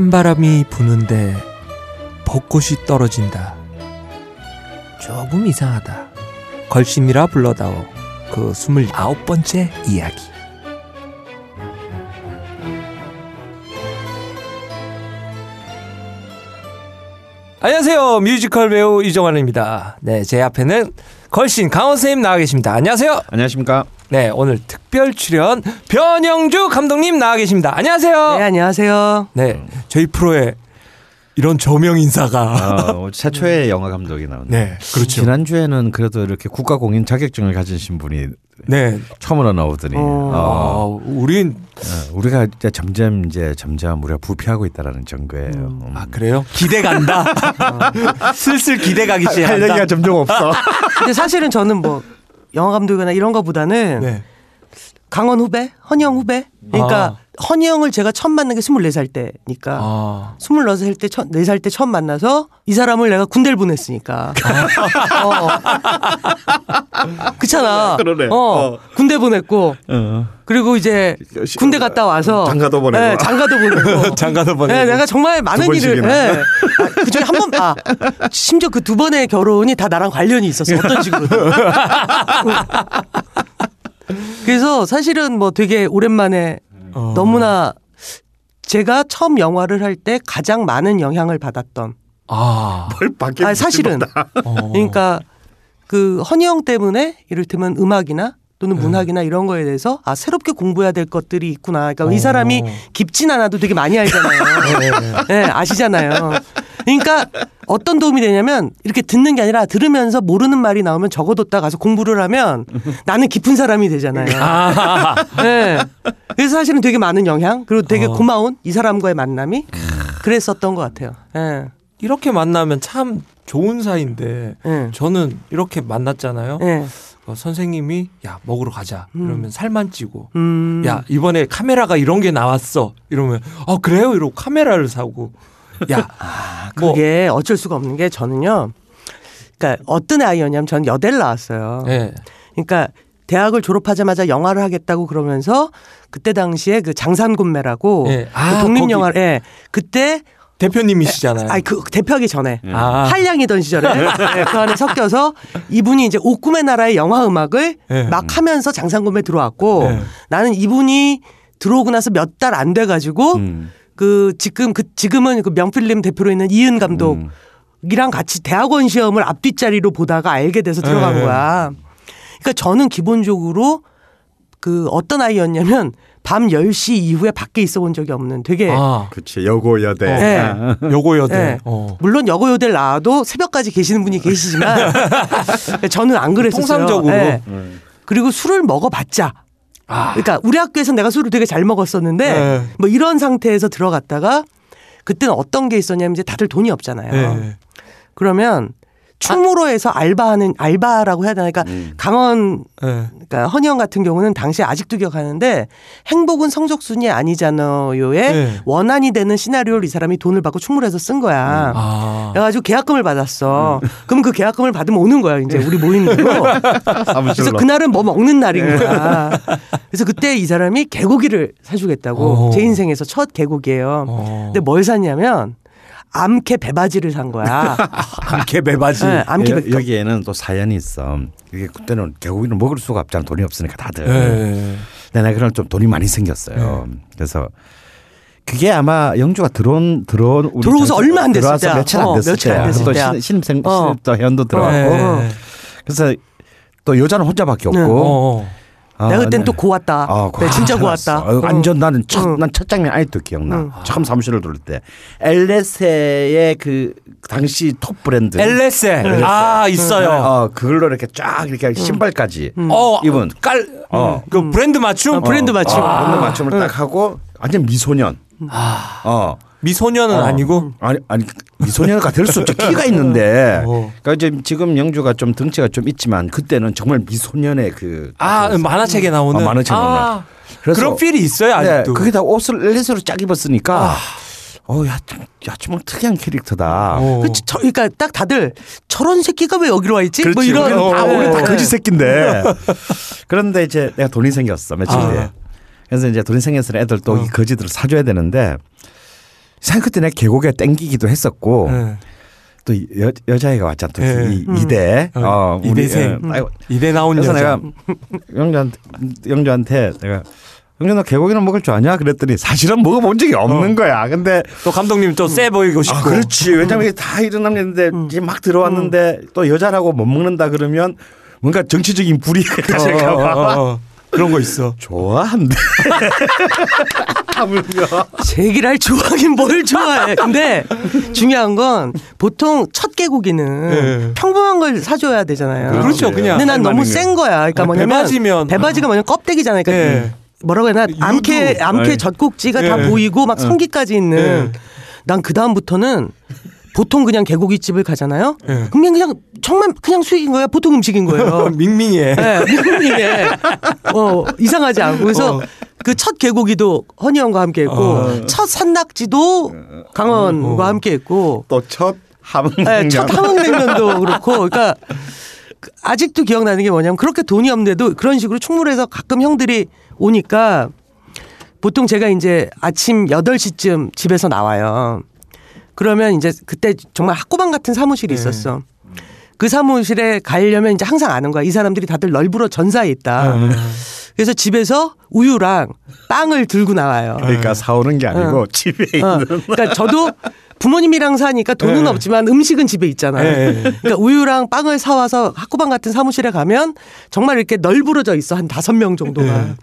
찬바람이 부는데 벚꽃이 떨어진다. 조금 이상하다. 걸신이라 불러다오. 그 스물아홉 번째 이야기. 안녕하세요. 뮤지컬 배우 이정환입니다. 네, 제 앞에는 걸신 강원 선생님 나와 계십니다. 안녕하세요. 안녕하십니까. 네, 오늘 특별 출연 변영주 감독님 나와 계십니다. 안녕하세요. 네, 안녕하세요. 네, 저희 프로에 이런 조명 인사가 어, 최초의 영화 감독이 나오네. 네, 그렇죠. 지난주에는 그래도 이렇게 국가 공인 자격증을 가지신 분이 네, 처음으로 나오더니 어. 어, 아, 우린 어, 우리가 이제 점점 이제 점점 우리가 부패하고 있다라는 증거예요. 음. 아 그래요? 기대 간다. 슬슬 기대 가기 할 시작한다. 얘기가 점점 없어. 근데 사실은 저는 뭐 영화 감독이나 이런 거보다는 네. 강원 후배, 헌영 후배. 그러니까 헌영을 제가 처음 만난 게 24살 때니까. 아, 24살 때, 4살 때 처음 만나서 이 사람을 내가 군대를 보냈으니까. 어. 그렇잖아. 그러네. 어, 어. 군대 보냈고 어. 그리고 이제 군대 갔다 와서 장가도 보내고. 네, 장가도 보내고. 장가도 보내고. 네, 내가 정말 많은 두 일을. 네. 아, 그중에 한 번, 아, 심지어 그 두 번의 결혼이 다 나랑 관련이 있었어. 어떤 식으로든. 그래서 사실은 뭐 되게 오랜만에 어. 너무나 제가 처음 영화를 할 때 가장 많은 영향을 받았던. 아, 뭘 밖에 아, 사실은. 어. 그러니까 그 헌영 때문에 이를테면 음악이나 또는 문학이나 이런 거에 대해서 아 새롭게 공부해야 될 것들이 있구나. 그러니까 이 사람이 어. 깊진 않아도 되게 많이 알잖아요. 네, 아시잖아요. 그러니까 어떤 도움이 되냐면 이렇게 듣는 게 아니라 들으면서 모르는 말이 나오면 적어뒀다 가서 공부를 하면 나는 깊은 사람이 되잖아요. 아, 네. 그래서 사실은 되게 많은 영향 그리고 되게 어. 고마운 이 사람과의 만남이 그랬었던 것 같아요. 예. 이렇게 만나면 참 좋은 사이인데 예. 저는 이렇게 만났잖아요. 예. 어, 선생님이 야 먹으러 가자. 이러면 살만 찌고 음. 야 이번에 카메라가 이런 게 나왔어. 이러면 어 그래요? 이러고 카메라를 사고 야 뭐, 그게 어쩔 수가 없는 게 저는요. 그러니까 어떤 아이였냐면 저는 여대를 나왔어요. 예. 그러니까 대학을 졸업하자마자 영화를 하겠다고 그러면서 그때 당시에 그 장산군매라고 예. 아, 그 독립 거기- 영화 예. 그때 대표님이시잖아요. 아니 그 대표하기 전에 아. 한량이던 시절에 네, 그 안에 섞여서 이분이 이제 옥꿈의 나라의 영화 음악을 예. 막 하면서 장산군매 들어왔고 예. 나는 이분이 들어오고 나서 몇 달 안 돼 가지고 음. 그 지금 그 지금은 그 명필님 대표로 있는 이은 감독 음. 이랑 같이 대학원 시험을 앞뒷자리로 보다가 알게 돼서 들어간 네. 거야. 그러니까 저는 기본적으로 그 어떤 아이였냐면 밤 10시 이후에 밖에 있어 본 적이 없는 되게 아, 그렇지 여고 여대. 네. 아. 요거 여대. 네. 어. 물론 여고요대를 나와도 새벽까지 계시는 분이 계시지만 저는 안 그랬었어요. 통상적으로. 네. 음. 그리고 술을 먹어 봤자 아, 그러니까 우리 학교에서 내가 술을 되게 잘 먹었었는데 네. 뭐 이런 상태에서 들어갔다가 그때는 어떤 게 있었냐면 이제 다들 돈이 없잖아요. 네. 그러면 충무로 해서 알바하는 알바라고 해야 되나? 그러니까 음. 강원 네. 그러니까 헌영 같은 경우는 당시에 아직도 기억하는데 행복은 성적 순위 아니잖아요에 네. 원한이 되는 시나리오를 이 사람이 돈을 받고 충무로해서 쓴 거야. 아. 그래가지고 계약금을 받았어. 그럼 그 계약금을 받으면 오는 거야. 이제 우리 모이는 거. 그래서 사무실로. 그날은 뭐 먹는 날인 거야. 그래서 그때 이 사람이 개고기를 사주겠다고 어. 제 인생에서 첫 개고기예요. 어. 근데 뭘 샀냐면 암캐 배바지를 산 거야. 암캐 배바지. 네, 암캐 배 여- 여기에는 또 사연이 있어. 이게 그때는 개고기를 먹을 수가 없잖아. 돈이 없으니까 다들. 네. 내가 그런 좀 돈이 많이 생겼어요. 그래서 그게 아마 영주가 들어온 들어온 우리 들어오고서 전체- 얼마 안 됐을 때야. 며칠 안 어, 됐을 며칠 안. 됐을 또 때야. 신- 신입생 어. 신입 또 회원도 들어왔고 네. 그래서 또 여자는 혼자밖에 없고 네. 어. 아, 내가 그땐 네. 또 고왔다. 아, 네, 진짜. 고왔다. 어, 완전 나는 첫, 응. 난첫 장면 아직도 기억나. 응. 처음 사무실을 들을 때. 엘레세의 그 당시 톱 브랜드. 엘레세. 아, 있어요. 어, 그걸로 이렇게 쫙 이렇게 신발까지. 어, 이분. 깔, 어. 그 브랜드 맞춤? 어, 브랜드 맞춤. 어, 브랜드 맞춤을 딱 하고 완전 미소년. 어. 미소년은 어. 아니고. 아니 아니 미소년가 될수 없죠 키가 있는데 어. 그러니까 이제 지금 영주가 좀 덩치가 좀 있지만 그때는 정말 미소년의 그 아, 만화책에 나오는. 어, 만화책에 아. 그래서- 그런 필이 있어요, 네, 아직도. 그게 다 옷을 엘리스로 쫙 입었으니까 어야 야 정말 특이한 캐릭터다. 어. 그 저, 그러니까 딱 다들 저런 새끼가 왜 여기로 와 있지? 뭐 그렇지. 이런 우리는 다 네. 원래 다 거지 새끼인데. 그런데 이제 내가 돈이 생겼어 며칠 아. 뒤에. 그래서 이제 돈이 생겨서 애들 또이 거지들을 사줘야 되는데 내가 계곡에 땡기기도 했었고 네. 또 여, 여자애가 왔잖아. 또 예. 이, 이대. 어, 어, 우리, 이대생. 예. 아이고, 이대 나온 그래서 여자. 내가 영주한테, 영주한테 내가 영주 너 계곡이나 먹을 줄 아냐? 그랬더니 사실은 먹어본 적이 없는 거야. 근데 또 감독님 또세 보이고 싶고. 아, 그렇지. 왜냐면 이게 다 이런 남자인데 이제 막 들어왔는데 또 여자라고 못 먹는다 그러면 뭔가 정치적인 불이익을 어, 가질까 봐. 어, 어, 어. 그런 거 있어. 좋아한대. 하물며. 제 얘기를 할 좋아하긴 뭘 좋아해. 근데 중요한 건 보통 첫 개고기는 네. 평범한 걸 사줘야 되잖아요. 그렇죠, 그냥. 근데 난 너무 할센 거야. 그러니까 아, 뭐냐면 배바지면- 배바지가 뭐냐면 껍데기잖아요. 그러니까 네. 뭐라고 해야 되나 암캐. 암캐 네. 젖꼭지가 다 네. 보이고 막 성기까지 있는. 난 그 다음부터는 보통 그냥 개고기 집을 가잖아요. 네. 그냥 그냥 정말 그냥 수익인 거야. 보통 음식인 거예요. 밍밍해. 네, 미국에 어, 이상하지 않고 그래서 어. 그첫 개고기도 헌희영과 함께 했고 어. 첫 산낙지도 강원과 어. 함께 했고 또 첫 함흥. 네, 첫 함흥냉면도 그렇고 그러니까 그 아직도 기억나는 게 뭐냐면 그렇게 돈이 없는데도 그런 식으로 충무로에서 가끔 형들이 오니까 보통 제가 이제 아침 8시쯤 집에서 나와요. 그러면 이제 그때 정말 학고방 같은 사무실이 있었어. 그 사무실에 가려면 이제 항상 아는 거야. 이 사람들이 다들 널브러 전사에 있다. 그래서 집에서 우유랑 빵을 들고 나와요. 그러니까 사오는 게 아니고 집에 어, 있는. 그러니까 저도 부모님이랑 사니까 돈은 네. 없지만 음식은 집에 있잖아요. 네. 그러니까 우유랑 빵을 사와서 학구방 같은 사무실에 가면 정말 이렇게 널브러져 있어. 한 다섯 명 정도가. 네.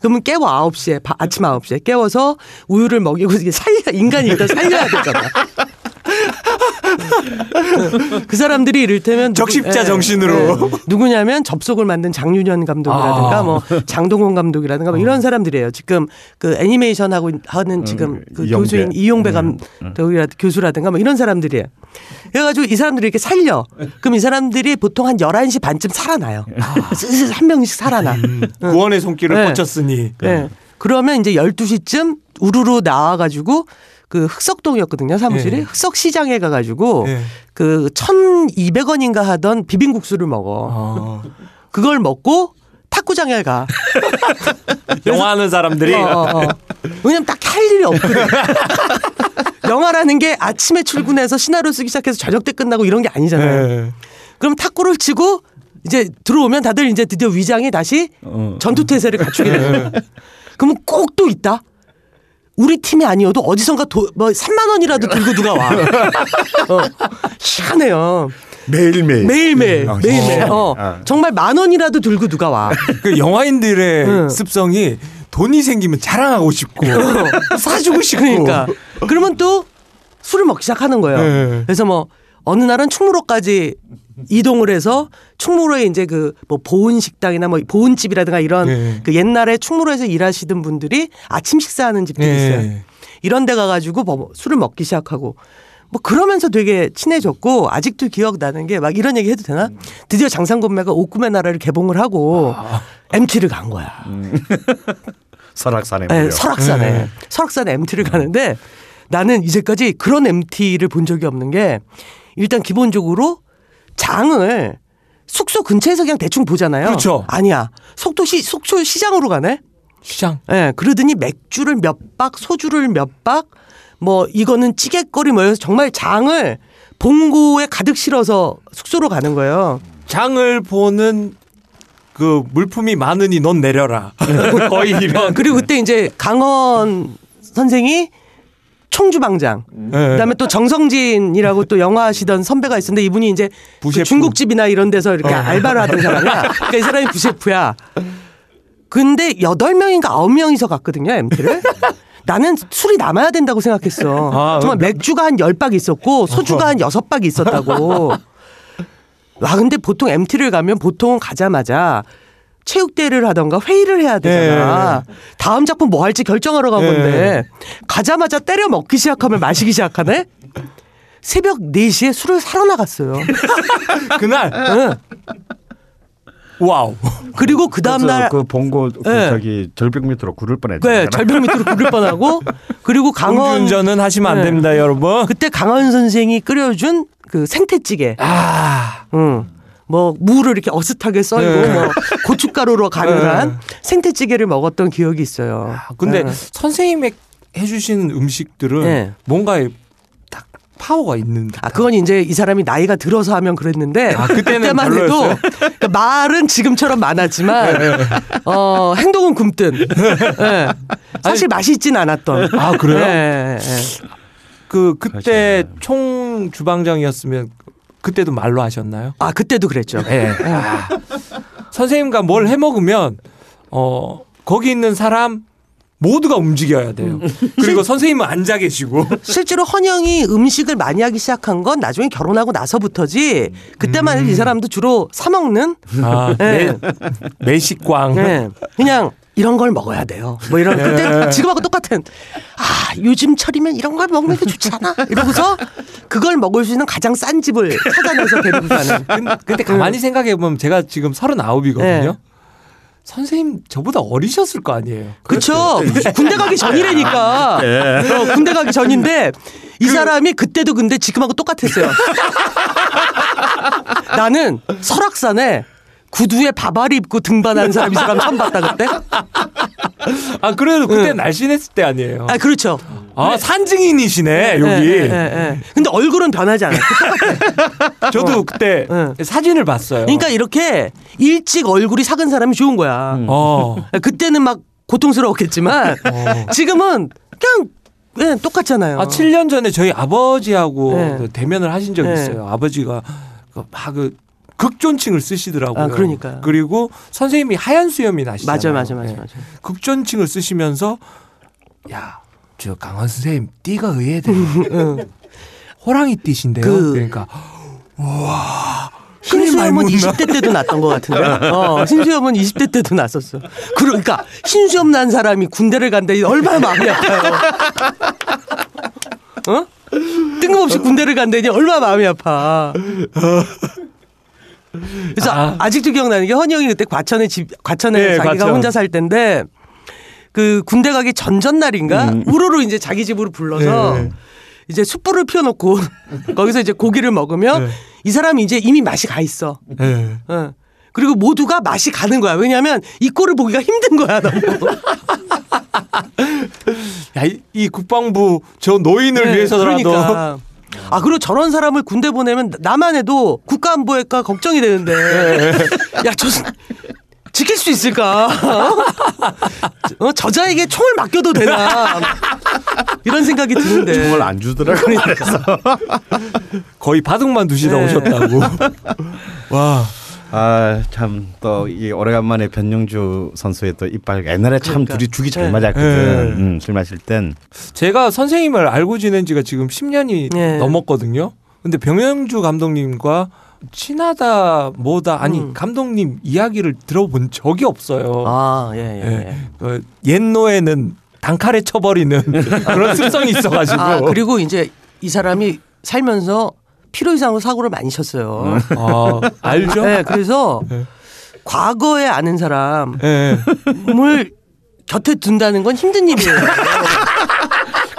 그러면 깨워 아홉 시에 아침 아홉 시에 깨워서 우유를 먹이고 이게 살려 인간이 일단 살려야 되잖아. 그 사람들이 이를테면 적십자 예, 정신으로. 예. 누구냐면 접속을 만든 장윤현 감독이라든가 아. 뭐 장동건 감독이라든가 뭐 이런 사람들이에요. 지금 그 애니메이션 하고 하는 지금 그 이용배. 교수인 이용배 감독이라 교수라든가 뭐 이런 사람들이에요. 그래가지고 이 사람들이 이렇게 살려. 그럼 이 사람들이 보통 한 11시 반쯤 살아나요. 슬슬 한 명씩 살아나. 구원의 손길을 네. 꽂혔으니. 네. 그러면 이제 12시쯤 우르르 나와가지고 그 흑석동이었거든요, 사무실이. 네. 흑석시장에 가가지고 네. 그 1200원인가 하던 비빔국수를 먹어. 어. 그걸 먹고 탁구장에 가. 영화하는 사람들이. 어, 어, 어. 왜냐면 딱 할 일이 없거든. 영화라는 게 아침에 출근해서 시나리오 쓰기 시작해서 저녁 때 끝나고 이런 게 아니잖아요. 네. 그럼 탁구를 치고 이제 들어오면 다들 이제 드디어 위장이 다시 어. 전투 태세를 갖추게 돼요. 그러면 꼭 또 있다. 우리 팀이 아니어도 어디선가 도, 뭐 3만 원이라도 들고 누가 와. 어, 희한해요. 매일매일. 매일매일, 어, 매일매일. 어. 어, 아. 정말 만 원이라도 들고 누가 와. 그 영화인들의 응. 습성이 돈이 생기면 자랑하고 싶고 사주고 싶고. 그러니까. 그러면 또 술을 먹기 시작하는 거예요. 네. 그래서 뭐 어느 날은 충무로까지 이동을 해서 충무로에 이제 그 뭐 보은 식당이나 뭐 보은 집이라든가 이런 네. 그 옛날에 충무로에서 일하시던 분들이 아침 식사하는 집들이 있어요. 네. 이런 데 가가지고 뭐 술을 먹기 시작하고 뭐 그러면서 되게 친해졌고 아직도 기억나는 게 막 이런 얘기 해도 되나? 드디어 장상건매가 옥구의 나라를 개봉을 하고 MT를 간 거야. 설악산에. 네, 무려. 설악산에 네. 설악산에 MT를 가는데 나는 이제까지 그런 MT를 본 적이 없는 게 일단 기본적으로 장을 숙소 근처에서 그냥 대충 보잖아요. 그렇죠. 아니야. 속도 시 속초 시장으로 가네. 시장. 예, 그러더니 맥주를 몇 박, 소주를 몇 박, 뭐 이거는 찌개거리 뭐여서 정말 장을 봉고에 가득 실어서 숙소로 가는 거예요. 장을 보는 그 물품이 많으니 넌 내려라. 거의 이런. 그리고 그때 이제 강원 선생이 총주방장. 네. 그다음에 또 정성진이라고 또 영화 하시던 선배가 있었는데 이분이 이제 그. 중국집이나 이런 데서 이렇게 알바를 하던 사람이야. 그러니까 이 사람이 부셰프야. 근데 여덟 명인가 아홉 명이서 갔거든요 MT를. 나는 술이 남아야 된다고 생각했어. 아, 정말 맥주가 한 열박 있었고 소주가 한 여섯 박 있었다고. 와 근데 보통 MT를 가면 보통 가자마자 체육대회를 하던가 회의를 해야 되잖아. 다음 작품 뭐 할지 결정하러 간 네. 건데 가자마자 때려 먹기 시작하면 마시기 시작하네. 새벽 4시에 술을 사러 나갔어요. 그날 응. 와우. 그리고 그 다음 날그 봉고 그 네. 저기 절벽 밑으로 구를 뻔했잖아요. 네, 절벽 밑으로 구를 뻔하고 그리고 강원 음주운전은 하시면 안 네. 됩니다, 여러분. 그때 강헌 선생이 끓여준 그 생태찌개. 아, 응. 뭐 무를 이렇게 어슷하게 썰고 네. 뭐 고춧가루로 간을 한 생태찌개를 먹었던 기억이 있어요. 근데 네. 선생님이 해주시는 음식들은 네. 뭔가 딱 파워가 있는. 아 그건 이제 이 사람이 나이가 들어서 하면 그랬는데 아, 그때는 만 해도 별로였어요? 그러니까 말은 지금처럼 많았지만 네. 어 행동은 굶뜬. 예. 사실 맛이 있진 않았던. 아, 그래요? 예. 그 그때 그렇죠. 총 주방장이었으면 그때도 말로 하셨나요? 아 그때도 그랬죠. 예. 아. 선생님과 뭘 해 먹으면 어 거기 있는 사람 모두가 움직여야 돼요. 그리고 선생님은 앉아 계시고. 실제로 헌영이 음식을 많이 하기 시작한 건 나중에 결혼하고 나서부터지 그때만 해도 이 사람도 주로 사 먹는 아, 네. 매, 매식광. 네. 그냥 이런 걸 먹어야 돼요. 뭐 이런 그때 지금하고 똑같은 아 요즘 철이면 이런 걸 먹는 게 좋잖아. 이러고서 그걸 먹을 수 있는 가장 싼 집을 찾아내서 데리고 가는. 근데, 근데 가만히 생각해 보면 제가 지금 서른아홉이거든요. 네. 선생님 저보다 어리셨을 거 아니에요. 그렇죠. 군대 가기 전이라니까. 어, 군대 가기 전인데 이 사람이 그때도 근데 지금하고 똑같았어요. 나는 설악산에 구두에 바바리 입고 등반한 사람 이 사람 처음 봤다 그때. 아 그래도 그때 네. 날씬했을 때 아니에요. 아 그렇죠. 아 산증인이시네 여기. 예, 예, 예, 예. 근데 얼굴은 변하지 않아요. 저도 그때 네. 사진을 봤어요. 그러니까 이렇게 일찍 얼굴이 작은 사람이 좋은 거야. 어. 그때는 막 고통스러웠겠지만 지금은 그냥 예, 똑같잖아요. 아 7년 전에 저희 아버지하고 네. 그 대면을 하신 적이 네. 있어요. 아버지가 그 막그 극존칭을 쓰시더라고요. 아, 그러니까요. 그리고 선생님이 하얀 수염이 나시잖아요. 맞아, 맞아, 맞아, 네. 맞아. 극존칭을 쓰시면서 야, 저 강원 선생님 띠가 의외돼요. 호랑이 띠신데요. 그- 그러니까 신수염은 많이 묻나? 20대 때도 났던 것 같은데. 어, 신수염은 20대 때도 났었어. 그러니까 신수염 난 사람이 군대를 간다니 얼마나 마음이 아파요. 어? 뜬금없이 군대를 간다니 얼마나 마음이 아파. 그래서 아. 아. 직도 기억나는 게 헌영이 그때 과천에 집 과천에 네, 자기가 과천. 혼자 살 때인데 그 군대 가기 전전날인가 우르르 이제 자기 집으로 불러서 네. 이제 숯불을 피워놓고 거기서 이제 고기를 먹으면 네. 이 사람이 이제 이미 맛이 가 있어. 예. 어. 그리고 모두가 맛이 가는 거야. 왜냐하면 이 꼴을 보기가 힘든 거야 너무. 야, 이, 이 국방부 저 노인을 네, 위해서라도 그러니까. 아 그리고 저런 사람을 군대 보내면 나만 해도 국가안보회가 걱정이 되는데 야 저 지킬 수 있을까? 어? 저자에게 총을 맡겨도 되나? 이런 생각이 드는데. 정말 안 주더라고요. 그래서 거의 바둑만 두시다 네. 오셨다고. 와. 아 참 또 이 오래간만에 변영주 선수의 또 이빨 옛날에 참 그러니까. 둘이 죽이 잘 네. 맞았거든. 네. 음, 술 마실 땐 제가 선생님을 알고 지낸 지가 지금 10년이 네. 넘었거든요. 근데 병영주 감독님과 친하다 뭐다 아니 음. 감독님 이야기를 들어본 적이 없어요. 아, 예, 예. 예. 예. 그 옛노에는 단칼에 쳐버리는 그런 습성이 있어가지고. 아, 그리고 이제 이 사람이 살면서 필요 이상으로 사고를 많이 쳤어요. 아, 알죠? 네, 그래서 네. 과거에 아는 사람을 예. 곁에 둔다는 건 힘든 일이에요.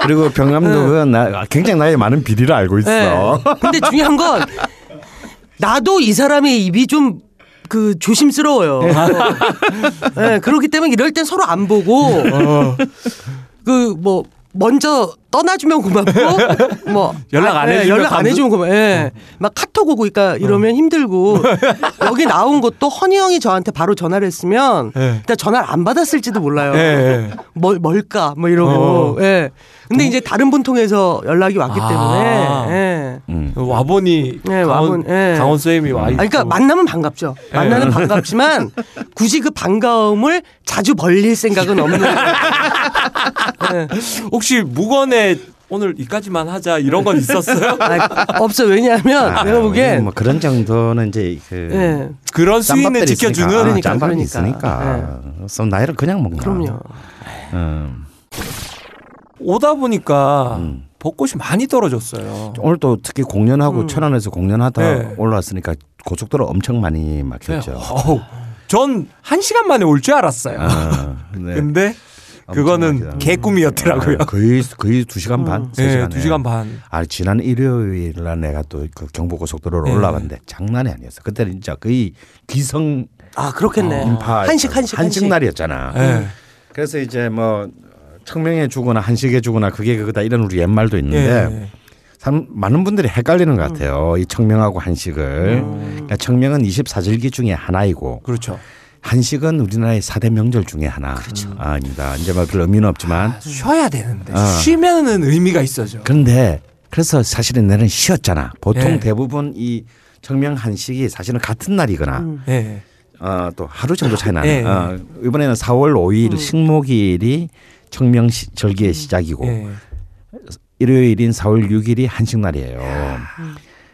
그리고 병 감독은 나, 굉장히 나이 많은 비리를 알고 있어. 네. 근데 중요한 건 나도 이 사람의 입이 좀 그 조심스러워요. 네, 그렇기 때문에 이럴 땐 서로 안 보고 어. 그뭐 먼저 떠나주면 고맙고 뭐 연락 안 아, 예, 해주면 연락 안 해주면 고맙. 예. 막 카톡 오고 그러니까 이러면 힘들고 여기 나온 것도 허니 형이 저한테 바로 전화를 했으면 예. 일단 전화를 안 받았을지도 몰라요. 예, 예. 뭘 뭘까 뭐 이러고. 어. 예. 근데 이제 다른 분 통해서 연락이 왔기 아. 때문에 예. 음. 와보니 네, 강원, 와본- 예. 강원 쌤이 와 있고. 아니, 그러니까 만나면 반갑죠. 만나면 반갑지만 굳이 그 반가움을 자주 벌릴 생각은 없는. 네. 혹시 무건에 오늘 이까지만 하자 이런 건 있었어요? 아, 없어 왜냐하면 아, 내가 보기엔 뭐 그런 정도는 이제 그 예, 그런 수위는 짬밥들이 지켜주는 있으니까. 그러니까, 짬밥이 그러니까. 있으니까. 그래서 나이를 그냥 먹나. 그럼요. 음. 오다 보니까 음. 벚꽃이 많이 떨어졌어요. 오늘 또 특히 공연하고 음. 천안에서 공연하다 네. 올라왔으니까 고속도로 엄청 많이 막혔죠. 전한 시간 만에 올 줄 알았어요. 아, 네. 근데 그거는 막히다. 개꿈이었더라고요. 아, 거의 거의 두 시간 반, 세 네, 시간. 두 시간 반. 아 지난 일요일 날 내가 또 그 경부고속도로로 네. 올라갔는데 장난이 아니었어. 그때는 진짜 거의 귀성 아 그렇겠네. 인파 한식 한식 한식 날이었잖아. 네. 그래서 이제 뭐 청명에 주거나 한식에 주거나 그게 그거다 이런 우리 옛말도 있는데 네. 참 많은 분들이 헷갈리는 것 같아요. 이 청명하고 한식을. 음. 그러니까 청명은 24절기 중에 하나이고 그렇죠. 한식은 우리나라의 4대 명절 중에 하나. 그렇죠. 아닙니다. 이제 뭐 별 의미는 없지만. 쉬어야 되는데 어. 쉬면은 의미가 있어죠. 그런데 그래서 사실은 내는 쉬었잖아. 보통 네. 대부분 이 청명 한식이 사실은 같은 날이거나 음. 네. 어, 또 하루 정도 차이 나는. 네. 어, 이번에는 4월 5일 식목일이 청명 시, 절기의 시작이고 네. 일요일인 4월 6일이 한식 날이에요.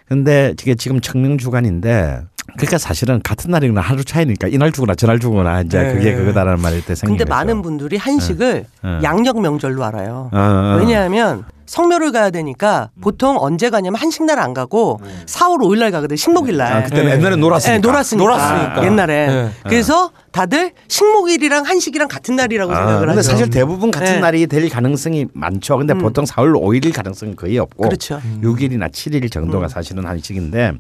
근데 이게 지금 청명 주간인데 그러니까 사실은 같은 날이거나 하루 차이니까 이날 주거나 저날 주거나 이제 네. 그게 그거다라는 말일 때 생긴 근데 거죠. 많은 분들이 한식을 네. 양력 명절로 알아요. 어, 어. 왜냐하면 성묘를 가야 되니까 보통 언제 가냐면 한식 날 안 가고 4월 5일 날 가거든. 식목일 날. 아, 그때는 네. 옛날에 놀았으니까. 네, 놀았으니까. 놀았으니까. 옛날에. 네. 그래서 다들 식목일이랑 한식이랑 같은 날이라고 아, 생각을 근데 하죠. 사실 대부분 같은 네. 날이 될 가능성이 많죠. 근데 음. 보통 4월 5일 가능성은 거의 없고 그렇죠. 6일이나 7일 정도가 음. 사실은 한식인데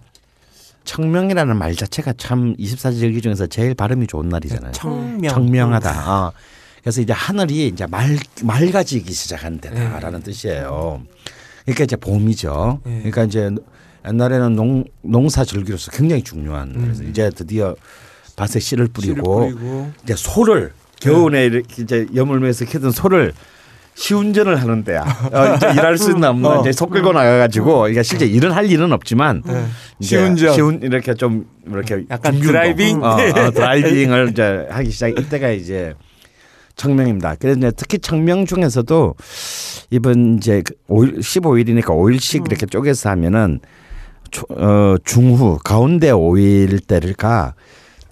청명이라는 말 자체가 참 24절기 중에서 제일 발음이 좋은 날이잖아요. 청명. 청명하다. 어. 그래서 이제 하늘이 이제 말 맑아지기 시작한 때다라는 뜻이에요. 그러니까 이제 봄이죠. 네. 그러니까 이제 옛날에는 농 농사 절기로서 굉장히 중요한 그래서 이제 드디어 밭에 씨를 씨를 뿌리고 뿌리고. 이제 소를 겨우내 이렇게 이제 여물면서 키던 소를 시운전을 하는 때야. 어, 이제 일할 수 있는 없는 어. 이제 소 끌고 나가가지고 그러니까 실제 일은 할 일은 없지만 네. 시운전. 시운 이렇게 좀 이렇게 약간. driving? 어, 어, driving을 이제 하기 시작 이때가 이제 청명입니다. 그래서 이제 특히 청명 중에서도 이번 이제 5일 15일이니까 5일씩 이렇게 쪼개서 하면은 초- 어, 중후 가운데 5일 때를가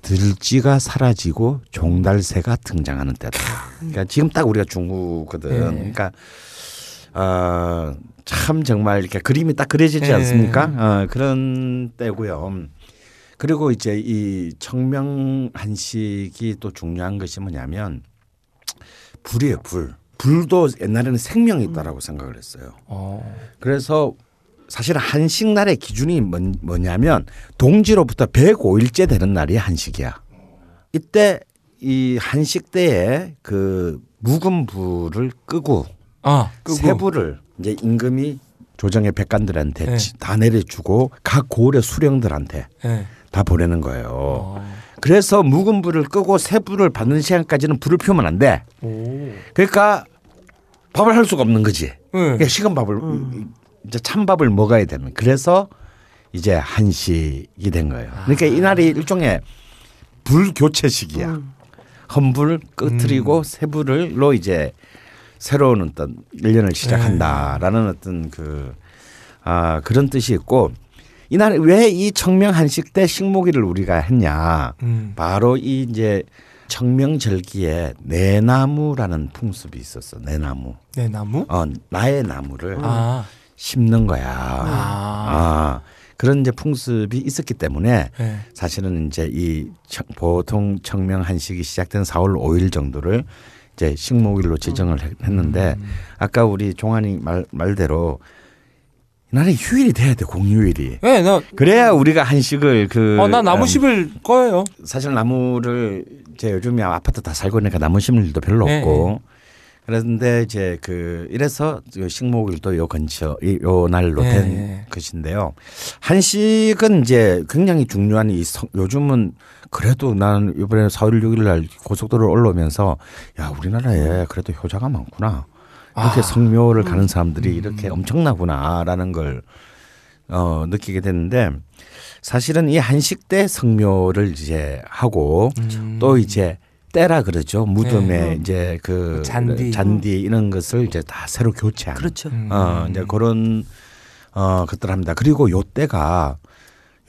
들쥐가 사라지고 종달새가 등장하는 때다. 그러니까 지금 딱 우리가 중후거든. 네. 그러니까 어, 참 정말 이렇게 그림이 딱 그려지지 네. 않습니까? 어, 그런 때고요. 그리고 이제 이 청명 한식이 또 중요한 것이 뭐냐면 불이에요, 불. 불도 옛날에는 생명이 있다라고 생각을 했어요. 어. 그래서 사실 한식 날의 기준이 뭔- 뭐냐면 동지로부터 105일째 되는 날이 한식이야. 이때 이 한식 때에 그 묵은 불을 끄고 아, 끄고. 세부를 이제 임금이 조정의 백관들한테 네. 지- 다 내려주고 각 고을의 수령들한테 네. 다 보내는 거예요. 어. 그래서 묵은 불을 끄고 세부를 받는 시간까지는 불을 피우면 안 돼. 오. 그러니까 밥을 할 수가 없는 거지. 네. 그러니까 식은 밥을 이제 찬밥을 먹어야 되는. 그래서 이제 한식이 된 거예요. 그러니까 이날이 일종의 불 교체식이야. 헌불 끄트리고 세불을로 이제 새로운 어떤 일년을 시작한다라는 어떤 그 아, 그런 뜻이 있고 이날 왜 이 청명 한식 때 식목일을 우리가 했냐? 음. 바로 이 이제 청명절기에 내나무라는 풍습이 있었어. 내나무. 네, 나무? 어, 나의 나무를 아. 심는 거야. 아. 아. 그런 이제 풍습이 있었기 때문에 네. 사실은 이제 이 청- 보통 청명 한식이 시작된 4월 5일 정도를 이제 식목일로 지정을 했- 했는데 음. 아까 우리 종환이 말 말대로 이날에 휴일이 돼야 돼 공휴일이. 네, 나, 그래야 우리가 한식을 그 어, 나 나무 음, 심을 거예요. 사실 나무를 이제 요즘에 아파트 다 살고 있으니까 나무 심을 일도 별로 네, 없고 그런데 이제 그 이래서 요 식목일도 요 근처 이- 요 날로 네, 된 네. 것인데요. 한식은 이제 굉장히 중요한 이 성- 요즘은 그래도 나는 이번에 4월 6일 날 고속도로 올라오면서 야 우리나라에 그래도 효자가 많구나. 이렇게 아. 성묘를 가는 사람들이 이렇게 엄청나구나라는 걸 어, 느끼게 됐는데 사실은 이 한식 때 성묘를 이제 하고 음. 또 이제 때라 그러죠 무덤에 네. 이제 그 잔디. 잔디 이런 것을 이제 다 새로 교체하는 그렇죠. 음. 어 이제 그런 어 것들 합니다. 그리고 요 때가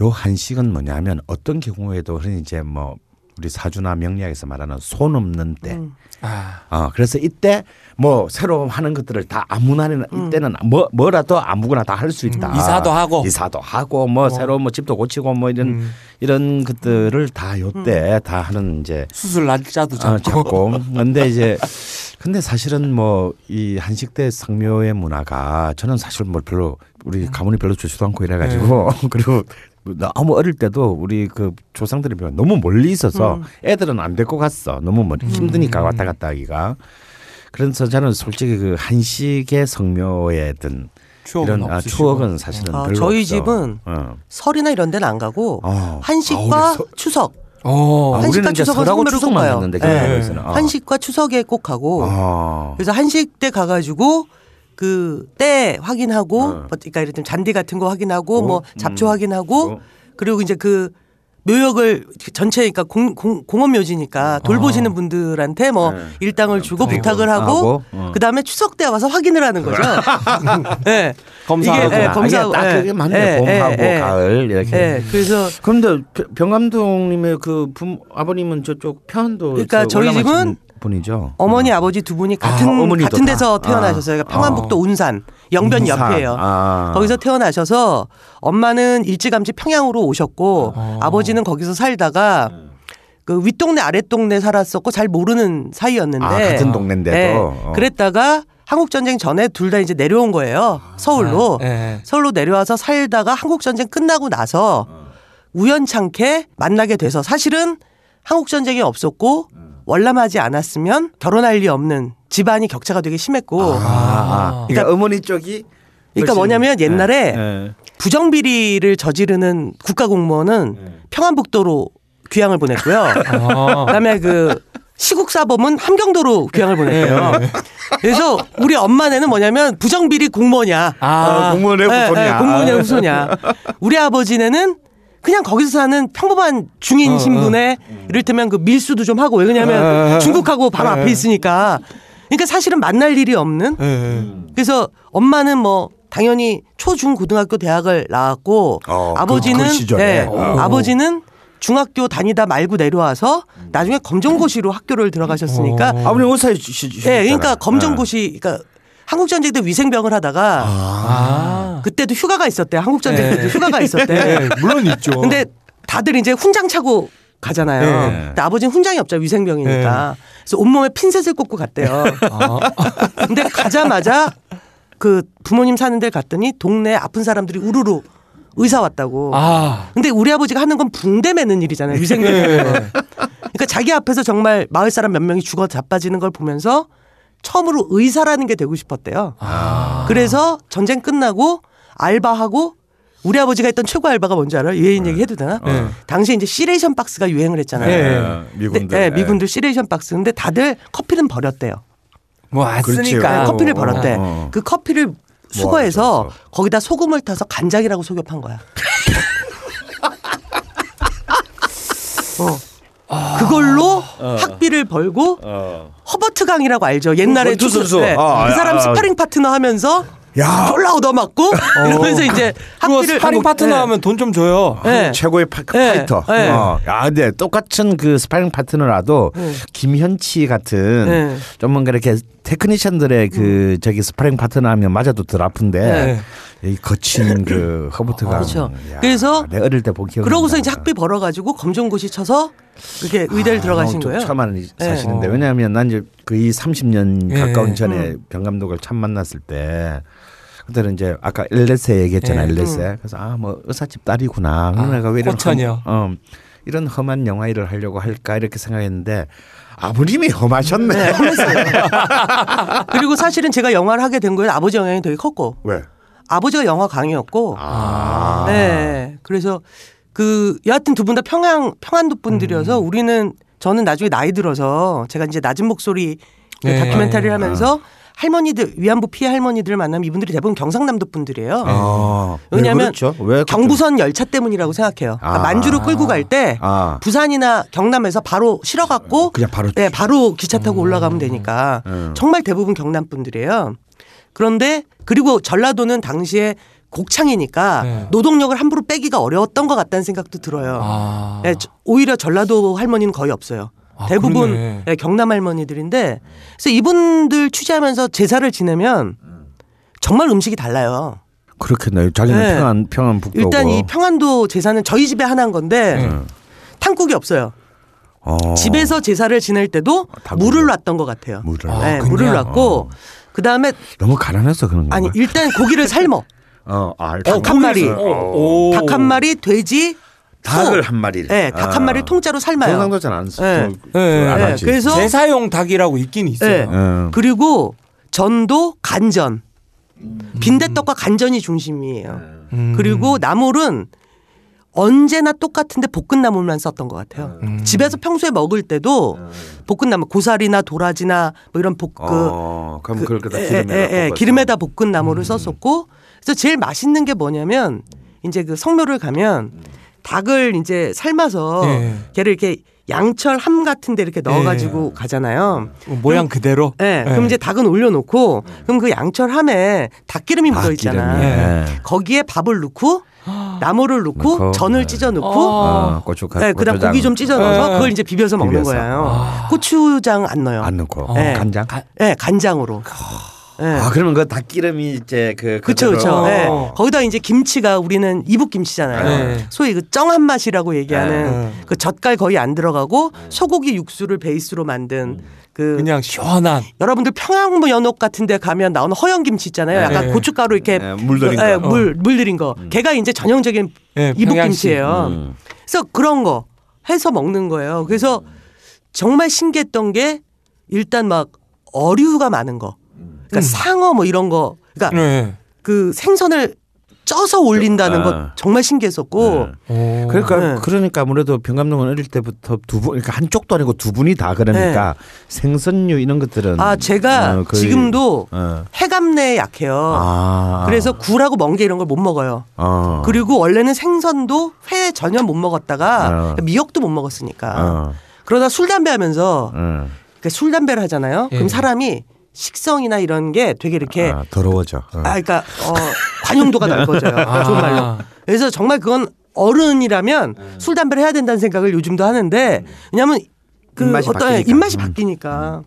요 한식은 뭐냐면 어떤 경우에도 흔히 이제 뭐 우리 사주나 명리학에서 말하는 손 없는 때. 음. 아. 어 그래서 이때 뭐 새로 하는 것들을 다 아무나 이때는 뭐 뭐라도 아무거나 다 할 수 있다. 음, 이사도 하고. 이사도 하고 뭐 새로 뭐 집도 고치고 뭐 이런 음. 이런 것들을 다 요때 다 하는 이제 수술 날짜도 어, 잡고. 잡고. 근데 이제 근데 사실은 뭐 이 한식 때 상묘의 문화가 저는 사실 뭐 별로 우리 가문이 별로 좋지도 않고 이래 가지고 그리고 너무 어릴 때도 우리 그 조상들이 너무 멀리 있어서 애들은 안 데리고 갔어. 너무 멀리 힘드니까 왔다 갔다 하기가. 그래서 저는 솔직히 그 한식의 성묘에 든 이런 아, 없으시고. 추억은 사실은 아, 별로 저희 없어. 집은 어. 설이나 이런 데는 안 가고 어. 한식과 아, 서- 추석. 어. 아, 한식과 우리는 이제 추석은 추석만 꼭 가요. 갔는데 네. 어. 한식과 추석에 꼭 가고 어. 그래서 한식 때 가가지고 그 때 확인하고 어. 뭐 그러니까 예를 들면 잔디 같은 거 확인하고 어? 뭐 잡초 음. 확인하고 어. 그리고 이제 그 묘역을 전체 그러니까 공, 공, 공원 묘지니까 돌보시는 분들한테 뭐 네. 일당을 주고 부탁을 하고, 하고, 어. 그다음에 추석 때 와서 확인을 하는 거죠. 네. 검사하고. 이게, 예, 아, 검사 이게 딱 예, 그게 맞네. 예, 봄하고. 가을 이렇게. 예, 그래서 그런데 병 감독님의 그 부, 아버님은 저쪽 편도 그러니까 저희 집은 분이죠. 어머니 아버지 두 분이 아, 같은 어머니도 같은 다? 데서 태어나셨어요. 그러니까 아. 평안북도 운산 영변 운산. 옆이에요. 아. 거기서 태어나셔서 엄마는 일찌감치 평양으로 오셨고 아버지는 거기서 살다가 그 윗동네 아랫동네 살았었고 잘 모르는 사이였는데 아, 같은 동네인데도. 네. 어. 그랬다가 한국 전쟁 전에 둘 다 이제 내려온 거예요. 서울로. 아, 예. 서울로 내려와서 살다가 한국 전쟁 끝나고 나서 우연찮게 만나게 돼서 사실은 한국 전쟁이 없었고 월남하지 않았으면 결혼할 리 없는 집안이 격차가 되게 심했고 아, 아. 그러니까 어머니 쪽이 그러니까 뭐냐면 옛날에 예, 예. 부정비리를 저지르는 국가공무원은 평안북도로 귀향을 보냈고요. 아. 그다음에 그 시국 사범은 함경도로 귀향을 보냈고요. 네. 그래서 우리 엄마네는 뭐냐면 부정비리 공무원이야. 아. 어, 공무원의 예, 후손이야. 예, 공무원의 후손이야. 우리 아버지네는 그냥 거기서 사는 평범한 중인 어, 신분의 이를테면 그 밀수도 좀 하고 왜냐면 중국하고 바로 앞에 있으니까. 그러니까 사실은 만날 일이 없는. 예, 예. 그래서 엄마는 뭐 당연히 초, 중, 고등학교, 대학을 나왔고 어, 그- 아버지는 그. 네, 오. 아버지는 중학교 다니다 말고 내려와서 나중에 검정고시로 학교를 들어가셨으니까 어. 아버님 주시 예, 그러니까 검정고시 그러니까 한국 전쟁 때 위생병을 하다가 아. 그때도 휴가가 있었대요. 한국 전쟁 네. 때도 휴가가 있었대. 예, 물론 있죠. 근데 다들 이제 훈장 차고 가잖아요. 네. 근데 아버지는 훈장이 없죠. 위생병이니까. 그래서 온몸에 핀셋을 꽂고 갔대요. 아. 근데 가자마자 그 부모님 사는 데 갔더니 동네 아픈 사람들이 우르르 의사 왔다고. 아. 근데 우리 아버지가 하는 건 붕대 매는 일이잖아요. 위생병. 네. 그러니까 자기 앞에서 정말 마을 사람 몇 명이 죽어 자빠지는 걸 보면서 처음으로 의사라는 게 되고 싶었대요. 아. 그래서 전쟁 끝나고 알바하고 우리 아버지가 했던 최고 알바가 뭔지 알아요? 유해인 얘기 해도 되나? 네. 당시에 이제 시레이션 박스가 유행을 했잖아요. 네. 예, 미군들. 네, 네, 미군들 시레이션 박스. 근데 다들 커피는 버렸대요. 뭐. 쓰니까. 네, 커피를 어, 버렸대. 어. 그 커피를 수거해서 모아줘서. 거기다 소금을 타서 간장이라고 속여 판 거야. 어. 그걸로 학비를 벌고 어. 허버트 강이라고 알죠? 옛날에 권투 투수- 선수. 네. 아, 그 사람 아, 아. 스파링 파트너 하면서 야. 졸라 얻어맞고 이러면서 이제 학비를 스파링 파트너 네. 하면 돈 좀 줘요. 네. 최고의 파, 네. 파이터. 네. 어. 야, 근데 똑같은 그 스파링 파트너라도 네. 김현치 같은 네. 좀 뭔가 이렇게 technician들의 그 저기 스파링 파트너 하면 맞아도 덜 아픈데 네. 이 거친 그 허버트가 그렇죠. 그래서 내 어릴 때 본 기억이 그러고서. 이제 학비 벌어가지고 검정고시 쳐서 그렇게 의대를 들어가신 아, 좀 거예요. 처음 하는 사실인데 네. 왜냐하면 난 이제 거의 30년 예. 가까운 전에 음. 병 감독을 처음 만났을 때 그때는 이제 아까 엘레세 얘기했잖아 예. 엘레세 그래서 아 뭐 의사집 딸이구나 아, 내가 왜 이런 어, 이런 험한 영화 일을 하려고 할까 이렇게 생각했는데 아버님이 험하셨네 네, 험했어요. 그리고 사실은 제가 영화를 하게 된 거에 아버지 영향이 되게 컸고 왜? 아버지가 영화 강의였고 아. 네. 그래서 그 여하튼 두 분 다 평양 평안도 분들이어서 음. 우리는 저는 나중에 나이 들어서 제가 이제 낮은 목소리 그 네. 다큐멘터리를 하면서 할머니들 위안부 피해 할머니들 만나면 이분들이 대부분 경상남도 분들이에요. 아, 왜 왜냐하면 그렇죠? 왜 그렇죠? 경부선 열차 때문이라고 생각해요. 그러니까 아. 만주를 끌고 갈때 아. 부산이나 경남에서 바로 실어갖고 그냥 바로 네, 바로 기차 타고 올라가면 되니까 음. 정말 대부분 경남 분들이에요. 그런데 그리고 전라도는 당시에 곡창이니까 네. 노동력을 함부로 빼기가 어려웠던 것 같다는 생각도 들어요. 아. 네, 저- 오히려 전라도 할머니는 거의 없어요. 아, 대부분 그러네. 네, 경남 할머니들인데 그래서 이분들 취재하면서 제사를 지내면 정말 음식이 달라요. 그렇겠네요. 자기는 네. 평안 평안 북도고. 일단 이 평안도 제사는 저희 집에 하나인 건데 네. 탕국이 없어요. 어. 집에서 제사를 지낼 때도 다 물을. 놨던 것 같아요. 물을. 아, 네? 물을 놨고 그 다음에 너무 가난해서 그런 건가? 아니 일단 고기를 삶어 어, 아, 닭한 마리, 오. 닭한 마리, 돼지, 닭을 소. 한 마리를. 네, 닭 한 마리를 통째로 삶아요. 경상도 잘안 써. 네. 네. 안 네. 그래서 제사용 닭이라고 있긴 있어요. 네. 음. 그리고 전도 간전, 빈대떡과 간전이 중심이에요. 음. 그리고 나물은 언제나 똑같은데 볶은 나물만 썼던 것 같아요. 음. 집에서 평소에 먹을 때도 볶은 나물, 고사리나 도라지나 뭐 이런 볶, 그, 어, 그럼 다 에, 기름에다 에, 에, 볶아서. 음. 기름에다 볶은 나물을 썼었고 그래서 제일 맛있는 게 뭐냐면 이제 그 성묘를 가면 닭을 이제 삶아서 예. 걔를 이렇게 양철 함 같은 데 이렇게 넣어가지고 가잖아요. 모양 그대로. 예, 그럼 이제 닭은 올려놓고 그럼 그 양철 함에 닭기름이 묻어 있잖아. 닭기름이. 예. 거기에 밥을 넣고 나물을 넣고 넣고, 전을 네. 찢어 넣고 어, 고춧가루. 네, 그다음 고추장 고기 좀 찢어 넣어서 네. 그걸 이제 비벼서 먹는 비벼서. 거예요. 고추장 안 넣어요. 안 넣고 네. 간장. 네, 간장으로. 네. 아 그러면 그 닭기름이 이제 그 그쵸, 그쵸. 네. 어. 거기다 이제 김치가 우리는 이북 김치잖아요. 네. 소위 그 쩡한 맛이라고 얘기하는 네. 그 젓갈 거의 안 들어가고 소고기 육수를 베이스로 만든 그 그냥 시원한. 여러분들 평양무 연옥 같은 데 가면 나오는 허영 김치 있잖아요. 약간 네. 고춧가루 이렇게 네, 물들인 예, 거. 물, 물들인 거. 걔가 이제 전형적인 네, 이북. 김치예요. 음. 그래서 그런 거 해서 먹는 거예요. 그래서 정말 신기했던 게 일단 막 어류가 많은 거. 그러니까 상어 뭐 이런 거. 그러니까 네. 그 생선을 쪄서 올린다는 아. 거 정말 신기했었고. 네. 오. 그러니까 네. 그러니까 아무래도 병감독은 어릴 때부터 두 분, 그러니까 한쪽도 아니고 두 분이 다 그러니까 생선류 이런 것들은 네. 아 제가 어, 거의- 지금도 어. 해감내에 약해요. 아 그래서 굴하고 멍게 이런 걸 못 먹어요. 어. 그리고 원래는 생선도 회 전혀 못 먹었다가 어. 미역도 못 먹었으니까 어. 그러다 술 담배 하면서 어. 그술 담배를 하잖아요. 예. 그럼 사람이 식성이나 이런 게 되게 이렇게 아, 더러워져. 어. 아 그러니까 어, 관용도가 넓어져요. 아. 좋은 말로. 그래서 정말 그건 어른이라면 술 담배를 해야 된다는 생각을 요즘도 하는데 왜냐하면 그 입맛이 어떤 바뀌니까. 입맛이 음. 바뀌니까.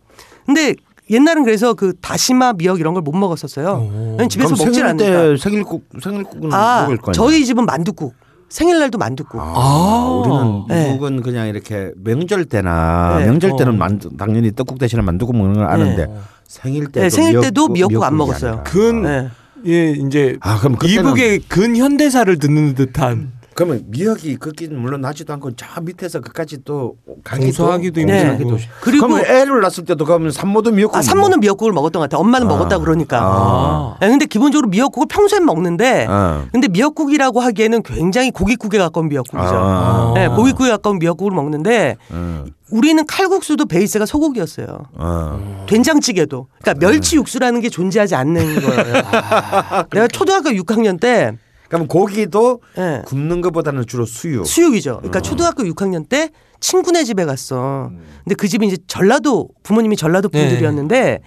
근데 옛날은 그래서 그 다시마 미역 이런 걸 못 먹었었어요. 왜냐면 집에서 먹질. 때 생일국 생일국은 아 먹을 거냐? 저희 집은 만둣국. 생일날도 만둣국. 아, 아. 우리는 네. 미국은 그냥 이렇게 명절 때나 네. 명절 때는 어. 만두, 당연히 떡국 대신에 만두국 먹는 걸 아는데 네. 생일 때도 네, 생일 때도 미역국, 미역국 안 먹었어요. 아니라. 근 네. 예 이제 아 그럼 이북의 근현대사를 듣는 듯한 그러면 미역이 걷기는 물론 나지도 않고 저 밑에서 그까지 또 공수하기도 힘들고. 공수하기도 네. 그리고- 그러면 애를 낳았을 때도 그러면 산모도 미역국 아, 산모는 미역국을 먹었던 것 같아요. 엄마는 아. 먹었다 그러니까. 아. 네, 근데 기본적으로 미역국을 평소엔 먹는데 어. 근데 미역국이라고 하기에는 굉장히 고깃국에 가까운 미역국이죠. 아. 네, 고깃국에 가까운 미역국을 먹는데 어. 우리는 칼국수도 베이스가 소고기였어요. 어. 된장찌개도. 그러니까 멸치 육수라는 게 존재하지 않는 거예요. 내가 초등학교 6학년 때 그럼 고기도 예, 굽는 것보다는 주로 수육. 수육이죠. 그러니까 초등학교 6학년 때 친구네 집에 갔어. 근데 그 집이 이제 전라도 부모님이 전라도 네. 분들이었는데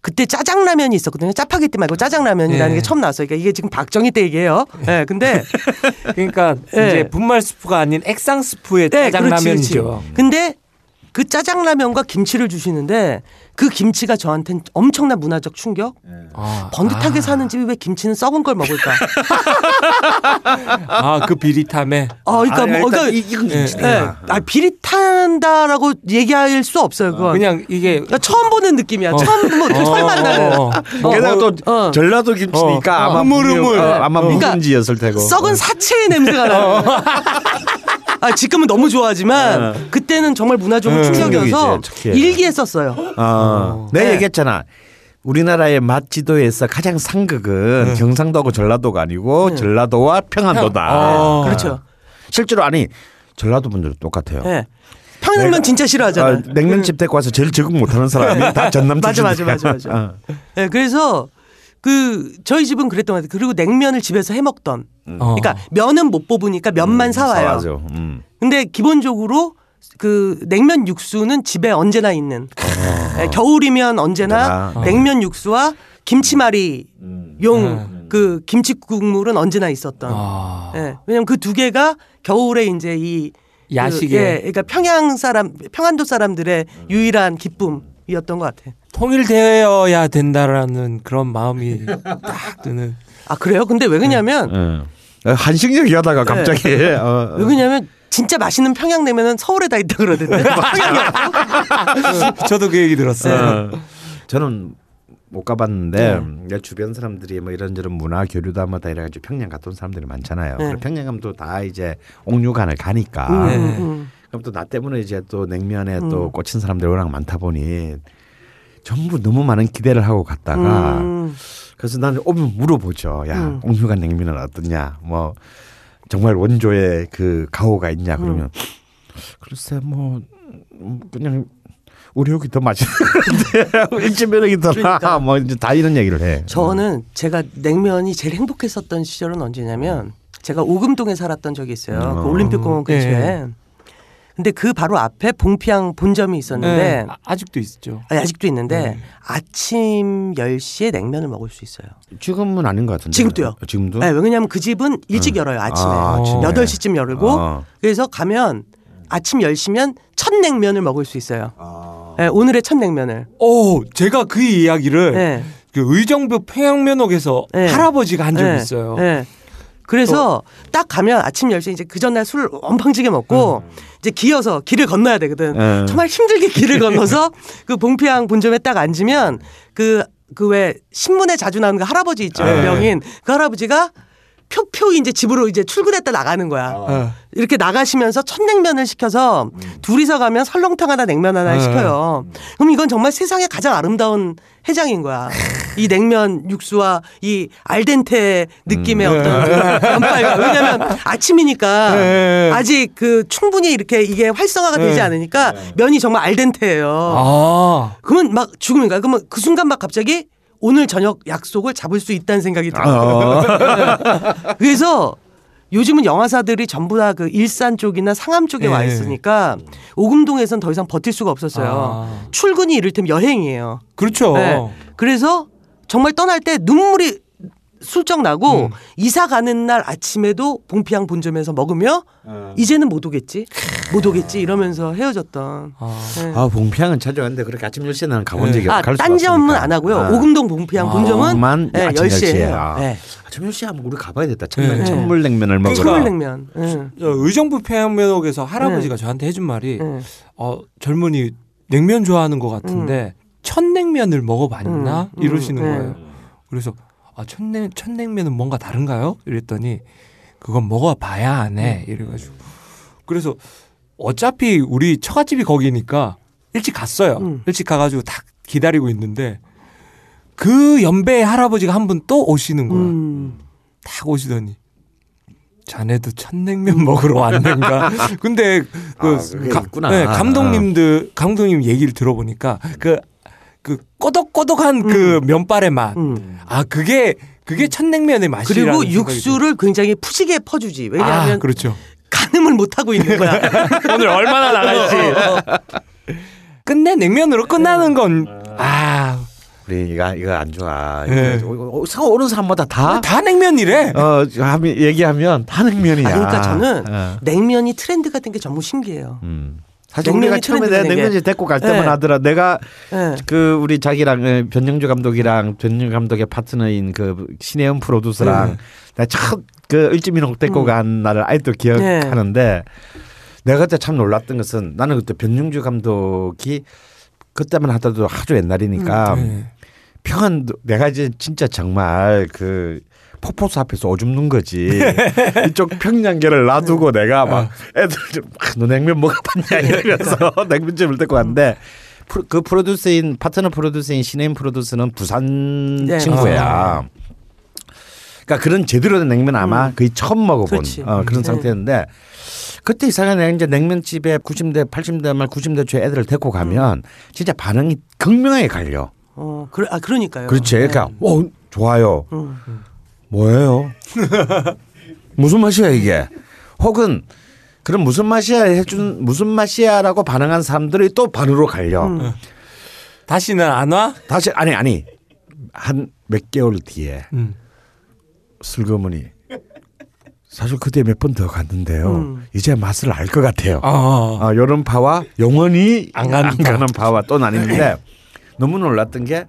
그때 짜장라면이 있었거든요. 짜파게티 말고 짜장라면이라는 네. 게 처음 나왔어요. 그러니까 이게 지금 박정희 때 얘기예요. 예. 근데 그러니까 예. 이제 분말 스프가 아닌 액상 스프의 네, 그렇지, 짜장라면이죠. 그렇지. 근데 그 짜장라면과 김치를 주시는데 그 김치가 저한테는 엄청난 문화적 충격. 아, 번듯하게 아. 사는 집이 왜 김치는 썩은 걸 먹을까? 아, 그 비릿함에 어, 그러니까 아, 뭐, 그러니까 이- 이건 예, 김치다. 예, 아, 비릿한다라고 얘기할 수 없어요. 그건. 그냥 이게 그러니까 처음 보는 느낌이야. 어. 처음 뭐 처음 만나는. 어, 어, 어. 게다가 또 어. 전라도 김치니까 어. 아마 흐물흐물. 어, 아마 어. 묵은지였을 테고. 썩은 사체의 냄새가 나요. 아, 지금은 너무 좋아하지만 그때는 정말 문화적으로 네. 충격이어서 충격이지, 특히. 일기했었어요. 어. 내가 네. 얘기했잖아. 우리나라의 맛 지도에서 가장 상극은 네. 경상도하고 전라도가 아니고 네. 전라도와 평안도다. 어. 그렇죠. 실제로 아니 전라도 분들도 똑같아요. 예. 평양면 진짜 싫어하잖아. 아, 냉면집 데리고 와서 제일 적응 못하는 사람이 다 전남 맞아, 맞아, 출신이야. 맞아, 맞아. 어. 네, 그래서 그 저희 집은 그랬던 것 같아요. 그리고 냉면을 집에서 해 먹던. 어. 그러니까 면은 못 뽑으니까 면만 사와요. 사와죠. 음. 근데 기본적으로 그 냉면 육수는 집에 언제나 있는. 네, 겨울이면 언제나 언제나. 냉면 육수와 김치말이 음. 용그 김치 국물은 언제나 있었던. 아. 예. 왜냐면 그 두 개가 겨울에 이제 이 그, 야식에 예, 그러니까 평양 사람 평안도 사람들의 유일한 기쁨이었던 것 같아. 통일되어야 된다라는 그런 마음이 딱 드는. 아 그래요? 근데 왜 그러냐면 어. 한식 얘기하다가 갑자기 어, 왜 그러냐면 진짜 맛있는 평양냉면은 서울에 다 있다 그러던데. 평양이 저도 그 얘기 들었어요. 어. 저는 못 가봤는데 내 주변 사람들이 뭐 이런저런 문화 교류다 뭐다 이래가지고 평양 갔던 사람들이 많잖아요. 네. 평양 가면 또 다 이제 옥류관을 가니까 네. 음, 그럼 또 나 때문에 이제 또 냉면에 또 꽂힌 사람들이 워낙 많다 보니 전부 너무 많은 기대를 하고 갔다가 음. 그래서 나는 오면 물어보죠. 야 음. 옥류관 냉면은 어떠냐? 뭐 정말 원조의 그 가오가 있냐? 그러면 글쎄 뭐 음, 그냥 우리 여기 더 맛있는데 일진면역이 더나 그러니까. 뭐 이제 다 이런 얘기를 해. 저는 제가 냉면이 제일 행복했었던 시절은 언제냐면 제가 오금동에 살았던 적이 있어요. 그 음. 올림픽공원 근처에. 네. 근데 그 바로 앞에 봉피항 본점이 있었는데 네, 아- 아직도 있죠. 아니, 아직도 있는데 네. 아침 10시에 냉면을 먹을 수 있어요. 지금은 아닌 것 같은데. 지금도요. 어, 지금도? 네, 왜냐하면 그 집은 일찍 열어요 아침에 아, 아침에. 8시쯤 열고 어. 그래서 가면 아침 10시면 첫 냉면을 먹을 수 있어요. 아. 네, 오늘의 첫 냉면을. 오, 제가 그 이야기를 네. 그 의정부 평양면옥에서 네. 할아버지가 한 적이 네, 있어요. 네. 그래서 딱 가면 아침 10시에 이제 그 전날 술 엄청지게 먹고 이제 기어서 길을 건너야 되거든. 음. 정말 힘들게 길을 건너서 그 봉피항 본점에 딱 앉으면 그 그 왜 신문에 자주 나오는 그 할아버지 있죠. 네. 명인. 그 할아버지가 표 이제 집으로 이제 출근했다 나가는 거야. 어. 이렇게 나가시면서 첫 냉면을 시켜서 둘이서 가면 설렁탕 하나 냉면 하나 네. 시켜요. 그럼 이건 정말 세상에 가장 아름다운 해장인 거야. 이 냉면 육수와 이 알덴테 느낌의 어떤 그 면발과 왜냐면 아침이니까 네. 아직 그 충분히 이렇게 이게 활성화가 되지 네. 않으니까 면이 정말 알덴테예요. 아. 그러면 막 죽음인가? 그러면 그 순간 막 갑자기 오늘 저녁 약속을 잡을 수 있다는 생각이 들어요. 어. 그래서 요즘은 영화사들이 전부 다 그 일산 쪽이나 상암 쪽에 와 네. 있으니까 오금동에선 더 이상 버틸 수가 없었어요. 아. 출근이 이를테면 여행이에요. 그렇죠. 네. 그래서 정말 떠날 때 눈물이 슬쩍 나고 음. 이사 가는 날 아침에도 봉피항 본점에서 먹으며 이제는 못 오겠지, 못 오겠지 이러면서 헤어졌던. 아. 네. 아 자주 갔는데 그렇게 아침 10시에 나는 가본 적이 아, 갈 수가 딴 점은 없으니까. 안 하고요. 아. 오금동 봉피항 아. 본점은 만 네, 아침 10시에 10시에. 해요. 아. 네. 아침 10시에 한번 우리 가봐야 됐다. 네. 천물, 천물냉면을 먹으러. 그러니까. 천물냉면. 네. 저 의정부 평양면옥에서 할아버지가 저한테 해준 말이 네. 어, 젊은이 냉면 좋아하는 것 같은데 첫 냉면을 먹어봤나 음, 이러시는 음, 네. 거예요. 그래서 아, 첫, 냉, 첫 냉면은 뭔가 다른가요? 이랬더니 그건 먹어봐야 하네 이래가지고 그래서 어차피 우리 처갓집이 거기니까 일찍 갔어요. 음. 일찍 가가지고 딱 기다리고 있는데 그 연배의 할아버지가 한 분 또 오시는 거야. 음. 딱 오시더니 자네도 첫 냉면 먹으러 왔는가? 근데 그 아, 가-. 네, 감독님들 감독님 얘기를 들어보니까 그 그 꼬덕꼬덕한 그 면발의 맛. 음. 아 그게 그게 첫 냉면의 맛이라는 그리고 육수를 굉장히 푸지게 퍼주지. 아, 왜냐하면 그렇죠. 가늠을 못 하고 있는 거야. 오늘 얼마나 나갈지. 끝내 냉면으로 끝나는 건 아, 우리 이거 이거 안 좋아. 네. 오는 사람마다 다. 다 냉면이래. 어, 하면 얘기하면 다 냉면이야. 아, 그러니까 저는 어. 냉면이 트렌드가 된 게 전부 신기해요. 음. 사실 우리가 처음에 내가. 냉면집 데리고 갈 때만 네. 하더라. 내가 네. 그 우리 자기랑 어, 변영주 감독이랑 변영주 감독의 파트너인 그 신혜연 프로듀서랑 네. 내가 첫그 일지민옥 데리고 음. 간 날을 아직도 기억하는데 내가 그때 참 놀랐던 것은 나는 그때 변영주 감독이 그때만 하더라도 아주 옛날이니까 네. 평안 내가 이제 진짜 정말 그 폭포수 앞에서 오줌 눈 거지. 이쪽 평양계를 놔두고 내가 막 애들 좀너 냉면 먹어봤냐 이러면서 냉면집을 데리고 갔는데 프로- 그 프로듀서인 파트너 프로듀서인 신혜인 프로듀서는 부산 네. 친구야. 그러니까 그런 제대로 된 냉면 아마 거의 처음 먹어본. 어, 그런 네. 상태였는데 그때 이상하게 이제 냉면집에 90대 80대 말 90대 초에 애들을 데리고 가면 진짜 반응이 극명하게 갈려. 어, 그래, 아 그러니까요. 그렇지. 그러니까 네. 어 좋아요. 음. 뭐예요? 무슨 맛이야 이게? 혹은 그럼 무슨 맛이야 해준 무슨 맛이야라고 반응한 사람들이 또 반으로 갈려. 음. 다시는 안 와? 다시 아니 아니 한 몇 개월 뒤에 음. 슬그머니 사실 그때 몇 번 더 갔는데요. 음. 이제 맛을 알 것 같아요. 어. 아, 요런 파와 영원히 안 가는 파. 가는 파와 또 나뉘는데 너무 놀랐던 게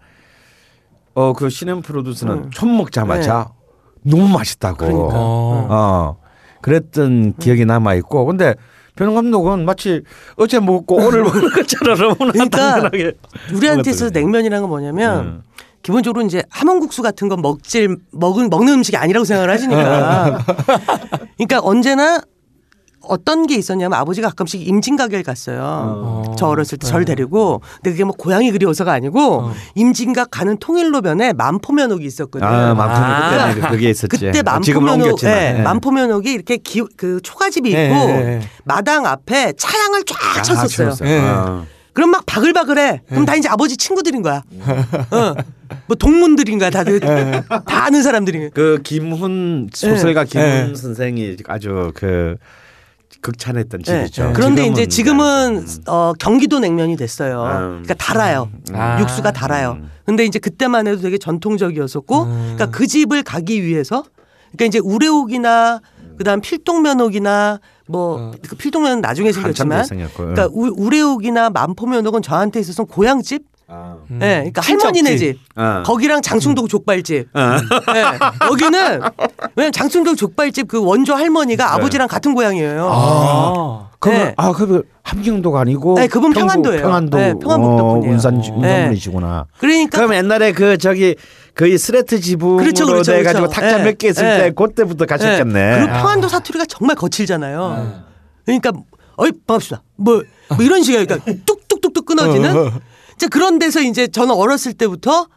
어 그 신현 프로듀서는 처음 먹자마자 너무 맛있다고. 네. 그러니까. 어. 어 그랬던 기억이 남아 있고 근데 변 감독은 마치 어제 먹고 오늘 먹는 것처럼 그러니까 당연하게 우리한테 있어서 먹었더니. 냉면이라는 건 뭐냐면 음. 기본적으로 이제 함흥국수 같은 건 먹질 먹은 먹는 음식이 아니라고 생각을 하시니까. 그러니까 언제나 어떤 게 있었냐면 아버지가 가끔씩 임진 가게를 갔어요. 어. 저 어렸을 때절 데리고 근데 그게 뭐 고향이 그리워서가 아니고 어. 임진각 가는 통일로변에 만포면옥이 있었거든요. 아, 만포면 아. 그때 그게 있었지. 그때 지금은 만포면옥, 예. 만포면옥이 이렇게 기, 그 초가집이 있고 예, 예. 마당 앞에 차량을 쫙 아, 쳤었어요. 아. 그럼 막 바글바글해. 그럼 다 이제 아버지 친구들인 거야. 어. 뭐 동문들인 거야. 다들 다 아는 사람들인 거야. 그 김훈 소설가 김훈 예. 선생이 아주 그 극찬했던 집이죠. 네. 그런데 이제 지금은 지금은 음. 어, 경기도 냉면이 됐어요. 음. 그러니까 달아요. 아. 육수가 달아요. 음. 근데 이제 그때만 해도 되게 전통적이었었고, 그러니까 그 집을 가기 위해서, 그러니까 이제 우레옥이나 그다음 필동면옥이나 뭐그 필동면은 나중에 생겼지만. 그러니까 우, 우레옥이나 만포면옥은 저한테 있어서는 고향집, 아. 음. 예, 그러니까. 할머니네 집. 어. 거기랑 장충동 족발집. 어. 예, 여기는 왜냐면 장충동 족발집 그 원조 할머니가 아버지랑 같은 고향이에요. 아. 그러면 네. 아, 그 함경도가 아니고 네, 그분 평안도예요. 평안도 네, 평안북도 어. 운산 네. 운산분이시구나. 그러니까 그럼 옛날에 그 저기 거의 스레트 지붕으로 그렇죠, 그렇죠, 돼 가지고 그렇죠. 탁자 예, 몇개 있을 예. 때 그때부터 가셨겠네. 그리고 평안도 사투리가 정말 거칠잖아요. 그러니까 어이 반갑습니다. 뭐, 뭐 이런 식이에요. 그러니까 뚝뚝뚝뚝 끊어지는. 이제 그런 데서 이제 저는 어렸을 때부터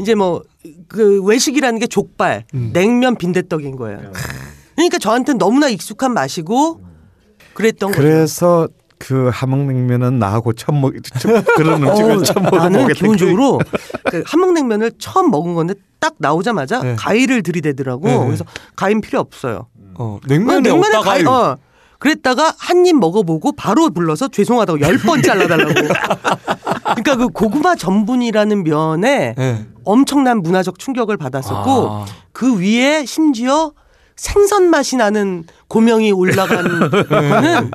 이제 뭐 그 외식이라는 게 족발, 냉면, 빈대떡인 거예요. 그러니까 저한테는 너무나 익숙한 맛이고 그랬던 거죠. 그래서 그 함흥냉면은 나하고 처음 먹 그런 음식을 어, 처음 나는 먹어보게 기본적으로 그 함흥냉면을 처음 먹은 건데 딱 나오자마자 네. 가위를 들이대더라고. 네. 그래서 가위는 필요 없어요. 어, 냉면에 냉면에 없다가 가위. 어. 그랬다가 한 입 먹어보고 바로 불러서 죄송하다고 열 번 잘라달라고. 그러니까 그 고구마 전분이라는 면에 예. 엄청난 문화적 충격을 받았었고 아. 그 위에 심지어 생선 맛이 나는 고명이 올라간 거는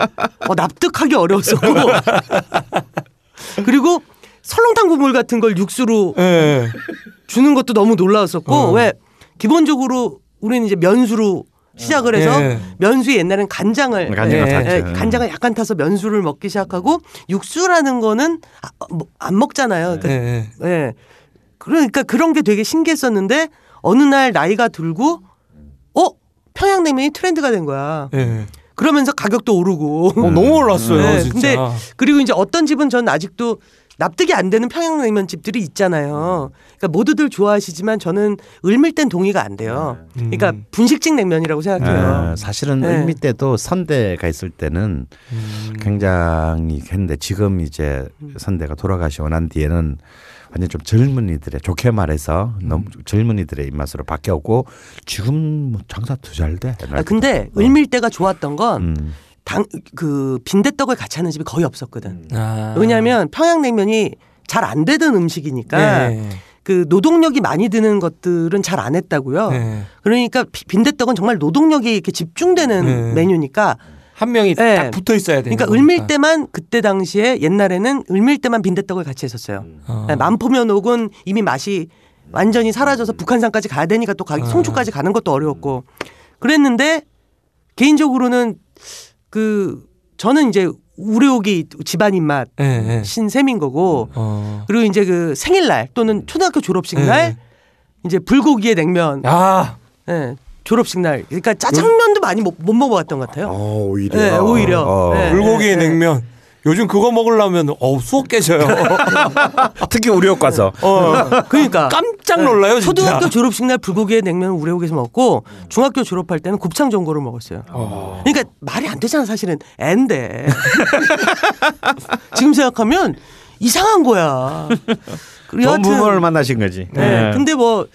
어, 납득하기 어려웠었고 그리고 설렁탕 국물 같은 걸 육수로 예. 주는 것도 너무 놀라웠었고 어. 왜 기본적으로 우리는 이제 면수로 시작을 해서 예. 면수에 옛날엔 간장을 간장을 예. 예, 간장을 약간 타서 면수를 먹기 시작하고 육수라는 거는 아, 뭐, 안 먹잖아요. 그러니까 예. 예. 예. 그러니까 그런 게 되게 신기했었는데 어느 날 나이가 들고 어 평양냉면이 트렌드가 된 거야. 예. 그러면서 가격도 오르고. 어, 너무 올랐어요, 네, 진짜. 근데 그리고 이제 어떤 집은 전 아직도 납득이 안 되는 평양냉면 집들이 있잖아요. 그러니까 모두들 좋아하시지만 저는 을밀땐 동의가 안 돼요. 그러니까 분식집 냉면이라고 생각해요. 어, 사실은 네. 을미 때도 선대가 있을 때는 음. 굉장히 했는데 지금 이제 선대가 돌아가시고 난 뒤에는 완전 좀 젊은이들의 좋게 말해서 너무 젊은이들의 입맛으로 바뀌었고 지금 뭐 장사 더잘 돼. 아, 근데 을밀 때가 좋았던 건 음. 당 그 빈대떡을 같이 하는 집이 거의 없었거든. 아. 왜냐하면 평양냉면이 잘 안 되던 음식이니까 예. 그 노동력이 많이 드는 것들은 잘 안 했다고요. 예. 그러니까 비- 빈대떡은 정말 노동력이 이렇게 집중되는 네. 메뉴니까 한 명이 예. 딱 붙어 있어야 되는 그러니까 을밀 때만 그때 당시에 옛날에는 을밀 때만 빈대떡을 같이 했었어요. 어. 네, 만포면 옥은 이미 맛이 완전히 사라져서 북한산까지 가야 되니까 또 가, 어. 송초까지 가는 것도 어려웠고 그랬는데 개인적으로는 그 저는 이제 우레옥이 집안 입맛 예. 예. 신셈인 거고 어. 그리고 이제 그 생일날 또는 초등학교 졸업식 네. 날 이제 불고기에 냉면 아. 예, 졸업식 날 그러니까 짜장면도 많이 못, 못 먹어봤던 것 같아요. 어, 오히려 네, 오히려. 어. 네. 불고기에 네. 냉면. 요즘 그거 먹으려면 어우 수억 깨져요. 특히 우리 역 가서 어, 그러니까 깜 깜짝 놀라요, 진짜. 초등학교 졸업식 날 불고기에 냉면 우레옥에서 먹고 중학교 졸업할 때는 곱창 전골을 먹었어요. 그러니까 말이 안 되잖아 사실은 앤데 지금 생각하면 이상한 거야. 그리고 좋은 여하튼 부모를 만나신 거지. 네. 예. 근데 뭐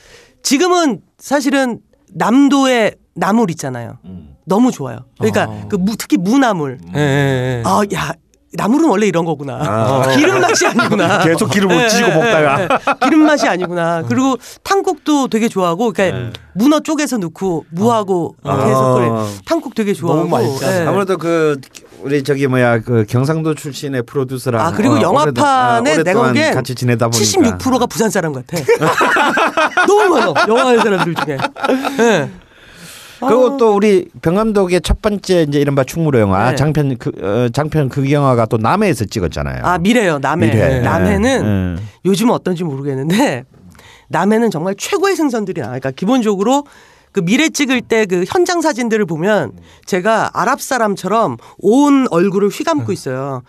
지금은 사실은 남도의 나물 있잖아요. 너무 좋아요. 그러니까 아. 그 무, 특히 무나물. 예. 아, 야, 나물은 원래 이런 거구나. 기름 맛이 아니구나. 계속 기름을 예, 찌고 예, 먹다가. 예, 예. 기름 맛이 아니구나. 그리고 탕국도 되게 좋아하고, 그러니까 문어 쪼개서 넣고 무하고 이렇게 해서. 아. 탕국 되게 좋아하고. 아무래도 그 우리 저기 뭐야 그 경상도 출신의 프로듀서랑 아 그리고 어, 영화판에 오래도- 어, 내가 보기엔 같이 지내다 보니까 76%가 부산 사람 같아. 너무 많아. 영화하는 사람들 중에. 예. 그리고 또 우리 병감독의 첫 번째 이제 이른바 충무로 영화 네. 장편 그 어, 장편 극 영화가 또 남해에서 찍었잖아요. 아 미래요. 남해. 미래. 남해는 예, 예. 요즘 은 어떤지 모르겠는데 남해는 정말 최고의 생선들이 나와요. 그러니까 기본적으로 그 미래 찍을 때 그 현장 사진들을 보면 제가 아랍 사람처럼 온 얼굴을 휘감고 있어요.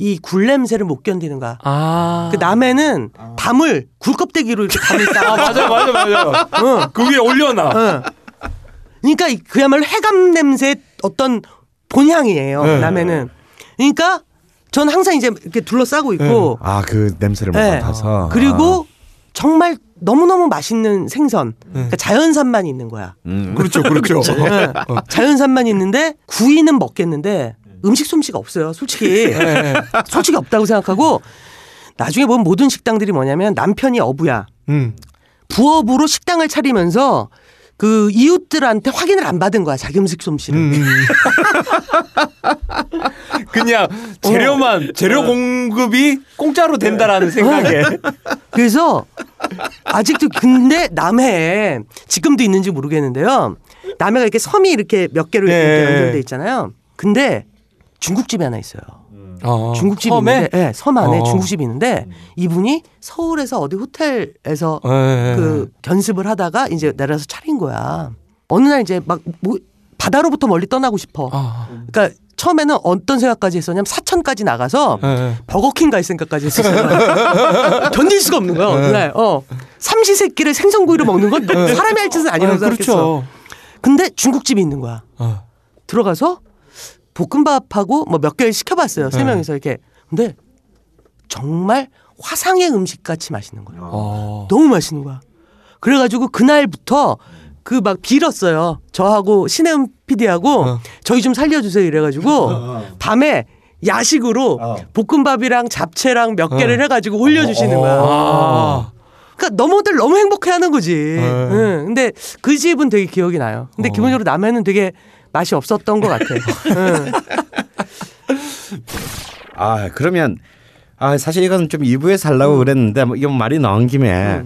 이 굴 냄새를 못 견디는 거야. 아. 그 남해는 담을 굴껍데기로 이렇게 담을 쌓아. 아, 맞아, 맞아, 맞아. 응. 그 위에 올려놔. 응. 그러니까 이- 그야말로 해감 냄새의 어떤 본향이에요. 네. 남해는. 그러니까 전 항상 이제 이렇게 둘러싸고 있고 아 그 냄새를 못 네. 맡아서 그리고 정말 너무너무 맛있는 생선. 그러니까 자연산만 있는 거야. 아, 음. 그렇죠, 그렇죠. 네. 자연산만 있는데 구이는 먹겠는데 음식 솜씨가 없어요. 솔직히. 예, 솔직히 없다고 생각하고 나중에 보면 모든 식당들이 뭐냐면 남편이 어부야. 음. 부업으로 식당을 차리면서 그 이웃들한테 확인을 안 받은 거야. 자기 음식 솜씨를. 음. 그냥 재료만 재료 공급이 공짜로 된다라는 생각에 그래서 아직도 근데 남해에 지금도 있는지 모르겠는데요. 남해가 이렇게 섬이 이렇게 몇 개로 이렇게 네. 연결돼 있잖아요. 근데 중국집이 하나 있어요. 어, 중국집이 섬에? 있는데 네, 섬 안에 어. 중국집이 있는데 이분이 서울에서 어디 호텔에서 예, 예. 그 견습을 하다가 이제 내려서 차린 거야. 어느 날 이제 막 뭐 바다로부터 멀리 떠나고 싶어. 아, 그러니까 처음에는 어떤 생각까지 했었냐면 사천까지 나가서 예, 예. 버거킹 갈 생각까지 했었어요. 견딜 수가 없는 거야. 어느 날. 어. 삼시세끼를 생선구이로 먹는 건 사람이 할 짓은 아니라고 아, 생각했어. 그렇죠. 근데 중국집이 있는 거야. 어. 들어가서 볶음밥하고 뭐 몇 개를 시켜봤어요. 세 네. 명이서 이렇게. 근데 정말 화상의 음식 같이 맛있는 거예요. 어. 너무 맛있는 거야. 그래가지고 그날부터 그 막 빌었어요. 저하고 신혜은 PD하고 어. 저희 좀 살려주세요 이래가지고 밤에 야식으로 어. 볶음밥이랑 잡채랑 몇 개를 어. 해가지고 올려주시는 거야. 아. 그러니까 너무들 너무 행복해하는 거지. 네. 응. 근데 그 집은 되게 기억이 나요. 근데 어. 기본적으로 남해는 되게 맛이 없었던 것 같아. 응. 아 그러면 아 사실 이건 좀 2부에서 하려고 음. 그랬는데 뭐 이건 말이 나온 김에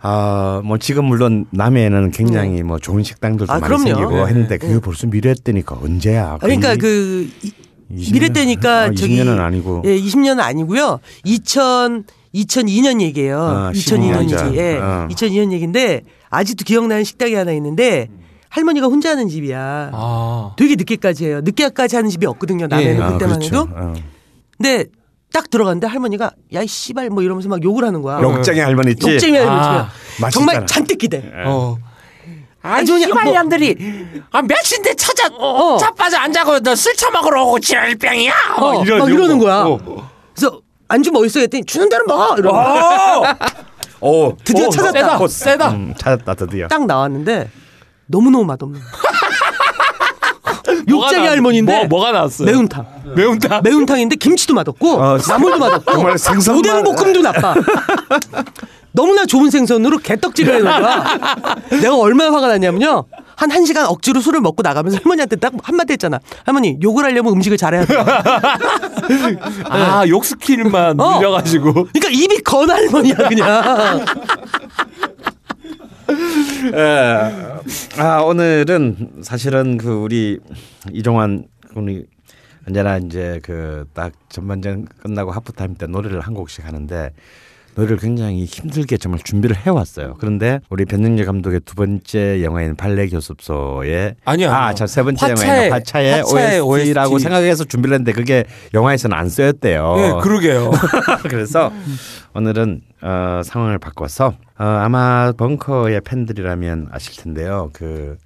아뭐 지금 물론 남해에는 굉장히 뭐 좋은 식당들도 아, 많이 그럼요. 생기고 네, 했는데 네. 그게 벌써 미래 때니까 언제야? 그러니까 그 이- 20년? 미래 때니까 아, 저기 20년은 아니고 예, 20년은 아니고요. 2000 2002년 얘기예요. 아, 2002년이지. 12년 예. 어. 2002년 얘기인데 아직도 기억나는 식당이 하나 있는데 할머니가 혼자 하는 집이야. 아. 되게 늦게까지 해요. 늦게까지 하는 집이 없거든요. 남해는 예. 아, 그때만 그렇죠. 해도. 어. 근데 딱 들어갔는데 할머니가 야이 씨발 뭐 이러면서 막 욕을 하는 거야. 욕쟁이 할머니 있지. 욕쟁이 할머니 아, 아, 정말 잔뜩 기대. 어. 아주 그냥 뭐- 씨발년들이 아 몇인데 찾아 어. 자빠져 안 자고 너 술 처먹으러 오고 지랄병이야. 어, 이런- 막 이러는 거야. 어. 그래서 안주 뭐 있어 했더니 주는 대로 먹어. 이러고 오 드디어 찾았다. 곧 세다. 음, 찾았다 드디어. 딱 나왔는데 너무너무 맛없는 욕쟁이 나- 할머니인데 뭐, 뭐가 나왔어요? 매운탕. 매운탕. 매운탕인데 김치도 맛없고 어, 나물도 맛없고 정말 생선만- 오뎅 볶음도 나빠. 너무나 좋은 생선으로 개떡질을 해놓은 거야. 내가 얼마나 화가 났냐면요. 한 1시간 억지로 술을 먹고 나가면서 할머니한테 딱 한마디 했잖아. 할머니 욕을 하려면 음식을 잘해야 돼. 아, 욕 스킬만 어. 늘려가지고. 그러니까 입이 건 할머니야 그냥. 예. 아 오늘은 사실은 그 우리 이종환 우리 언제나 이제 그 딱 전반전 끝나고 하프타임 때 노래를 한 곡씩 하는데 노래를 굉장히 힘들게 정말 준비를 해왔어요. 그런데 우리 변영재 감독의 두 번째 영화인 발레 교습소에 아니요. 아, 아니요. 자세 번째 영화인 화차의, 화차의 OST라고 OST. 생각해서 준비를 했는데 그게 영화에서는 안 쓰였대요. 예, 그러게요. 그래서 오늘은 어, 상황을 바꿔서 어, 아마 벙커의 팬들이라면 아실 텐데요. 그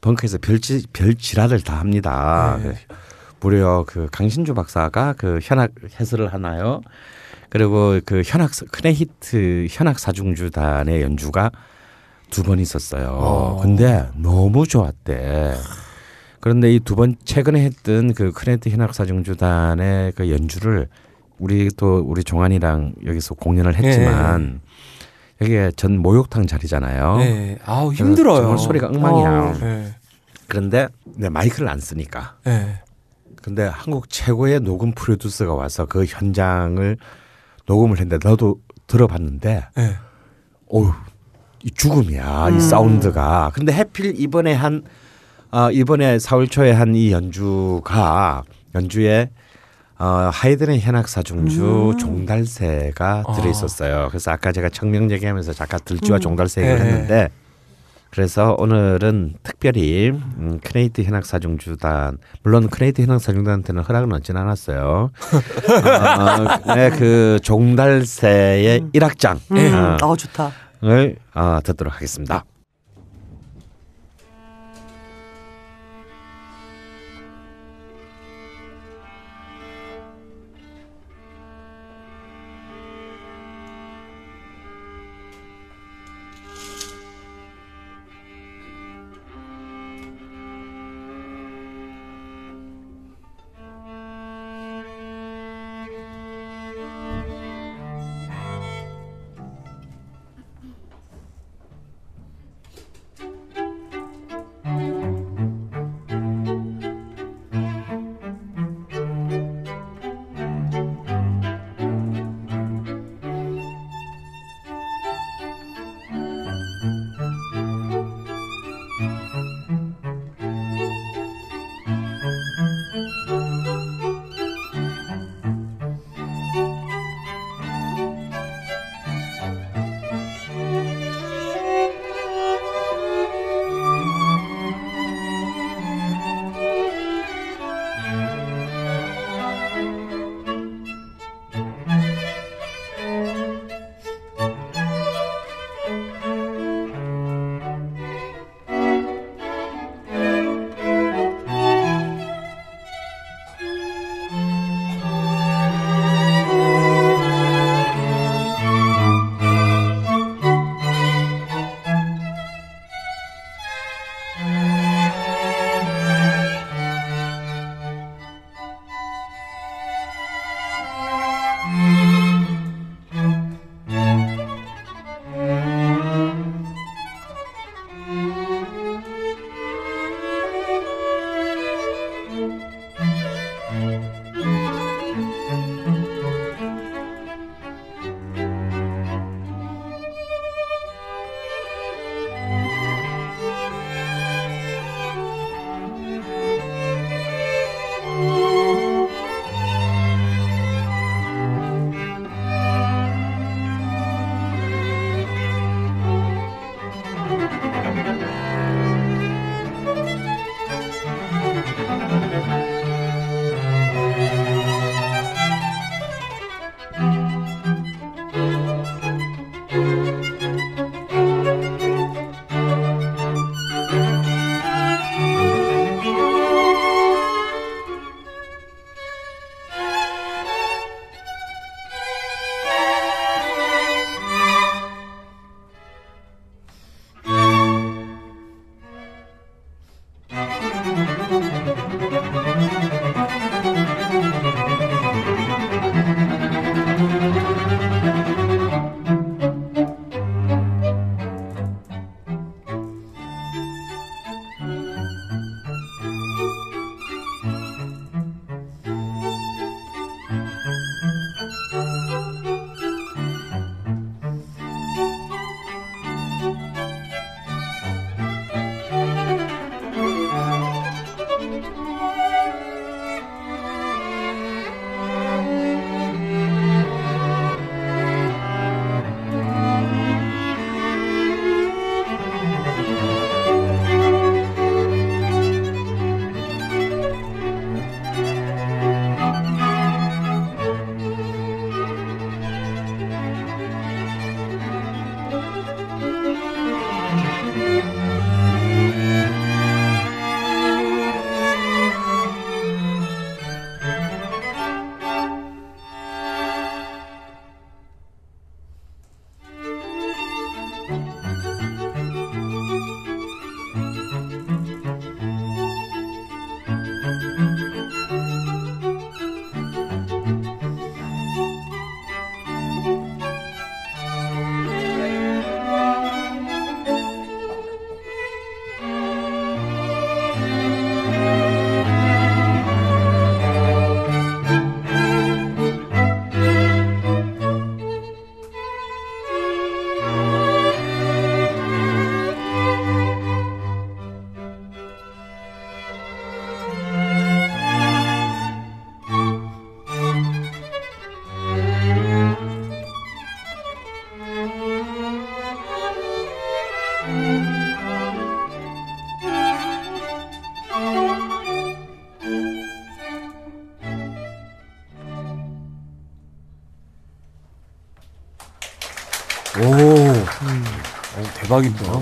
벙커에서 별지 별지랄을 다 합니다. 네. 무려 그 강신주 박사가 그 현악 해설을 하나요. 그리고 그 현악 큰의 히트 현악 사중주단의 연주가 두 번 있었어요. 어. 근데 너무 좋았대. 그런데 이 두 번 최근에 했던 그 크네트 현악 사중주단의 그 연주를 우리 또 우리 종환이랑 여기서 공연을 했지만 여기에 전 목욕탕 자리잖아요. 네. 아우 힘들어요. 정말 소리가 엉망이야. 어. 네. 그런데 네, 마이크를 안 쓰니까. 네. 근데 한국 최고의 녹음 프로듀서가 와서 그 현장을 녹음을 했는데 너도 들어봤는데 네. 어우 이 죽음이야 음. 이 사운드가. 근데 해필 이번에 한 어, 이번에 4월 초에 한 이 연주가 연주에 어, 하이든의 현악 사 중주 음. 종달새가 아. 들어 있었어요. 그래서 아까 제가 청명 얘기하면서 잠깐 들쥐와 종달새 얘기를 네. 했는데 그래서 오늘은 특별히 음, 크네이트 현악 사중주단 물론 크네이트 현악 사중주단한테는 허락은 얻진 않았어요. 어, 네, 그 종달새의 일악장 음. 어, 어 좋다. 을 어, 듣도록 하겠습니다.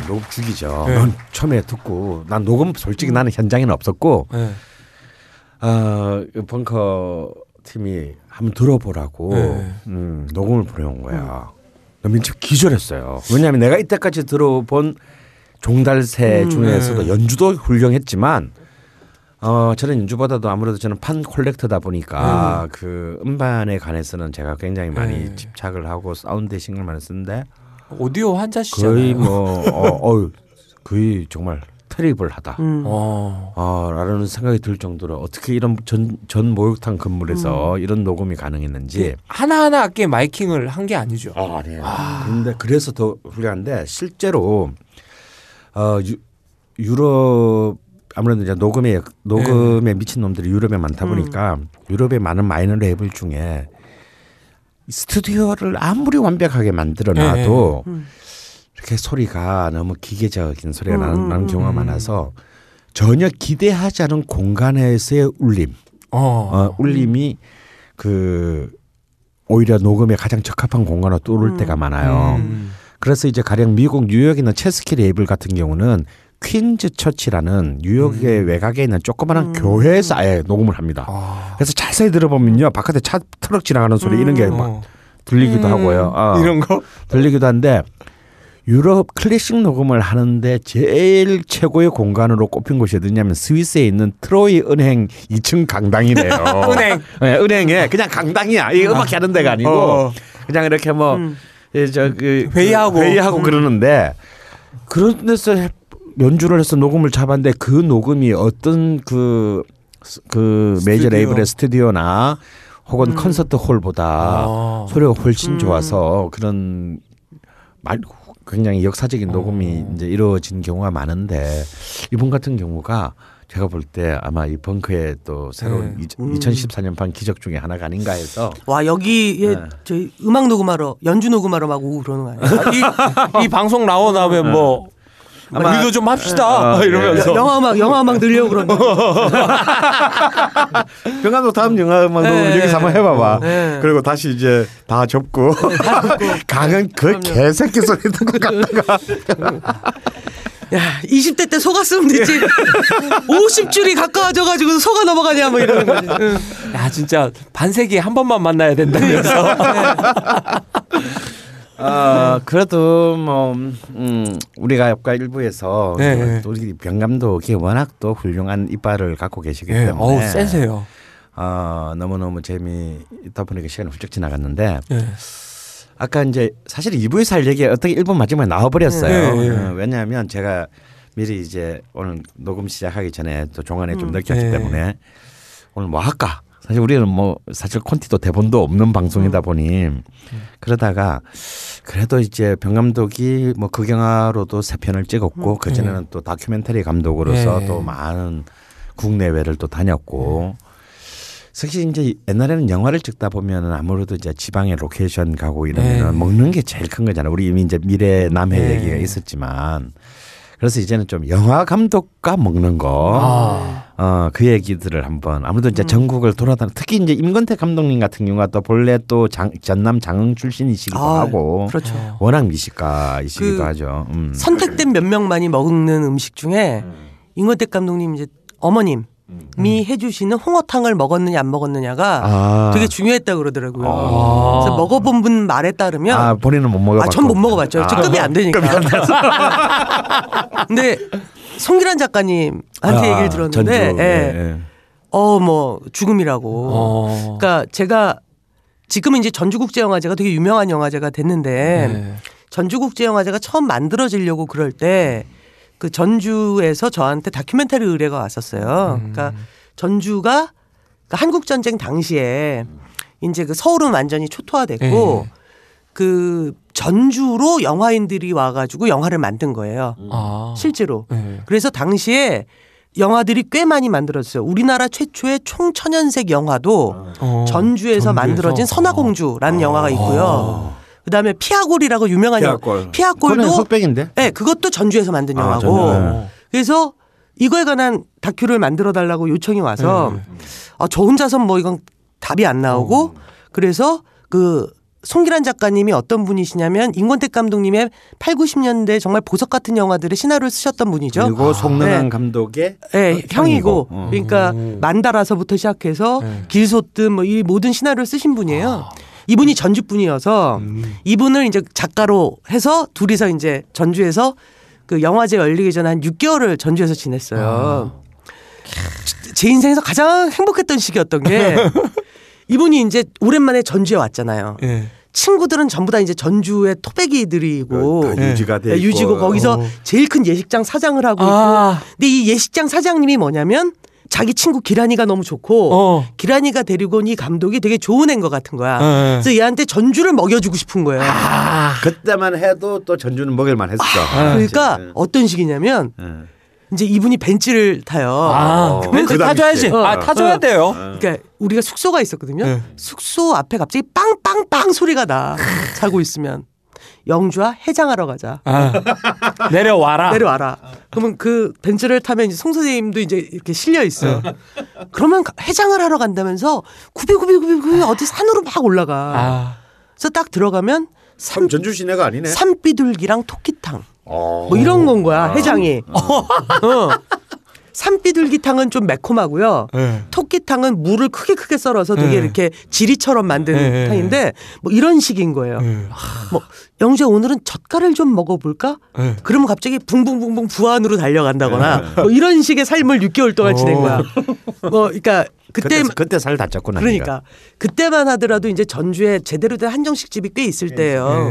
녹음 죽이죠. 네. 난 처음에 듣고 난 녹음 솔직히 나는 현장에는 없었고 네. 어, 그 벙커 팀이 한번 들어보라고 네. 음, 녹음을 보내온 거야. 나 민첩 기절했어요. 왜냐하면 내가 이때까지 들어본 종달새 음, 중에서도 네. 연주도 훌륭했지만 어 저는 연주보다도 아무래도 저는 판 콜렉터다 보니까 그 음반에 관해서는 제가 굉장히 많이 네. 집착을 하고 사운드에 신경을 많이 쓰는데 오디오 환자시잖아요. 거의 뭐 어, 어유 거의 정말 terrible하다. 음. 어. 어, 라는 생각이 들 정도로 어떻게 이런 전, 전 목욕탕 건물에서 이런 녹음이 가능했는지. 하나하나 악기에 miking을 한 게 아니죠. 아, 네. 근데 그래서 더 훌륭한데 실제로 어 유, 유럽 아무래도 이제 녹음에 녹음에 미친 놈들이 유럽에 많다 보니까 유럽의 많은 마이너 레이블 중에 스튜디오를 아무리 완벽하게 만들어 놔도 이렇게 소리가 너무 기계적인 소리가 나는, 나는 경우가 많아서 전혀 기대하지 않은 공간에서의 울림, 어. 어, 울림이 그 오히려 녹음에 가장 적합한 공간으로 떠오를 때가 많아요. 음. 그래서 이제 가령 미국 뉴욕에 있는 체스키 레이블 같은 경우는 퀸즈 처치라는 뉴욕의 외곽에 있는 조그마한 교회에서 아예 녹음을 합니다. 아. 그래서 자세히 들어보면요 바깥에 차 트럭 지나가는 소리 이런 게막 어. 들리기도 하고요. 어, 이런 거? 들리기도 한데 유럽 클래식 녹음을 하는데 제일 최고의 공간으로 꼽힌 곳이 어디냐면 스위스에 있는 트로이 은행 2층 강당이래요. 은행. 네, 은행에 그냥 강당이야. 이 음악 하는 데가 아니고 어. 그냥 이렇게 뭐 저그 회의하고. 회의하고 그러는데 그런 데서 해- 연주를 해서 녹음을 잡았는데 그 녹음이 어떤 그그 메이저 스튜디오. 레이블의 스튜디오나 혹은 콘서트 홀보다 아. 소리가 훨씬 좋아서 그런 말 굉장히 역사적인 녹음이 이제 이루어진 경우가 많은데 이번 같은 경우가 제가 볼 때 아마 이 벙크의 또 새로운 네. 이 2014년판 기적 중에 하나가 아닌가 해서 와 여기에 네. 저희 음악 녹음하러 연주 녹음하러 막 오고 그러는 거 아니에요? 이, 이 방송 나오 나면 뭐 아마- 우리도 좀 합시다 어, 이러면서 영화 음악 영화 음악 늘려고 그러는 병감독 다음 영화 음악 네. 여기서 한번 해봐봐. 네. 그리고 다시 이제 다 접고 강은 그 개새끼 소리 듣고 갔다가 야 20대 때 속았으면 됐지 50줄이 가까워져가지고 속아 넘어가냐 뭐 이러는 거지. 응. 야 진짜 반세기에 한 번만 만나야 된다면서 어, 그래도 뭐 음, 우리가 옆과 일부에서 네. 또 우리 병 감독이 워낙 또 훌륭한 이빨을 갖고 계시기 예, 때문에 어우 세세요. 어, 너무너무 재미있다 보니까 시간이 훌쩍 지나갔는데 예. 아까 이제 사실 2부에서 할 얘기가 어떻게 1분 마지막에 나와버렸어요. 네, 네. 어, 왜냐하면 제가 미리 이제 오늘 녹음 시작하기 전에 또 종안에 좀 느꼈기 네. 때문에 오늘 뭐 할까? 사실 우리는 뭐 사실 콘티도 대본도 없는 방송이다 보니 그러다가 그래도 이제 병 감독이 뭐 극영화로도 세 편을 찍었고 그 전에는 또 다큐멘터리 감독으로서 네. 또 많은 국내외를 또 다녔고 사실 이제 옛날에는 영화를 찍다 보면은 아무래도 이제 지방에 로케이션 가고 이러면은 네. 먹는 게 제일 큰 거잖아요. 우리 이미 이제 미래 남해 네. 얘기가 있었지만 그래서 이제는 좀 영화 감독과 먹는 거, 아. 어, 그 얘기들을 한번 아무래도 이제 전국을 돌아다니 특히 이제 임권택 감독님 같은 경우가 또 본래 또 장, 전남 장흥 출신이시기도 아, 하고 그렇죠. 워낙 미식가이시기도 그 하죠. 음. 선택된 몇 명만이 먹는 음식 중에 임원택 감독님 이제 어머님 이 해주시는 홍어탕을 먹었느냐 안 먹었느냐가 아. 되게 중요했다 그러더라고요. 아. 그래서 먹어본 분 말에 따르면 아 본인은 못 먹어봤고. 아, 전 못 먹어봤죠. 아. 저 급이 안 되니까. 근데 송기란 작가님한테 아, 얘기를 들었는데, 전주, 예. 예. 어, 뭐, 죽음이라고. 어. 그러니까 제가 지금은 이제 전주국제영화제가 되게 유명한 영화제가 됐는데, 네. 전주국제영화제가 처음 만들어지려고 그럴 때, 그 전주에서 저한테 다큐멘터리 의뢰가 왔었어요. 그러니까 전주가 그 한국 전쟁 당시에 이제 그 서울은 완전히 초토화됐고, 네. 그 전주로 영화인들이 와가지고 영화를 만든 거예요. 아. 실제로. 네. 그래서 당시에 영화들이 꽤 많이 만들어졌어요. 우리나라 최초의 총천연색 영화도 어, 전주에서 만들어진 선화공주라는 영화가 있고요. 그다음에 피아골이라고 유명한 영화. 피아골. 피아골도 흑백인데. 네, 그것도 전주에서 만든 아, 영화고. 전주, 네. 그래서 이거에 관한 다큐를 만들어 달라고 요청이 와서 네. 아, 저 혼자서 뭐 이건 답이 안 나오고 그래서 그 송기란 작가님이 어떤 분이시냐면 임권택 감독님의 8, 90년대 정말 보석 같은 영화들의 시나리오를 쓰셨던 분이죠. 그리고 송능한 네. 감독의 네, 형이고. 형이고, 어. 그러니까 만다라서부터 시작해서 네. 길소뜸 뭐 이 모든 시나리오를 쓰신 분이에요. 이분이 전주 분이어서 이분을 이제 작가로 해서 둘이서 이제 전주에서 그 영화제 열리기 전에 한 6개월을 전주에서 지냈어요. 제 인생에서 가장 행복했던 시기였던 게 이분이 이제 오랜만에 전주에 왔잖아요. 예. 친구들은 전부 다 이제 전주의 토백이들이고 다 유지가 돼 네, 있고. 유지고 거기서 어. 제일 큰 예식장 사장을 하고 아. 있고 근데 이 예식장 사장님이 뭐냐면 자기 친구 기란이가 너무 좋고 어. 기란이가 데리고 온 이 감독이 되게 좋은 애인 것 같은 거야. 예. 그래서 얘한테 전주를 먹여주고 싶은 거예요. 아. 그때만 해도 또 전주는 먹일만 했어. 그러니까 그치? 어떤 식이냐면 예. 이제 이분이 벤츠를 타요. 아, 어, 벤츠 그. 타줘야지. 어. 아, 타줘야 돼요. 그러니까 우리가 숙소가 있었거든요. 네. 숙소 앞에 갑자기 빵빵빵 소리가 나. 자고 있으면 영주야 해장하러 가자. 아. 내려와라. 내려와라. 그러면 그 벤츠를 타면 이제 송 선생님도 이제 이렇게 실려 있어요. 그러면 가- 해장을 하러 간다면서 구비구비구비구비 어디 산으로 막 올라가. 아. 그래서 딱 들어가면 참 산, 전주 시내가 아니네. 산비둘기랑 토끼탕 어. 뭐 이런 건 거야 해장이. 어. 산비둘기탕은 좀 매콤하고요. 예. 토끼탕은 물을 크게 크게 썰어서 되게 네. 이렇게 지리처럼 만든 네, 탕인데 뭐 이런 식인 거예요. 예. 뭐 영주야 오늘은 젓갈을 좀 먹어볼까? 예. 그러면 갑자기 붕붕붕붕 부안으로 달려간다거나 뭐 이런 식의 삶을 6개월 동안 지낸 거야. 뭐 그러니까 그때 그때 그때 살 다쳤구나. 그러니까 그때만 하더라도 이제 전주에 제대로 된 한정식 집이 꽤 있을 때예요.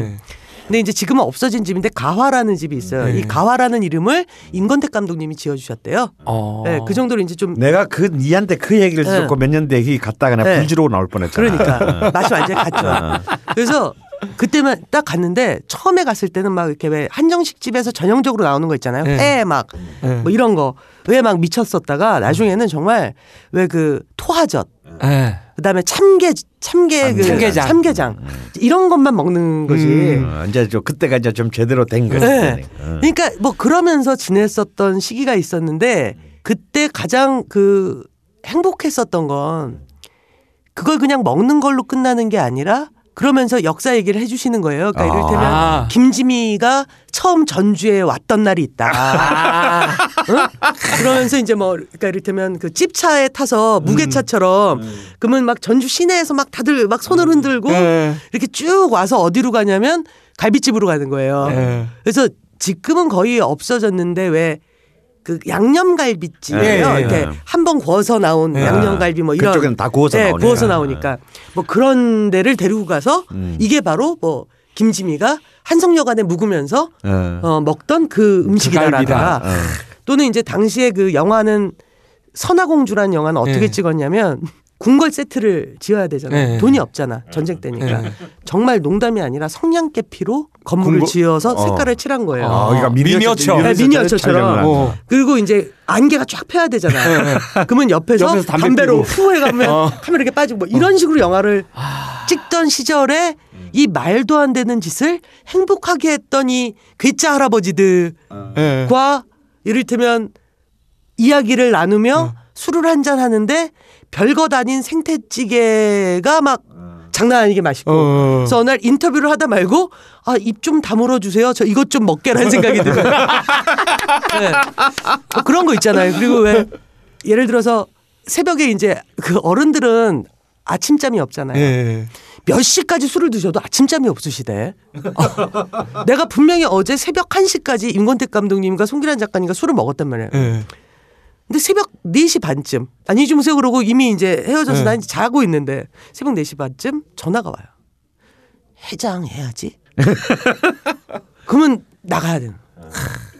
예. 근데 이제 지금은 없어진 집인데 가화라는 집이 있어요. 네. 이 가화라는 이름을 임건택 감독님이 지어주셨대요. 어. 네, 그 정도로 이제 좀 내가 그 니한테 그 얘기를 네. 듣고 몇 년 뒤에 갔다가 내가 네. 불지르고 나올 뻔했잖아. 그러니까 맛이 완전히 갔죠. 그래서 그때만 딱 갔는데 처음에 갔을 때는 막 이렇게 왜 한정식 집에서 전형적으로 나오는 거 있잖아요. 네. 회막 네. 뭐 이런 거 왜 막 미쳤었다가 나중에는 정말 왜 그 토하젓 예. 그다음에 참게 참게 그 참게장. 참게장 이런 것만 먹는 거지. 음. 어, 이제 좀 그때가 이제 좀 제대로 된 거지. 네. 어. 그러니까 뭐 그러면서 지냈었던 시기가 있었는데 그때 가장 그 행복했었던 건 그걸 그냥 먹는 걸로 끝나는 게 아니라 그러면서 역사 얘기를 해주시는 거예요. 그러니까 아. 이를테면 아. 김지미가 처음 전주에 왔던 날이 있다. 아. 응? 그러면서 이제 뭐 그러니까 이를테면 그 찝차에 타서 음. 무게차처럼 그러면 막 전주 시내에서 막 다들 막 손을 흔들고 예. 이렇게 쭉 와서 어디로 가냐면 갈비집으로 가는 거예요. 예. 그래서 지금은 거의 없어졌는데 왜 그 양념갈비집이에요. 예, 예, 이렇게 예. 한번 구워서 나온 예. 양념갈비 뭐 이런 그쪽에는 다 구워서 네, 나오네. 구워서 나오니까 뭐 그런 데를 데리고 가서 음. 이게 바로 뭐 김지미가 한성여관에 묵으면서 어. 어, 먹던 그 음식이다라든가 갈비다. 어. 또는 이제 당시에 그 영화는 선화공주라는 영화는 어떻게 예. 찍었냐면 궁궐 세트를 지어야 되잖아요. 예. 돈이 없잖아. 전쟁 때니까. 예. 정말 농담이 아니라 성냥개피로 건물을 궁궐- 지어서 어. 색깔을 칠한 거예요. 아, 그러니까 미니어처. 네, 미니어처처럼. 한 어. 그리고 이제 안개가 쫙 펴야 되잖아요. 그러면 옆에서, 옆에서 담배 담배로 피고. 후 해가면 어. 카메라 이렇게 빠지고 뭐 이런 식으로 영화를 찍던 시절에 이 말도 안 되는 짓을 행복하게 했던 이 괴짜 할아버지들과 예. 이를테면 이야기를 나누며 술을 한 잔 하는데 별것 아닌 생태찌개가 막 장난 아니게 맛있고 어. 그래서 어느 날 인터뷰를 하다 말고 아 입 좀 다물어 주세요 저 이것 좀 먹게라는 생각이 들어요 네. 뭐 그런 거 있잖아요 그리고 왜 예를 들어서 새벽에 이제 그 어른들은 아침잠이 없잖아요 예. 몇 시까지 술을 드셔도 아침잠이 없으시대. 어. 내가 분명히 어제 새벽 1시까지 임권택 감독님과 송기란 작가님과 술을 먹었단 말이에요. 예. 근데 새벽 4시 반쯤 아니 좀 세요 그러고 이미 이제 헤어져서 네. 난 이제 자고 있는데 새벽 4시 반쯤 전화가 와요. 해장해야지. 그러면 나가야 되는.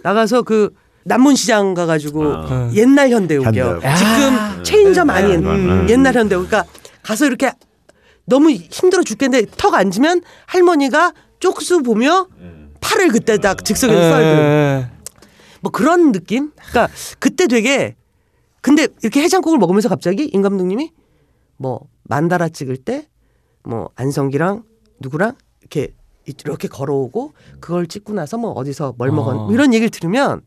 나가서 그 남문시장 가가지고 어. 옛날 현대우겨. 현대우. 지금 체인점 아닌 음. 옛날 현대우. 그러니까 가서 이렇게 너무 힘들어 죽겠는데 턱 앉으면 할머니가 쪽수 보며 팔을 그때 딱 즉석에서 예. 뭐 그런 느낌? 그러니까 그때 되게 근데 이렇게 해장국을 먹으면서 갑자기 임 감독님이 뭐 만다라 찍을 때 뭐 안성기랑 누구랑 이렇게 이렇게 걸어오고 그걸 찍고 나서 뭐 어디서 뭘 먹었 어. 뭐 이런 얘기를 들으면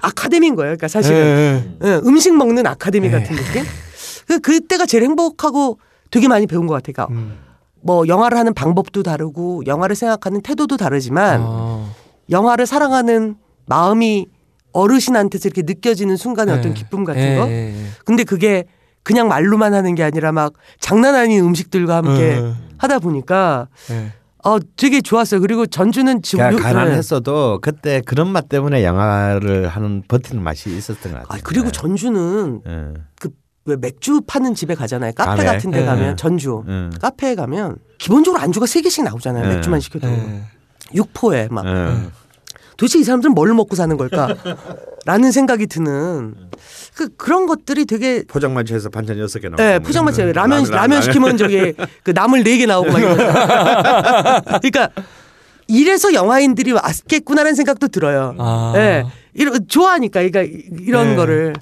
아카데미인 거예요. 그러니까 사실은 예. 예, 음식 먹는 아카데미 네. 같은 느낌. 그 그때가 제일 행복하고 되게 많이 배운 것 같아요. 그러니까 음. 뭐 영화를 하는 방법도 다르고 영화를 생각하는 태도도 다르지만 아. 영화를 사랑하는 마음이 어르신한테서 이렇게 느껴지는 순간의 어떤 기쁨 같은 예, 거. 예, 예. 근데 그게 그냥 말로만 하는 게 아니라 막 장난 아닌 음식들과 함께 예, 하다 보니까 예. 어 되게 좋았어요. 그리고 전주는 지금 그러니까 요- 네. 가난했어도 그때 그런 맛 때문에 영화를 하는 버티는 맛이 있었던 것 같아요. 아, 그리고 전주는 예. 그왜 맥주 파는 집에 가잖아요. 카페 가네. 같은 데 예. 가면 전주 예. 카페에 가면 기본적으로 안주가 세 개씩 나오잖아요. 예. 맥주만 시켜도 예. 육포에 막 예. 도대체 이 사람들은 뭘 먹고 사는 걸까라는 생각이 드는 그 그런 것들이 되게 포장마차에서 반찬 여섯 개 나오고. 예, 포장마차 라면 라면 시키면 저기 그 나물 네 개 나오고 막 이런. 그러니까 이래서 영화인들이 왔겠구나라는 생각도 들어요. 아. 예. 이런 좋아하니까 그러니까 이런 네. 거를.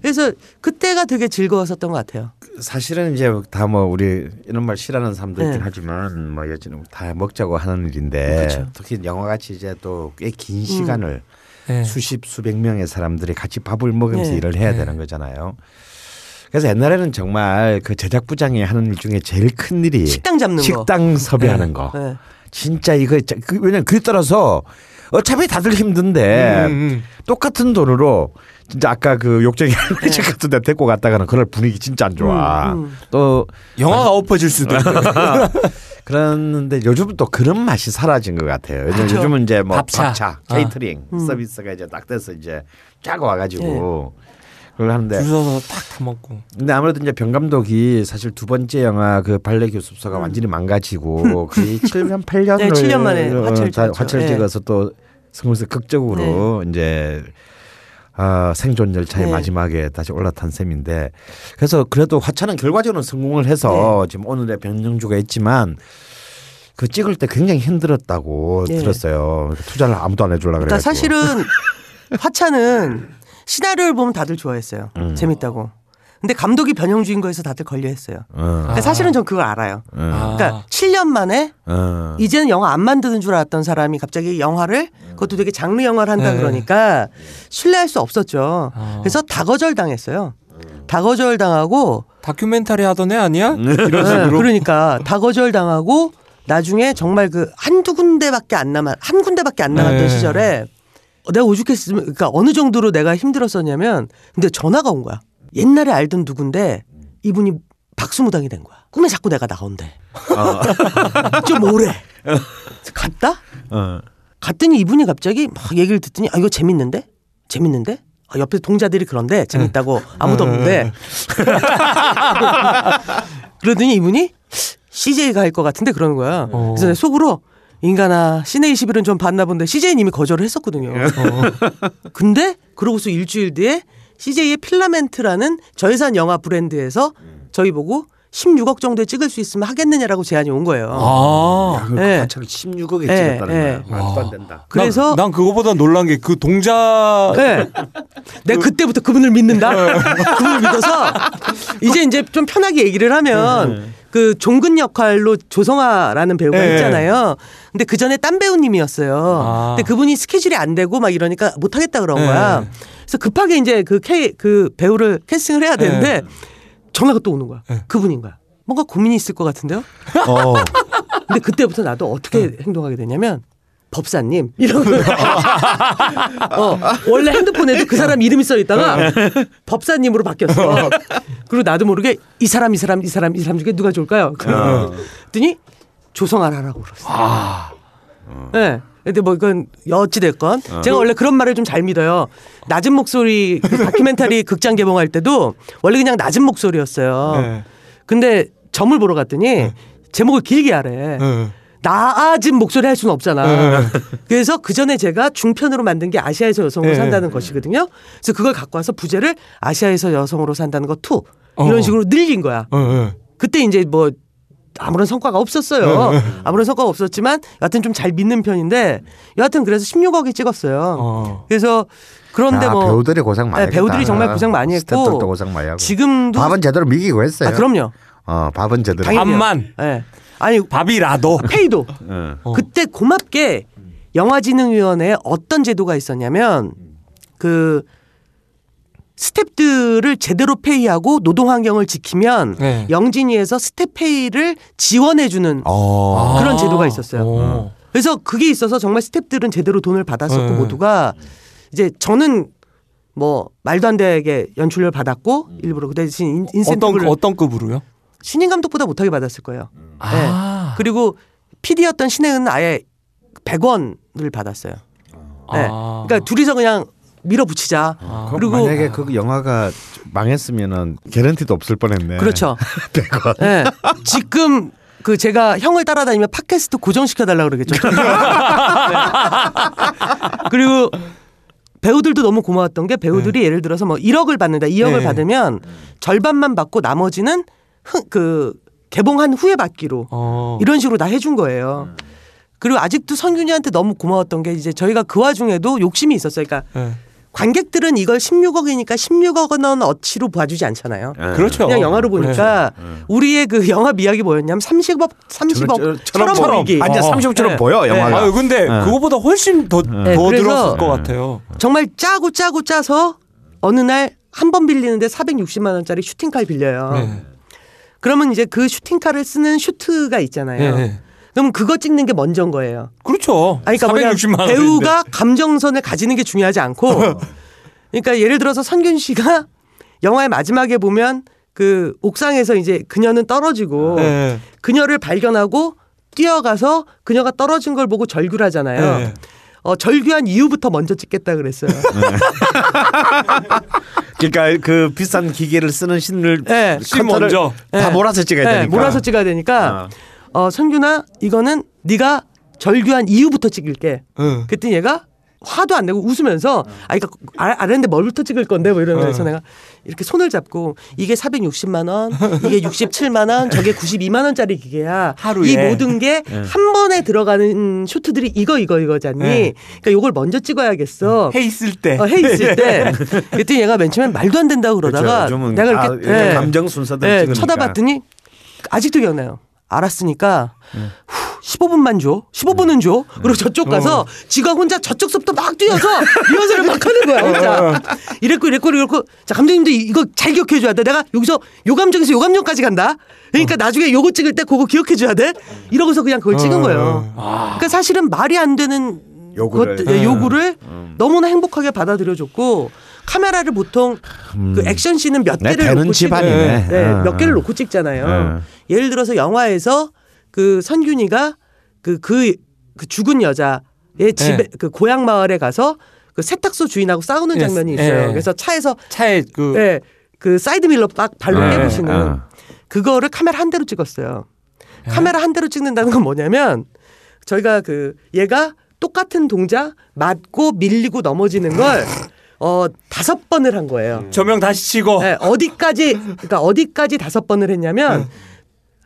그래서 그때가 되게 즐거웠었던 것 같아요. 사실은 이제 다 뭐 우리 이런 말 싫어하는 사람도 있긴 네. 하지만 뭐 여지는 다 먹자고 하는 일인데 그쵸. 특히 영화 같이 이제 또 꽤 긴 시간을 예. 수십 수백 명의 사람들이 같이 밥을 먹으면서 네. 일을 해야 네. 되는 거잖아요. 그래서 옛날에는 정말 그 제작 부장이 하는 일 중에 제일 큰 일이 식당 잡는 거. 식당 섭외하는 네. 거. 예. 진짜 이거 자- 그, 왜냐면 그에 따라서 어차피 다들 힘든데 음, 음. 똑같은 돈으로 진짜 아까 그 욕쟁이 집 같은 데 데리고 갔다가는 그럴 분위기 진짜 안 좋아. 음, 음. 또 영화가 엎어질 수도 있고. 그런데 요즘은 또 그런 맛이 사라진 것 같아요. 요즘, 그렇죠. 요즘은 이제 뭐 밥차. 밥차, 아. 케이터링 음. 서비스가 이제 딱 돼서 이제 쫙 와가지고 그걸 하는데 줄 서서 탁 타먹고. 근데 아무래도 이제 병 감독이 사실 두 번째 영화 그 발레 교습소가 완전히 망가지고 거의 7년 8년을 네, 7년 만에 화철 찍었죠. 화철 네. 찍어서 또 성공해서 극적으로 이제 아, 생존 열차의 네. 마지막에 다시 올라탄 셈인데 그래서 그래도 화차는 결과적으로 성공을 해서 네. 지금 오늘의 변정주가 있지만 그 찍을 때 굉장히 힘들었다고 네. 들었어요. 투자를 아무도 안 해주려고 그러니까 그래가지고. 사실은 화차는 시나리오를 보면 다들 좋아했어요. 음. 재밌다고. 근데 감독이 변형주인 거에서 다들 걸려했어요. 어, 그러니까 사실은 전 그걸 알아요. 어, 아. 그러니까 7년 만에 어. 이제는 영화 안 만드는 줄 알았던 사람이 갑자기 영화를 그것도 되게 장르 영화를 한다 네. 그러니까 신뢰할 수 없었죠. 아. 그래서 다 거절당했어요. 다 거절당하고 다큐멘터리 하던 애 아니야? 이런 네, 식으로. 그러니까 다 거절당하고 나중에 정말 그 한두 군데밖에 안 남아 한 군데밖에 안 남았던 네. 시절에 내가 오죽했으면 그러니까 어느 정도로 내가 힘들었었냐면 근데 전화가 온 거야. 옛날에 알던 누군데 이분이 박수무당이 된 거야. 꿈에 자꾸 내가 나온대. 좀 오래. 갔다? 어. 갔더니 이분이 갑자기 막 얘기를 듣더니 아 이거 재밌는데? 재밌는데? 아, 옆에 동자들이 그런데 재밌다고 아무도 없는데 그러더니 이분이 CJ가 할 것 같은데 그러는 거야. 어. 그래서 속으로 인간아 시내 21은 좀 봤나 본데 CJ님이 거절을 했었거든요. 근데 그러고서 일주일 뒤에 CJ의 필라멘트라는 저예산 영화 브랜드에서 저희 보고 16억 정도에 찍을 수 있으면 하겠느냐라고 제안이 온 거예요. 아. 그 네. 화차를 16억에 네, 찍었다는 네. 거야. 말도 안 된다. 그래서 난, 난 그거보다 놀란 게 그 동자 네. 내가 그 때부터 그분을 믿는다. 그분을 믿어서 이제 이제 좀 편하게 얘기를 하면 그 종근 역할로 조성아라는 배우가 네. 있잖아요. 근데 그 전에 딴 배우님이었어요. 아. 근데 그분이 스케줄이 안 되고 막 이러니까 못 하겠다 그런 네. 거야. 그래서 급하게 이제 그 K 그 배우를 캐스팅을 해야 되는데 전화가 또 오는 거야. 네. 그분인 거야. 뭔가 고민이 있을 것 같은데요. 어. 근데 그때부터 나도 어떻게 행동하게 되냐면 법사님 이러고 어, 원래 핸드폰에도 그 사람 이름이 써 있다가 법사님으로 바뀌었어. 그리고 나도 모르게 이 사람 이 사람 이 사람 이 사람 중에 누가 좋을까요? 그랬더니 조성아라라고 그랬어. 네. 근데 뭐 이건 어찌 됐건 제가 원래 그런 말을 좀 잘 믿어요. 낮은 목소리 그 다큐멘터리 극장 개봉할 때도 원래 그냥 낮은 목소리였어요. 네. 근데 점을 보러 갔더니 제목을 길게 하래. 네. 나아진 목소리 할 수는 없잖아. 그래서 그 전에 제가 중편으로 만든 게 아시아에서 여성으로 네. 산다는 것이거든요. 그래서 그걸 갖고 와서 부제를 아시아에서 여성으로 산다는 것 two. 이런 어. 식으로 늘린 거야. 어, 어. 그때 이제 뭐 아무런 성과가 없었어요. 아무런 성과가 없었지만 여하튼 좀 잘 믿는 편인데 여하튼 그래서 16억에 찍었어요. 어. 그래서 그런데 아, 뭐 배우들이 고생 많이 네, 배우들이. 정말 고생 많이 했고 스태프들도 고생 많이 하고. 지금도 밥은 제대로 먹이고 했어요. 아 그럼요. 어, 밥은 제대로. 밥만 예. 아니 밥이라도 페이도 어. 어. 그때 고맙게 영화진흥위원회에 어떤 제도가 있었냐면 그 스탭들을 제대로 페이하고 노동 환경을 지키면 네. 영진위에서 스텝 페이를 지원해 주는 어. 그런 아. 제도가 있었어요. 오. 그래서 그게 있어서 정말 스탭들은 제대로 돈을 받았었고 네. 모두가 이제 저는 뭐 말도 안 되게 연출료를 받았고 일부러 그 대신 인- 어떤 인센티브를 어떤 급으로요? 신인 감독보다 못하게 받았을 거예요. 아. 그리고 PD였던 신혜은은 아예 100원을 받았어요. 네. 아. 그러니까 둘이서 그냥 밀어붙이자. 그럼 그리고 만약에 그 영화가 망했으면은 개런티도 없을 뻔했네. 그렇죠. 100원. 네. 지금 그 제가 형을 따라다니면 팟캐스트 고정시켜 달라 그러겠죠. 네. 그리고 배우들도 너무 고마웠던 게 배우들이 예를 들어서 뭐 1억을 받는다, 2억을 네. 받으면 절반만 받고 나머지는 흥- 그 개봉한 후에 받기로 어. 이런 식으로 다 해준 거예요. 그리고 아직도 선균이한테 너무 고마웠던 게 이제 저희가 그 와중에도 욕심이 있었어요. 그러니까 네. 관객들은 이걸 16억이니까 16억 원 어치로 봐주지 않잖아요. 그렇죠. 그냥 영화로 보니까 우리의 그 영화 미학이 뭐였냐면 30억 30억 처럼 보이기. 아니 어. 30억처럼 네. 보여 영화가. 아유 근데 네. 그거보다 훨씬 더, 더 네, 들었을 것 같아요. 정말 짜고 짜고 짜서 어느 날 한 번 빌리는데 460만 원짜리 슈팅카를 빌려요. 네. 그러면 이제 그 슈팅카를 쓰는 슈트가 있잖아요. 네. 그럼 그거 찍는 게 먼저인 거예요. 그렇죠. 아니, 그러니까 뭐냐 460만 원인데. 배우가 감정선을 가지는 게 중요하지 않고 그러니까 예를 들어서 선균 씨가 영화의 마지막에 보면 그 옥상에서 이제 그녀는 떨어지고 네. 그녀를 발견하고 뛰어가서 그녀가 떨어진 걸 보고 절규를 하잖아요. 네. 어, 절규한 이후부터 먼저 찍겠다 그랬어요. 그러니까 그 비싼 기계를 쓰는 신을 네. 씬 커터를 먼저. 다 네. 몰아서 찍어야 네, 되니까. 몰아서 찍어야 되니까 어, 선균아 이거는 네가 절규한 이후부터 찍을게. 응. 그랬더니 얘가 화도 안 내고 웃으면서 아 이거 알- 알았는데 뭘부터 찍을 건데 뭐 이러면서 어. 내가 이렇게 손을 잡고 이게 460만 원, 이게 67만 원, 저게 92만 원짜리 기계야. 하루에. 이 모든 게 한 번에 들어가는 쇼트들이 이거 이거 이거잖니. 네. 그러니까 요걸 먼저 찍어야겠어. 해 있을 때. 어, 해 있을 때. 그랬더니 얘가 맨 처음엔 말도 안 된다고 그러다가 그렇죠. 내가 아, 이렇게 이렇게 예. 감정 순서대로 예. 쳐다봤더니 아직도 기억나요. 알았으니까 네. 후, 15분만 줘. 15분은 줘. 그리고 저쪽 가서 어. 지가 혼자 저쪽서부터 막 뛰어서 리허설을 막 하는 거야. 어. 혼자. 이랬고 이랬고 이랬고 자 감독님도 이거 잘 기억해 줘야 돼. 내가 여기서 요 감정에서 요 감정까지 간다. 그러니까 나중에 요거 찍을 때 그거 기억해 줘야 돼. 이러고서 그냥 그걸 찍은 거예요. 그러니까 사실은 말이 안 되는 요구를. 것, 예, 요구를 너무나 행복하게 받아들여줬고 카메라를 보통 그 액션 씬은 몇 네, 개를 되는 놓고 집안이네. 찍- 네, 어, 몇 개를 어. 놓고 찍잖아요. 어. 예를 들어서 영화에서 그 선균이가 그, 그, 그 죽은 여자의 집에 그 고향 마을에 가서 그 세탁소 주인하고 싸우는 예, 장면이 있어요. 예. 그래서 차에서 차에 그 예, 그 사이드 밀러 딱 발로 네, 깨부시는 어. 그거를 카메라 한 대로 찍었어요. 예? 카메라 한 대로 찍는다는 건 뭐냐면 저희가 그 얘가 똑같은 동작 맞고 밀리고 넘어지는 걸 어, 다섯 번을 한 거예요. 조명 다시 치고 네, 어디까지 그러니까 어디까지 다섯 번을 했냐면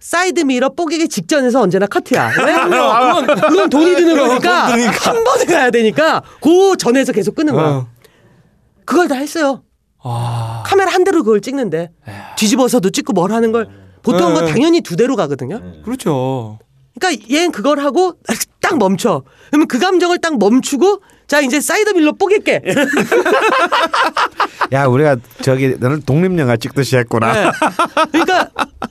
사이드 미러 뽀개기 직전에서 언제나 컷이야. 왜? 그건, 그건 돈이 드는 거니까. 한 번에 가야 되니까 그 전에서 계속 끄는 거야. 어. 그걸 다 했어요. 아. 카메라 한 대로 그걸 찍는데 뒤집어서도 찍고 뭘 하는 걸 보통 건 네. 당연히 두 대로 가거든요. 그렇죠. 그러니까 얘는 그걸 하고 딱 멈춰. 그러면 그 감정을 딱 멈추고 자 이제 사이드 밀러 뽀갤게. 야 우리가 저기 너는 독립 영화 찍듯이 했구나. 네. 그러니까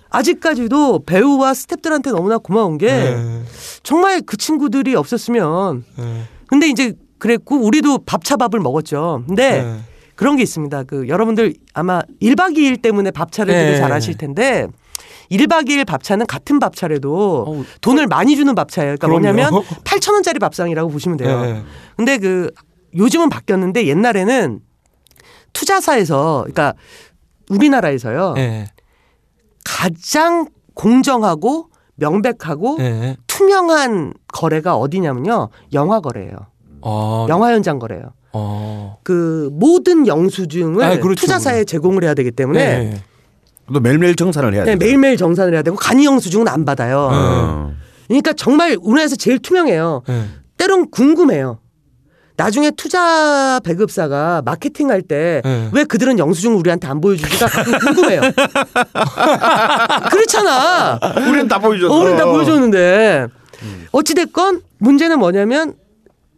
아직까지도 배우와 스탭들한테 너무나 고마운 게 네. 정말 그 친구들이 없었으면 네. 근데 이제 그랬고 우리도 밥차밥을 먹었죠. 근데 네. 그런 게 있습니다. 그 여러분들 아마 1박 2일 때문에 밥차를 되게 네. 잘 아실 텐데 1박 2일 밥차는 같은 밥차래도 어우, 돈을 많이 주는 밥차예요. 그러니까 그럼요. 뭐냐면 8천 원짜리 밥상이라고 보시면 돼요. 네. 근데 그 요즘은 바뀌었는데 옛날에는 투자사에서 그러니까 우리나라에서요. 네. 가장 공정하고 명백하고 네. 투명한 거래가 어디냐면요. 영화 거래예요. 어. 영화 현장 거래예요. 어. 그 모든 영수증을 아, 그렇죠. 투자사에 제공을 해야 되기 때문에 네. 또 매일매일 정산을 해야 네, 돼. 매일매일 정산을 해야 되고 간이 영수증은 안 받아요. 어. 그러니까 정말 우리나라에서 제일 투명해요. 네. 때론 궁금해요. 나중에 투자 배급사가 마케팅 할 때왜 네. 그들은 영수증 우리한테 안 보여주지가 궁금해요. 그렇잖아. 우리는 다 보여줬어. 어, 우린 다 보여줬는데 어찌 됐건 문제는 뭐냐면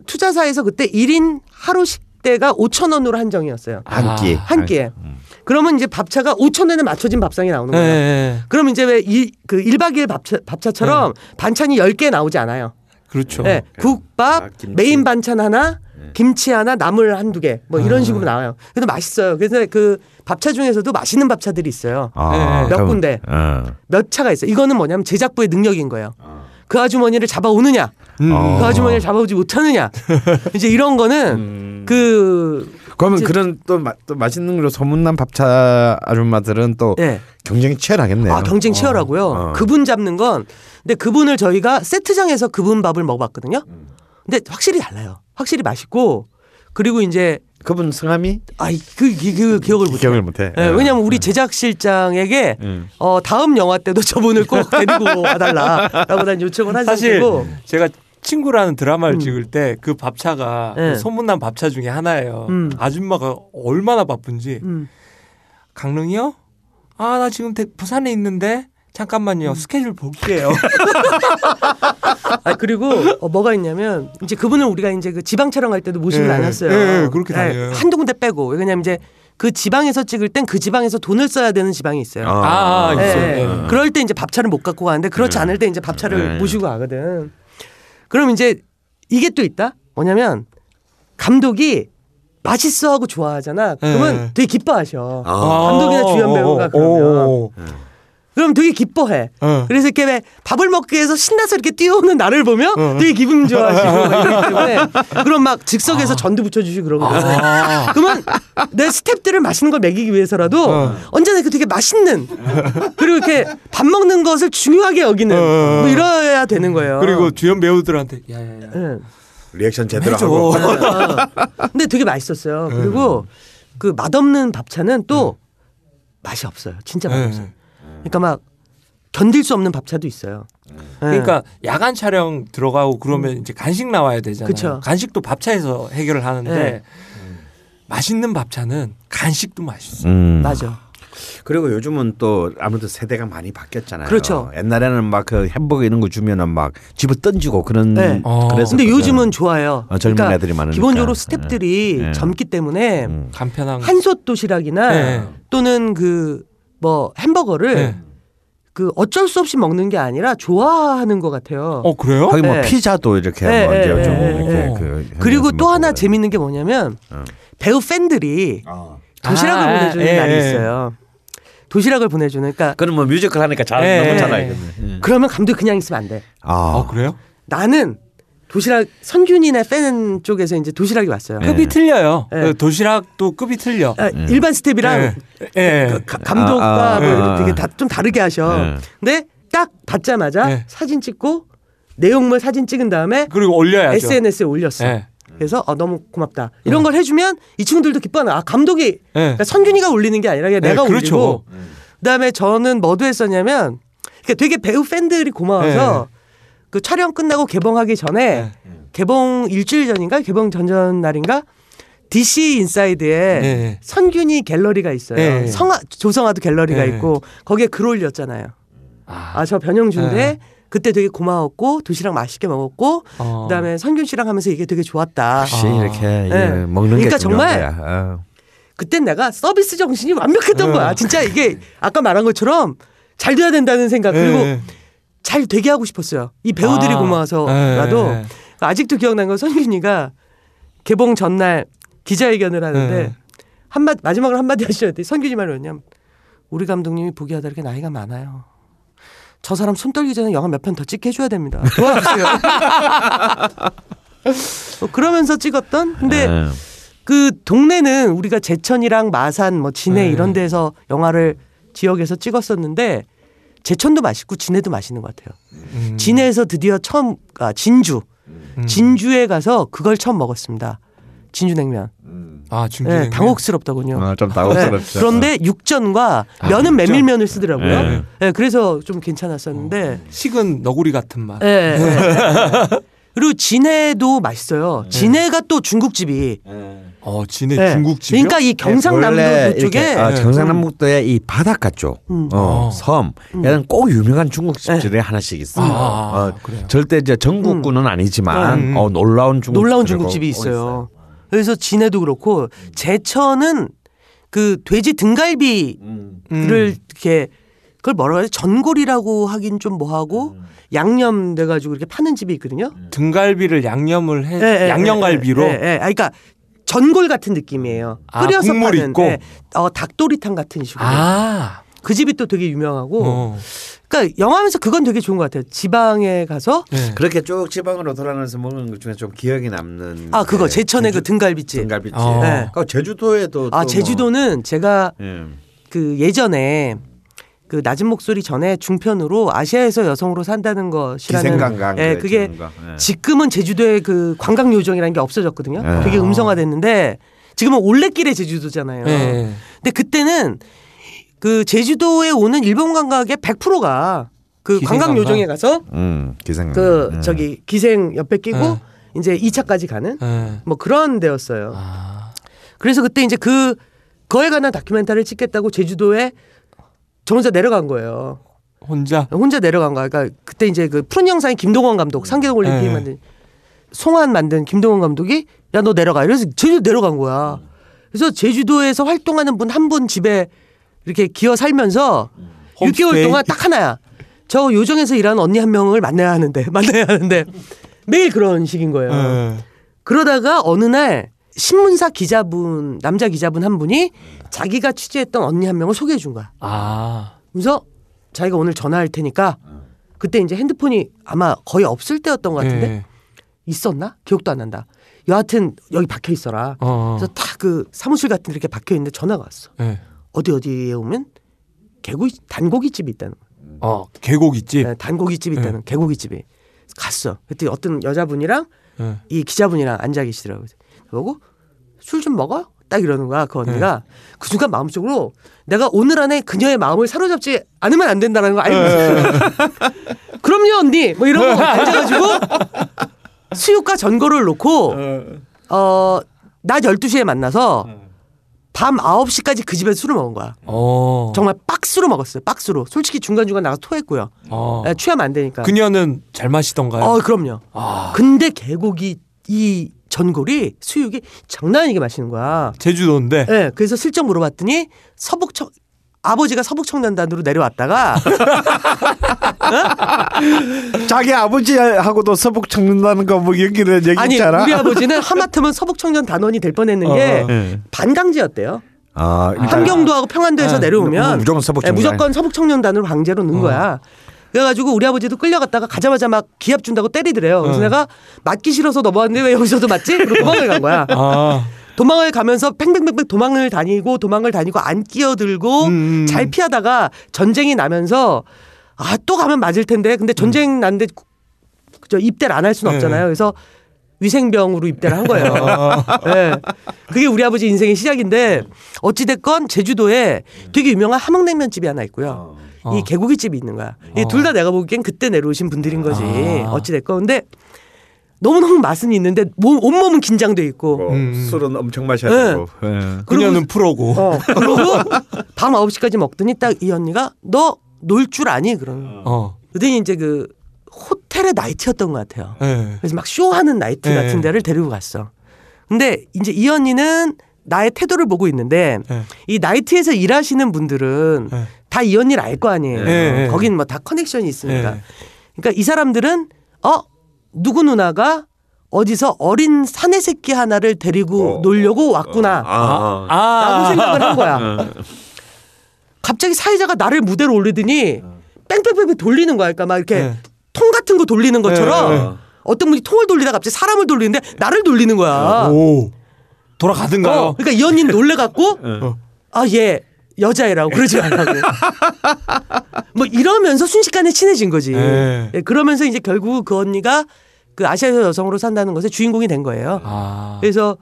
투자사에서 그때 1인 하루 식 그때가 5천 원으로 한정이었어요. 한 끼. 한 끼에. 그러면 이제 밥차가 5천 원에 맞춰진 밥상이 나오는 예, 거예요. 예. 그럼 이제 왜 이 그 1박 2일 밥차, 밥차처럼 반찬이 10개 나오지 않아요. 그렇죠. 예, 국밥, 아. 메인 반찬 하나, 김치 하나, 나물 한두 개. 뭐 이런 아. 식으로 나와요. 그래도 맛있어요. 그래서 그 밥차 중에서도 맛있는 밥차들이 있어요. 아, 몇 그럼- 군데. 어. 몇 차가 있어요. 이거는 뭐냐면 제작부의 능력인 거예요. 그 아주머니를 잡아오느냐, 어. 그 아주머니를 잡아오지 못하느냐. 이제 이런 거는 그 그러면 이제- 그런 또, 마, 또 맛있는 걸로 소문난 밥차 아줌마들은 또 예. 경쟁이 치열하겠네요. 아 경쟁 치열하고요. 어. 그분 잡는 건 근데 그분을 저희가 세트장에서 그분 밥을 먹어봤거든요. 근데 확실히 달라요. 확실히 맛있고 그리고 이제 그분 성함이 아이 그, 그, 그 기억을 못 기억을 못해. 예, 왜냐면 우리 제작실장에게 음. 어, 다음 영화 때도 저분을 꼭 데리고 와달라라고 난 요청을 한 사실 제가 친구라는 드라마를 음. 찍을 때 그 밥차가 네. 그 소문난 밥차 중에 하나예요. 음. 아줌마가 얼마나 바쁜지 음. 강릉이요? 아 나 지금 대- 부산에 있는데 잠깐만요 음. 스케줄 볼게요. 아 그리고 어, 뭐가 있냐면 이제 그분을 우리가 이제 그 지방 촬영할 때도 모시고 예, 다녔어요. 예, 예, 그렇게 다녀요. 한두 군데 빼고 왜냐면 이제 그 지방에서 찍을 땐 그 지방에서 돈을 써야 되는 지방이 있어요. 아, 아, 예, 있어요. 예. 예. 그럴 때 이제 밥차를 못 갖고 가는데 그렇지 않을 때 이제 밥차를 네. 모시고 가거든. 그럼 이제 이게 또 있다. 뭐냐면 감독이 맛있어 하고 좋아하잖아. 그러면 네. 되게 기뻐하셔. 아. 감독이나 주연 배우가 그러면. 오, 그럼 되게 기뻐해. 어. 그래서 이렇게 왜 밥을 먹기 위해서 신나서 이렇게 뛰어오는 나를 보면 어. 되게 기분 좋아지고 때문에 그럼 막 즉석에서 전도 붙여주시고 그러거든. 아. 그러면 내 스탭들을 맛있는 걸 먹이기 위해서라도 어. 언제나 이렇게 되게 맛있는 그리고 이렇게 밥 먹는 것을 중요하게 여기는 어. 뭐 이래야 되는 거예요. 그리고 주연 배우들한테 야야야 응. 리액션 제대로 해줘. 하고. 어. 근데 되게 맛있었어요. 그리고 그 맛없는 밥차는 또 맛이 없어요. 진짜 맛이 네. 없어요. 그러니까 막 견딜 수 없는 밥차도 있어요. 네. 그러니까 야간 촬영 들어가고 그러면 이제 간식 나와야 되잖아요. 그쵸. 간식도 밥차에서 해결을 하는데 네. 맛있는 밥차는 간식도 맛있어. 음. 맞아. 그리고 요즘은 또 아무래도 세대가 많이 바뀌었잖아요. 그렇죠. 옛날에는 막 그 햄버거 이런 거 주면은 막 집어 던지고 그런 네. 어. 그래서 근데 요즘은 좋아요. 어, 젊은 애들이 많으니까. 기본적으로 스탭들이 네. 젊기 때문에 음. 간편한 거. 한솥 도시락이나 네. 또는 그 뭐 햄버거를 네. 그 어쩔 수 없이 먹는 게 아니라 좋아하는 것 같아요. 어 그래요? 하긴 뭐 네. 피자도 이렇게 네, 뭐 이제 네, 좀 네, 이렇게 네. 그 그리고 또 하나 그래요. 재밌는 게 뭐냐면 어. 배우 팬들이 도시락을 아, 보내주는 예, 날이 예. 있어요. 도시락을 보내주는. 그러니까 그럼 뭐 뮤지컬 하니까 잘 네. 넘었잖아요. 그러면 감독 그냥 있으면 안 돼. 아, 어 그래요? 나는 도시락 선균이네 팬 쪽에서 이제 도시락이 왔어요. 네. 급이 틀려요. 네. 그 도시락도 급이 틀려. 아, 일반 스텝이랑 예. 예. 그 가- 감독과 아, 아, 뭐 아. 되게 다, 좀 다르게 하셔. 네. 근데 딱 받자마자 네. 사진 찍고 내용물 사진 찍은 다음에 그리고 올려야죠. SNS에 올렸어. 예. 그래서 어, 너무 고맙다. 이런 걸 해주면 이 친구들도 기뻐하는. 아 감독이 예. 그러니까 선균이가 올리는 게 아니라 그냥 네, 내가 그렇죠. 올리고. 그다음에 저는 뭐도 했었냐면 그러니까 되게 배우 팬들이 고마워서 그 촬영 끝나고 개봉하기 전에 네. 개봉 일주일 전인가 개봉 전전 날인가 DC 인사이드에 네. 선균이 갤러리가 있어요. 네. 성화 조성화도 갤러리가 네. 있고 거기에 글 올렸잖아요. 아, 아저 변영준데 네. 그때 되게 고마웠고 도시락 맛있게 먹었고 어. 그다음에 선균 씨랑 하면서 이게 되게 좋았다. 역시 아. 이렇게 예, 네. 먹는 그러니까 정말. 어. 그땐 내가 서비스 정신이 완벽했던 네. 거야. 진짜 이게 아까 말한 것처럼 잘 돼야 된다는 생각 그리고 예. 잘 되게 하고 싶었어요. 이 배우들이 아. 고마워서라도 예, 예. 아직도 기억난 건 선균이가 개봉 전날 기자회견을 하는데 예. 한마 마지막으로 한마디 하셨더니 선균이 말이 뭐냐면 우리 감독님이 보기와 다르게 나이가 많아요. 저 사람 손 떨기 전에 영화 몇 편 더 찍게 해줘야 됩니다. 도와주세요. 뭐 그러면서 찍었던 근데 예. 그 동네는 우리가 제천이랑 마산 뭐 진해 네. 이런 데서 영화를 지역에서 찍었었는데 제천도 맛있고 진해도 맛있는 것 같아요. 음. 진해에서 드디어 처음 아 진주 음. 진주에 가서 그걸 처음 먹었습니다. 진주 냉면. 아 중주 네, 냉면. 당혹스럽더군요. 어, 좀 네, 당혹스럽죠. 그런데 육전과 면은 육전. 메밀면을 쓰더라고요. 네. 네, 그래서 좀 괜찮았었는데. 식은 너구리 같은 맛. 네, 네, 네. 그리고 진해도 맛있어요. 진해가 또 중국집이. 어 진해 네. 중국집이요? 그러니까 이 경상남도 원래 그쪽에 이렇게, 어, 네. 경상남북도의 이 바닷가 쪽, 음. 어, 어. 섬, 얘는 꼭 유명한 중국집들이 하나씩 있어요. 아, 어, 그래요. 절대 이제 전국구는 아니지만 음. 어, 놀라운 중국 놀라운 중국집이 있어요. 그래서 진해도 그렇고 제천은 그 돼지 등갈비를 음. 음. 이렇게 그걸 뭐라고 해야 돼? 전골이라고 하긴 좀 뭐하고 양념 돼가지고 이렇게 파는 집이 있거든요. 등갈비를 양념을 해 예, 예, 양념갈비로 예, 예, 예. 아, 그러니까 전골 같은 느낌이에요. 아, 끓여서 국물 파는 있고? 예. 어, 닭도리탕 같은 식으로. 아. 그 집이 또 되게 유명하고. 어. 그러니까 영화하면서 그건 되게 좋은 것 같아요. 지방에 가서 네. 그렇게 쭉 지방으로 돌아가면서 먹는 것 중에 좀 기억에 남는 아 그거 게 제천의 그 제주- 등갈비집. 등갈비집. 어. 네. 그 제주도에도 아또 제주도는 제가 뭐, 예. 그 예전에 그 낮은 목소리 전에 중편으로 아시아에서 여성으로 산다는 것이라는 기생관광 예, 그 그게. 예. 지금은 제주도의 그 관광 요정이라는 게 없어졌거든요. 예. 되게 음성화됐는데 지금은 올레길의 제주도잖아요. 예. 근데 그때는 그 제주도에 오는 일본 관광객의 100%가 그 기생 관광 관광? 요정에 가서 음, 기생관광. 그 예. 저기 기생 옆에 끼고 예. 이제 2차까지 가는 예. 뭐 그런 데였어요. 아. 그래서 그때 이제 그 그거에 관한 다큐멘터리를 찍겠다고 제주도에 저 혼자 내려간 거예요. 혼자 혼자 내려간 거야. 그러니까 그때 이제 그 푸른 영상의 김동원 감독 상계동 올림픽 네. 만든 송환 만든 김동원 감독이 야 너 내려가. 이래서 제주도 내려간 거야. 그래서 제주도에서 활동하는 분 한분 집에 이렇게 기어 살면서 6개월 홈스테이? 동안 딱 하나야. 저 요정에서 일하는 언니 한 명을 만나야 하는데 만나야 하는데 매일 그런 식인 거예요. 예. 그러다가 어느 날 신문사 기자분 남자 기자분 한 분이 자기가 취재했던 언니 한 명을 소개해 준 거야. 아. 그래서 자기가 오늘 전화할 테니까 그때 이제 핸드폰이 아마 거의 없을 때였던 것 같은데 예. 있었나 기억도 안 난다. 여하튼 여기 박혀 있어라. 어. 그래서 다 그 사무실 같은 데 이렇게 박혀 있는데 전화가 왔어. 예. 어디 어디에 오면 개고기 단고기 집이 있다는 거야. 어, 계곡있지. 네, 단고기 집이 있다는 개고기 집이 갔어. 그때 어떤 여자분이랑 예. 이 기자분이랑 앉아 계시더라고요. 그러고 술 좀 먹어? 딱 이러는 거야. 그 언니가 그 순간 마음속으로 내가 오늘 안에 그녀의 마음을 사로잡지 않으면 안 된다는 거 알고 있었어요. 그럼요 언니 뭐 이러고 앉아가지고 수육과 전골을 놓고 어낮 12시에 만나서 밤 9시까지 그 집에서 술을 먹은 거야. 어. 정말 박스로 먹었어요. 박스로. 솔직히 중간중간 나가서 토했고요. 어. 예, 취하면 안 되니까. 그녀는 잘 마시던가요? 어, 그럼요. 아. 근데 계곡이 이 전골이 수육이 장난 아니게 맛있는 거야. 제주도인데. 예, 그래서 슬쩍 물어봤더니 서북청 아버지가 서북청년단으로 내려왔다가 자기 아버지하고도 서북 청는다는 거뭐 얘기를 얘기 아니. 우리 아버지는 하마터면 서북청년 단원이 될 뻔했는 게 어. 예. 반강제였대요. 아, 일단 함경도하고 평안도에서 아, 내려오면 무조건 서북 예, 청년. 무조건 서북청년단으로 강제로 넣은 어. 거야. 그래가지고 우리 아버지도 끌려갔다가 가자마자 막 기합 준다고 때리더래요. 그래서 어. 내가 맞기 싫어서 넘어왔는데 왜 여기서도 맞지? 그리고 도망을 간 거야. 아. 도망을 가면서 팽팽팽팽 도망을 다니고 도망을 다니고 안 끼어들고 음. 잘 피하다가 전쟁이 나면서 아 또 가면 맞을 텐데 근데 전쟁 난데 구- 그저 입대를 안 할 수는 네. 없잖아요. 그래서 위생병으로 입대를 한 거예요. 예. 그게 우리 아버지 인생의 시작인데 어찌 됐건 제주도에 되게 유명한 함흥냉면 집이 하나 있고요. 어. 이 개고기 집이 있는 거야. 이 어. 둘다 내가 보기엔 그때 내려오신 분들인 거지. 아. 어찌 됐건 근데 너무 너무 맛은 있는데 몸, 온몸은 긴장돼 있고. 뭐 음. 술은 엄청 마셔야 네. 되고. 예. 그녀는 프로고. 어. 그리고 밤 9시까지 먹더니 딱 이 언니가 너 놀 줄 아니? 그러는. 어. 그랬더니 이제 그 호텔의 나이트였던 것 같아요. 예. 그래서 막 쇼하는 나이트 네. 같은 데를 데리고 갔어. 근데 이제 이 언니는 나의 태도를 보고 있는데 네. 이 나이트에서 일하시는 분들은 네. 다 이 언니를 알 거 아니에요. 네, 네. 거긴 뭐 다 커넥션이 있으니까. 네. 그러니까 이 사람들은 어 누구 누나가 어디서 어린 사내 새끼 하나를 데리고 어, 놀려고 왔구나. 아, 아. 아. 라고 생각을 한 거야. 어. 갑자기 사회자가 나를 무대로 올리더니 뺑뺑뺑뺑 돌리는 거야. 그러니까 막 이렇게 네. 통 같은 거 돌리는 것처럼 네, 네. 어떤 분이 통을 돌리다가 갑자기 사람을 돌리는데 나를 돌리는 거야. 오. 돌아가든가요? 어, 그러니까 이 언니는 놀래갖고 어. 아얘 여자애라고 그러지 말라고. 뭐 이러면서 순식간에 친해진 거지. 네. 예, 그러면서 이제 결국 그 언니가 그 아시아에서 여성으로 산다는 것의 주인공이 된 거예요. 아. 그래서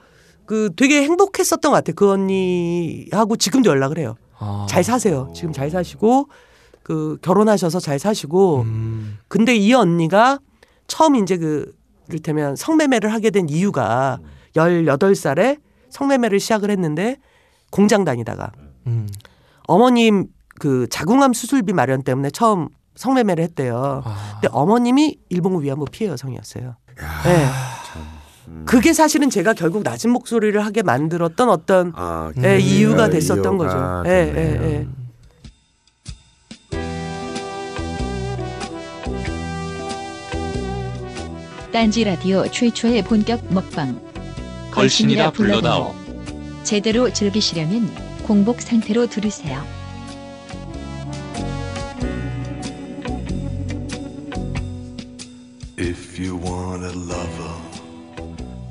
그 되게 행복했었던 것 같아. 그 언니하고 지금도 연락을 해요. 아. 잘 사세요. 지금 잘 사시고 그 결혼하셔서 잘 사시고. 음. 근데 이 언니가 처음 이제 그 이를테면 성매매를 하게 된 이유가 18살에 성매매를 시작을 했는데 공장 다니다가 음. 어머님 그 자궁암 수술비 마련 때문에 처음 성매매를 했대요. 아. 근데 어머님이 일본군 위안부 피해 여성이었어요. 네. 그게 사실은 제가 결국 낮은 목소리를 하게 만들었던 어떤 아, 예, 이유가 아, 됐었던 이유가 거죠. 예, 예, 됐네요. 예. 딴지 라디오 최초의 본격 먹방. 걸신이라 불러다오. 제대로 즐기시려면 공복 상태로 들으세요. If you want a lover,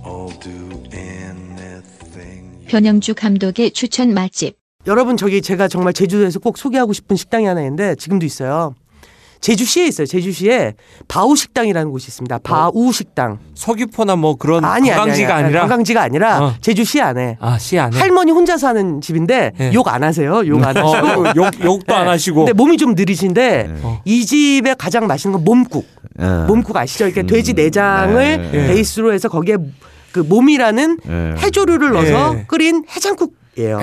I'll do anything. 변영주 감독의 추천 맛집. 여러분 저기 제가 정말 제주도에서 꼭 소개하고 싶은 식당이 하나 있는데 지금도 있어요. 제주시에 있어요. 제주시에 바우 식당이라는 곳이 있습니다. 바우 식당. 서귀포나 뭐 그런 아니 아니 관광지가 아니, 아니라 관광지가 아니라 어. 제주시 안에 아, 시 안에. 할머니 혼자 사는 집인데 네. 욕안 하세요. 욕 안 하시고. 어, 욕 욕도 안 네. 하시고. 근데 몸이 좀 느리신데 어. 이 집에 가장 맛있는 건 몸국. 어. 몸국 아시죠? 이렇게 돼지 내장을 네. 베이스로 해서 거기에 그 몸이라는 네. 해조류를 넣어서 네. 끓인 해장국 이에요.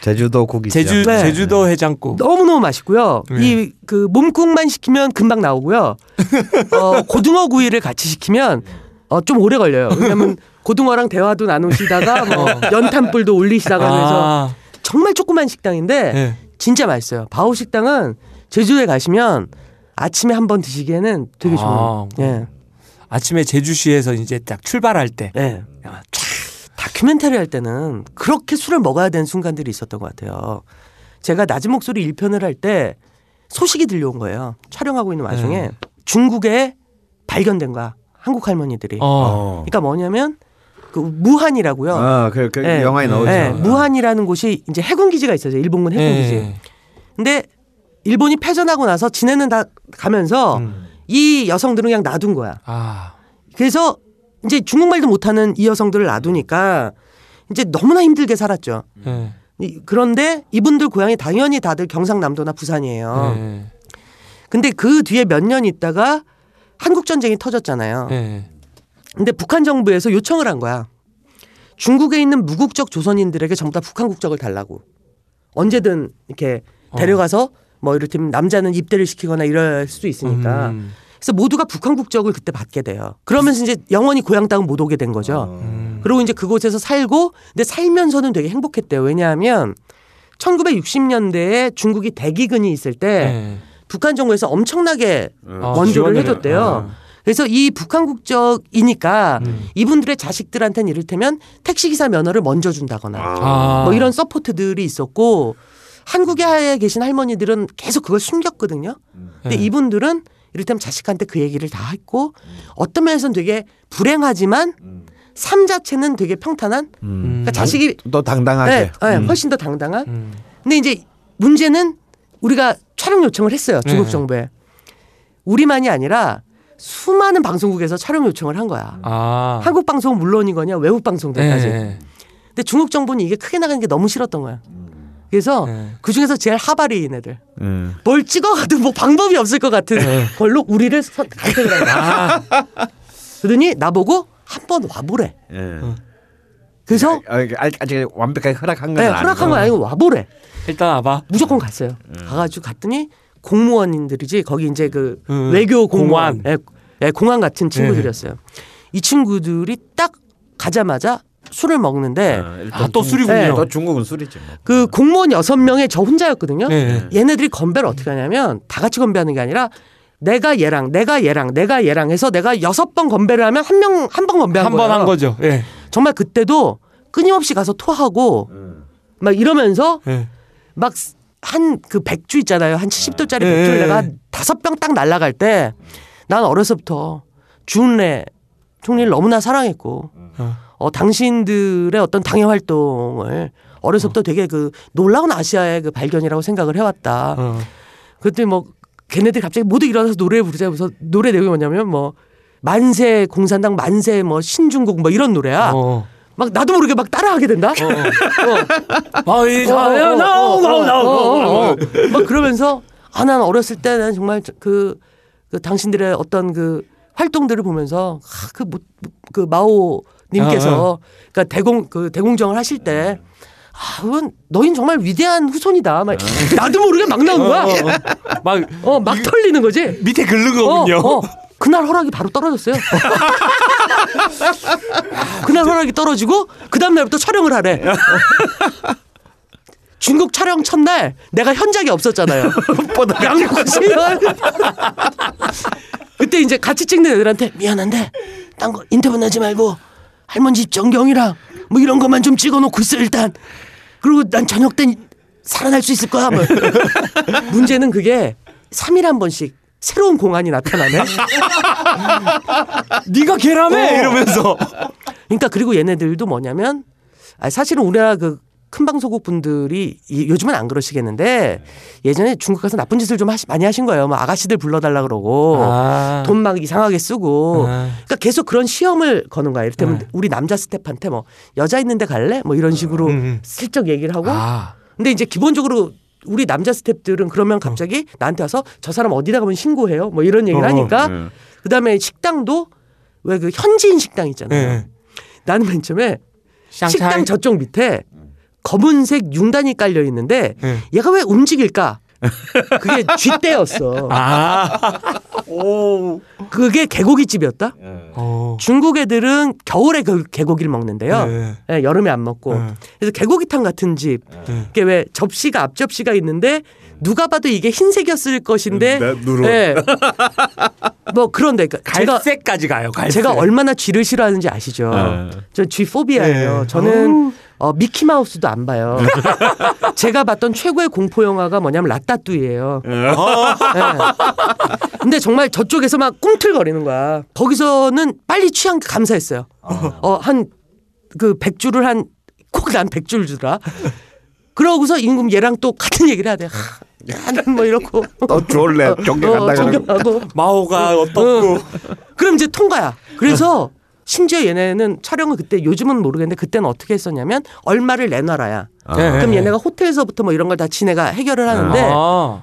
제주도 국이죠. 제주 네. 제주도 해장국. 너무 너무 맛있고요. 네. 이그 몸국만 시키면 금방 나오고요. 어, 고등어 구이를 같이 시키면 어, 좀 오래 걸려요. 왜냐면 고등어랑 대화도 나누시다가 뭐 연탄불도 올리시다가 그래서 어. 아, 정말 조그만 식당인데 네. 진짜 맛있어요. 바오 식당은 제주도에 가시면 아침에 한 번 드시기에는 되게 좋은. 아. 예. 아침에 제주시에서 이제 딱 출발할 때. 예. 다큐멘터리 할 때는 그렇게 술을 먹어야 되는 순간들이 있었던 것 같아요. 제가 낮은 목소리 1편을 할 때 소식이 들려온 거예요. 촬영하고 있는 와중에 네. 중국에 발견된 거야. 한국 할머니들이. 어. 어. 그러니까 뭐냐면 그 무한이라고요. 아, 그, 그 예. 영화에 나오죠. 예, 무한이라는 곳이 이제 해군 기지가 있어요. 일본군 해군 기지. 예. 근데 일본이 패전하고 나서 지내는 다 가면서 음. 이 여성들은 그냥 놔둔 거야. 아. 그래서 이제 중국말도 못하는 이 여성들을 놔두니까 이제 너무나 힘들게 살았죠. 예. 이- 그런데 이분들 고향이 당연히 다들 경상남도나 부산이에요. 예. 근데 그 뒤에 몇 년 있다가 한국 전쟁이 터졌잖아요. 예. 근데 북한 정부에서 요청을 한 거야. 중국에 있는 무국적 조선인들에게 전부 다 북한 국적을 달라고. 언제든 이렇게 어. 데려가서 뭐 이를테면 남자는 입대를 시키거나 이럴 수도 있으니까. 음. 그래서 모두가 북한 국적을 그때 받게 돼요. 그러면서 이제 영원히 고향 땅은 못 오게 된 거죠. 음. 그리고 이제 그곳에서 살고 근데 살면서는 되게 행복했대요. 왜냐하면 1960년대에 중국이 대기근이 있을 때 예. 북한 정부에서 엄청나게 아, 원조를 해줬대요. 아. 그래서 이 북한 국적이니까 음. 이분들의 자식들한테는 이를테면 택시기사 면허를 먼저 준다거나 아. 뭐 이런 support들이 있었고 한국에 계신 할머니들은 계속 그걸 숨겼거든요. 근데 네. 이분들은 이를테면 자식한테 그 얘기를 다 했고 어떤 면에서는 되게 불행하지만 삶 자체는 되게 평탄한 음. 그러니까 자식이 또 당당하게. 네, 네, 음. 훨씬 더 당당한 음. 근데 이제 문제는 우리가 촬영 요청을 했어요. 중국 네. 정부에. 우리만이 아니라 수많은 방송국에서 촬영 요청을 한 거야. 아. 한국 방송은 물론이거냐 외국 방송들까지. 예. 근데 중국 정부는 이게 크게 나가는 게 너무 싫었던 거야. 그래서 네. 그 중에서 제일 하바리인 애들 음. 뭘 찍어가도 뭐 방법이 없을 것 같은 걸로 우리를 선- 선택을 한 거야. 아. 그러더니 나보고 한 번 와보래. 예. 그래서 아, 이게 아- 아직 완벽하게 허락한 건 네, 아니고. 허락한 건 아니고 와보래. 일단 와봐. 무조건 갔어요. 가가지고 갔더니 공무원인들이지 거기 이제 그 음, 외교 공무원, 공안. 예, 예, 공안 같은 친구들이었어요. 이 친구들이 딱 가자마자 술을 먹는데 어, 일단 아, 또 중- 술이군요. 네. 또 중국은 술이지 뭐. 그 공무원 여섯 명에 저 혼자였거든요. 예. 얘네들이 건배를 어떻게 하냐면 다 같이 건배하는 게 아니라 내가 얘랑 내가 얘랑 내가 얘랑 해서 내가 여섯 번 건배를 하면 한 명 한 번 건배한 한 거예요. 번한 거죠. 예. 정말 그때도 끊임없이 가서 토하고 막 이러면서 예. 막한 그 백주 있잖아요. 한 70도짜리 예, 백주를 예, 내가 예. 다섯 병 딱 날라갈 때 난 어려서부터 주은래 총리를 너무나 사랑했고 어. 어, 당신들의 어떤 당회 활동을 어려서부터 되게 그 놀라운 아시아의 그 발견이라고 생각을 해왔다. 어. 그랬더니 뭐 걔네들이 갑자기 모두 일어나서 노래 부르자. 그래서 노래 내용이 뭐냐면 뭐 만세 공산당 만세 뭐 신중국 뭐 이런 노래야. 어. 막 나도 모르게 막 따라하게 된다. 아, 이 어, 자, 어, 어, 어. 어, 어. 막 그러면서 아 난 어렸을 때는 정말 그, 그 당신들의 어떤 그 활동들을 보면서 아, 그, 뭐, 그 마오 님께서 그러니까 대공 그 대공정을 하실 때 아, 그건 너흰 정말 위대한 후손이다. 막 나도 모르게 막 나온 거야. 막 어, 막 털리는 거지. 밑에 긁는 거군요. 어, 어. 그날 허락이 바로 떨어졌어요. 그날 허락이 떨어지고 그 다음 날부터 촬영을 하래. 중국 촬영 첫날 내가 현장에 없었잖아요. 양꼬치. 그때 이제 같이 찍는 애들한테 미안한데 딴 거 인터뷰 나지 말고 할머니 집 전경이랑 뭐 이런 것만 좀 찍어놓고 있어 일단. 그리고 난 저녁 땐 살아날 수 있을 거야. 뭐. 문제는 그게 3일에 한 번씩 새로운 공안이 나타나네. 네가 개라며 어. 이러면서 그러니까 그리고 얘네들도 뭐냐면 아 사실은 우리나라 그 큰 방송국 분들이 이- 요즘은 안 그러시겠는데 예전에 중국 가서 나쁜 짓을 좀 하시, 많이 하신 거예요. 뭐 아가씨들 불러달라 그러고 아. 돈막 이상하게 쓰고 아. 그러니까 계속 그런 시험을 거는 거야. 이를테면 네. 우리 남자 스태프한테 뭐 여자 있는데 갈래? 뭐 이런 식으로 음, 음. 슬쩍 얘기를 하고 아. 근데 이제 기본적으로 우리 남자 스탭들은 그러면 갑자기 나한테 와서 저 사람 어디다 가면 신고해요. 뭐 이런 얘기를 어, 하니까 네. 그다음에 식당도 왜 그 현지인 식당 있잖아요. 네. 나는 맨 처음에 샹차이. 식당 저쪽 밑에 검은색 융단이 깔려 있는데 네. 얘가 왜 움직일까? 그게 쥐떼였어. 아. 오. 그게 개고기 집이었다. 어. 중국 애들은 겨울에 그 개고기를 먹는데요. 네. 예, 여름에 안 먹고. 네. 그래서 개고기탕 같은 집. 네. 이게 왜 접시가 앞 접시가 있는데 누가 봐도 이게 흰색이었을 것인데. 네, 누런. 예. 뭐 그런데 그러니까 제가 갈색까지 가요. 갈색. 제가 얼마나 쥐를 싫어하는지 아시죠? 네. 저쥐 포비아예요. 네. 저는 어, 미키 마우스도 안 봐요. 제가 봤던 최고의 공포 영화가 뭐냐면 라따뚜이예요. 네. 근데 정말 저쪽에서 막 꿈틀거리는 거야. 거기서는 빨리 취한 게 감사했어요. 어, 한 그 백주를 한 꼭 난 백줄 주더라. 그러고서 임금 얘랑 또 같은 얘기를 해야 돼. 하, 나는 뭐 이러고 또 졸래 어, 존경한다 그러고. 존경하고 마오가 어떻고. 그럼 이제 통과야. 그래서 심지어 얘네는 촬영을 그때 요즘은 모르겠는데 그때는 어떻게 했었냐면 얼마를 내놔라야. 네. 그럼 얘네가 호텔에서부터 뭐 이런 걸 다 지네가 해결을 하는데 아.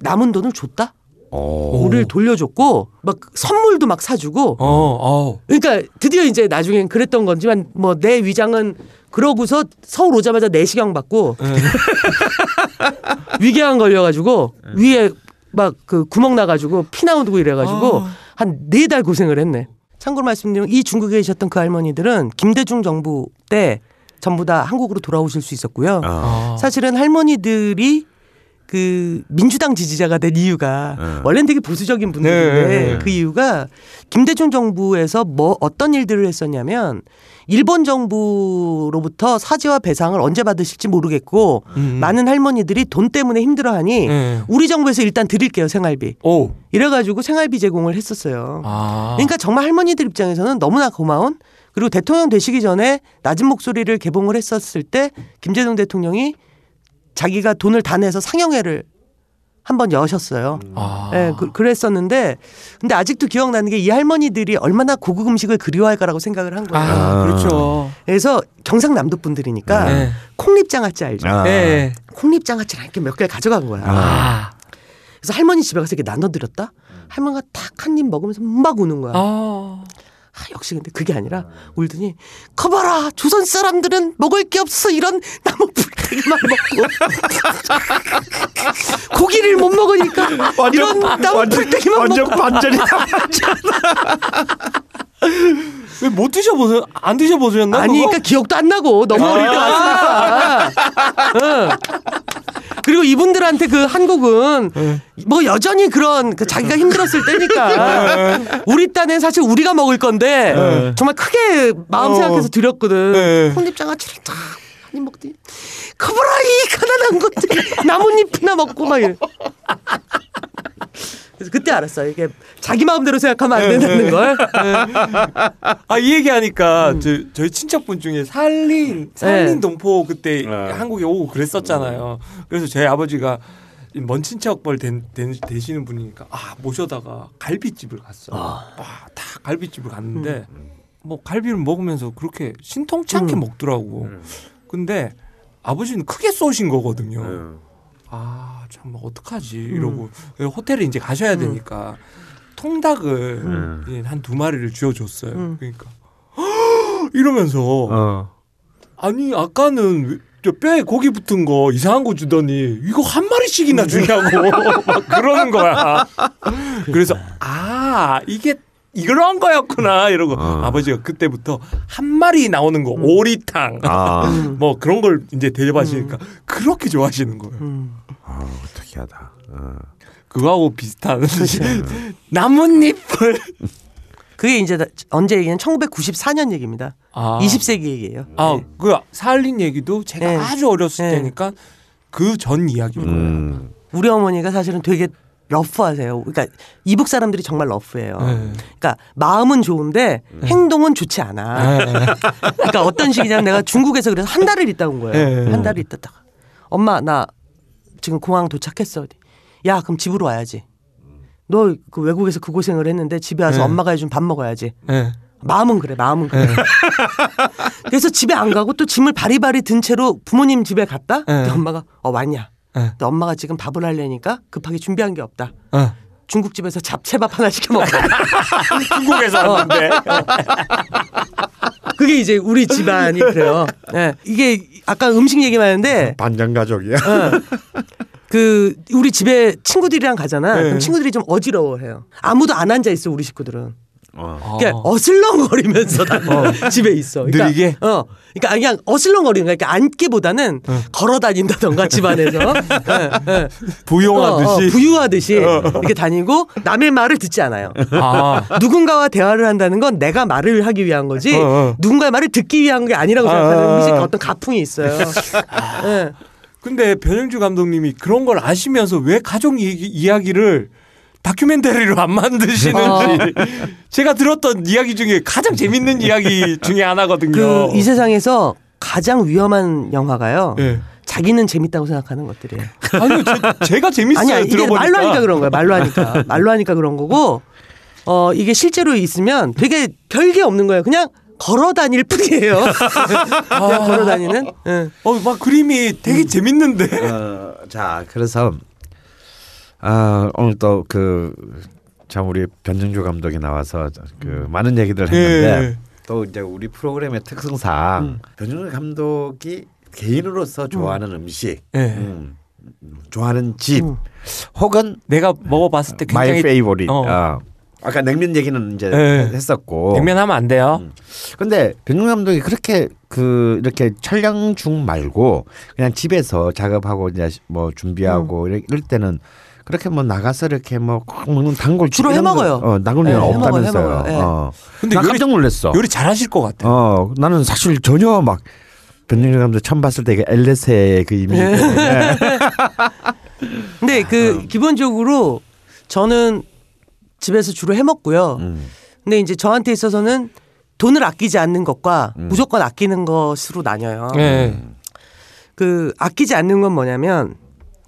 남은 돈을 줬다. 오. 우리를 돌려줬고 막 선물도 막 사주고. 어. 어. 그러니까 드디어 이제 나중엔 그랬던 건지만 뭐 내 위장은 그러고서 서울 오자마자 내시경 받고 네. 위궤양 걸려가지고 위에 막 그 구멍 나가지고 피 나오고 이래가지고 아. 한네 달 고생을 했네. 참고로 말씀드리면 이 중국에 계셨던 그 할머니들은 김대중 정부 때 전부 다 한국으로 돌아오실 수 있었고요. 아. 사실은 할머니들이 그 민주당 지지자가 된 이유가 네. 원래는 되게 보수적인 분들인데 네, 네. 그 이유가 김대중 정부에서 뭐 어떤 일들을 했었냐면 일본 정부로부터 사죄와 배상을 언제 받으실지 모르겠고 음. 많은 할머니들이 돈 때문에 힘들어하니 네. 우리 정부에서 일단 드릴게요 생활비 오. 이래가지고 생활비 제공을 했었어요. 아. 그러니까 정말 할머니들 입장에서는 너무나 고마운 그리고 대통령 되시기 전에 낮은 목소리를 개봉을 했었을 때 김대중 대통령이 자기가 돈을 다 내서 상영회를 한번 여셨어요. 아. 예, 그, 그랬었는데 근데 아직도 기억나는 게 이 할머니들이 얼마나 고급 음식을 그리워할까라고 생각을 한 거예요. 아, 그렇죠. 그래서 경상남도 분들이니까 네. 콩잎장아찌 알죠? 아. 네. 콩잎장아찌를 이렇게 몇 개를 가져간 거야. 아. 그래서 할머니 집에 가서 이렇게 나눠드렸다. 할머니가 딱한입 먹으면서 막 우는 거야. 아. 아, 역시 근데 그게 아니라 울더니 커봐라 조선 사람들은 먹을 게 없어 이런 나무 풀떼기만 먹고 고기를 못 먹으니까 이런 나무 풀떼기만 완전 먹고 반전이 왜못 드셔보세요? 안 드셔보셨나? 아니 그러니까 기억도 안 나고 너무 어릴 때 왔으니까 응. 그리고 이분들한테 그 한국은 뭐 여전히 그런 그 자기가 힘들었을 때니까 우리 딴엔 사실 우리가 먹을 건데 정말 크게 마음 어. 생각해서 드렸거든 네. 콩잎장아찌를 탁한입 먹더니 커버라 이 가난한 것들 나뭇잎이나 먹고 막 이래. 그래서 그때 알았어요 이게 자기 마음대로 생각하면 안 된다는 걸 아, 이 얘기하니까 저, 저희 친척분 중에 살린 살린 네. 동포 그때 네. 한국에 오고 그랬었잖아요. 그래서 저희 아버지가 먼 친척벌 된, 된, 되시는 분이니까 아 모셔다가 갈비집을 갔어. 아, 다 갈비집을 갔는데 뭐 갈비를 먹으면서 그렇게 신통치 않게 음. 먹더라고. 근데 아버지는 크게 쏘신 거거든요. 아, 참 어떡하지? 이러고. 호텔에 이제 가셔야 되니까 통닭을 이제 한두 마리를 쥐어줬어요. 음. 그러니까. 이러면서. 어. 아니 아까는 왜- 저 뼈에 고기 붙은 거 이상한 거 주더니 이거 한 마리씩이나 주냐고. 막 그러는 거야. 그래서 아 이게 이런 거였구나 이러고 어. 아버지가 그때부터 한 마리 나오는 거 오리탕 아, 뭐 그런 걸 이제 대접하시니까 그렇게 좋아하시는 거예요. 음. 아 특이하다. 어. 그거하고 비슷한 나뭇잎을 그게 이제 다- 언제 얘기는 1994년 얘기입니다. 아. 20세기 얘기예요. 아, 네. 그 살린 얘기도 제가 네. 아주 어렸을 네. 때니까 그 전 이야기인 거예요. 음. 우리 어머니가 사실은 되게 러프하세요. 그러니까 이북 사람들이 정말 러프해요. 네. 그러니까 마음은 좋은데 행동은 좋지 않아. 그러니까 어떤 식이냐면 내가 중국에서 그래서 한 달을 있다 온 거예요. 네. 한 달을 있다가 엄마 나 지금 공항 도착했어. 야 그럼 집으로 와야지. 너 그 외국에서 그 고생을 했는데 집에 와서 네. 엄마가 해준 밥 먹어야지. 네. 마음은 그래, 마음은 그래. 그래서 집에 안 가고 또 짐을 바리바리 든 채로 부모님 집에 갔다. 엄마가 어 왔냐? 네. 근데 엄마가 지금 밥을 하려니까 급하게 준비한 게 없다. 어. 중국집에서 잡채밥 하나 시켜 먹어. 중국에서 왔는데 그게 이제 우리 집안이 그래요. 예. 이게 아까 음식 얘기만 했는데 반장 가족이야. 그 우리 집에 친구들이랑 가잖아. 네. 그럼 친구들이 좀 어지러워해요. 아무도 안 앉아 있어 우리 식구들은. 어. 그러니까 어슬렁거리면서 다 집에 있어. 그러니까, 느리게? 어. 그러니까 그냥 어슬렁거리는 거야. 그러니까 앉기보다는 걸어 다닌다던가 집안에서 예, 예. 부용하듯이 어, 어, 부유하듯이 이렇게 다니고 남의 말을 듣지 않아요. 아, 누군가와 대화를 한다는 건 내가 말을 하기 위한 거지 어, 어. 누군가의 말을 듣기 위한 게 아니라고 생각하는 아, 아, 음식 아. 어떤 가풍이 있어요. 예. 근데 변영주 감독님이 그런 걸 아시면서 왜 가족 이야기를 다큐멘터리로 안 만드시는지 어. 제가 들었던 이야기 중에 가장 재밌는 이야기 중에 하나거든요. 그 이 세상에서 가장 위험한 영화가요. 예. 자기는 재밌다고 생각하는 것들이에요. 아니요, 제, 가 재밌어요. 아니야 이게 들어보니까. 말로 하니까 그런 거야. 말로 하니까 말로 하니까 그런 거고 어 이게 실제로 있으면 되게 별게 없는 거예요. 그냥 걸어 다닐 뿐이에요. 그냥 걸어 다니는. 예. 어, 막 그림이 되게 재밌는데. 어, 자, 그래서 아, 오늘 또 그 참 우리 변영주 감독이 나와서 그 많은 얘기들 했는데 예. 또 이제 우리 프로그램의 특성상 변영주 감독이 개인으로서 좋아하는 음. 식 예. 음, 좋아하는 집 음. 혹은 내가 먹어봤을 때 my 굉장히 favorite. 어. 어. 아까 냉면 얘기는 이제 예. 했었고. 냉면 하면 안 돼요. 음. 근데 변영주 감독이 그렇게 그 이렇게 촬영 중 말고 그냥 집에서 작업하고 이제 뭐 준비하고 이럴- 이럴 때는 그렇게 뭐 나가서 이렇게 뭐꼭 먹는 단골 주로 이런 거- 해먹어요. 어, 단골 은 네, 없다면서요. 해먹어요. 네. 어. 근데 나 요리- 깜짝 놀랐어. 요리 잘하실 것 같아요. 어, 나는 사실 전혀 막 변종 감독 처음 봤을 때 이게 엘레세의 그 이미지 네. 근데 그 기본적으로 저는 집에서 주로 해 먹고요. 음. 근데 이제 저한테 있어서는 돈을 아끼지 않는 것과 무조건 아끼는 것으로 나뉘어요. 예. 그 아끼지 않는 건 뭐냐면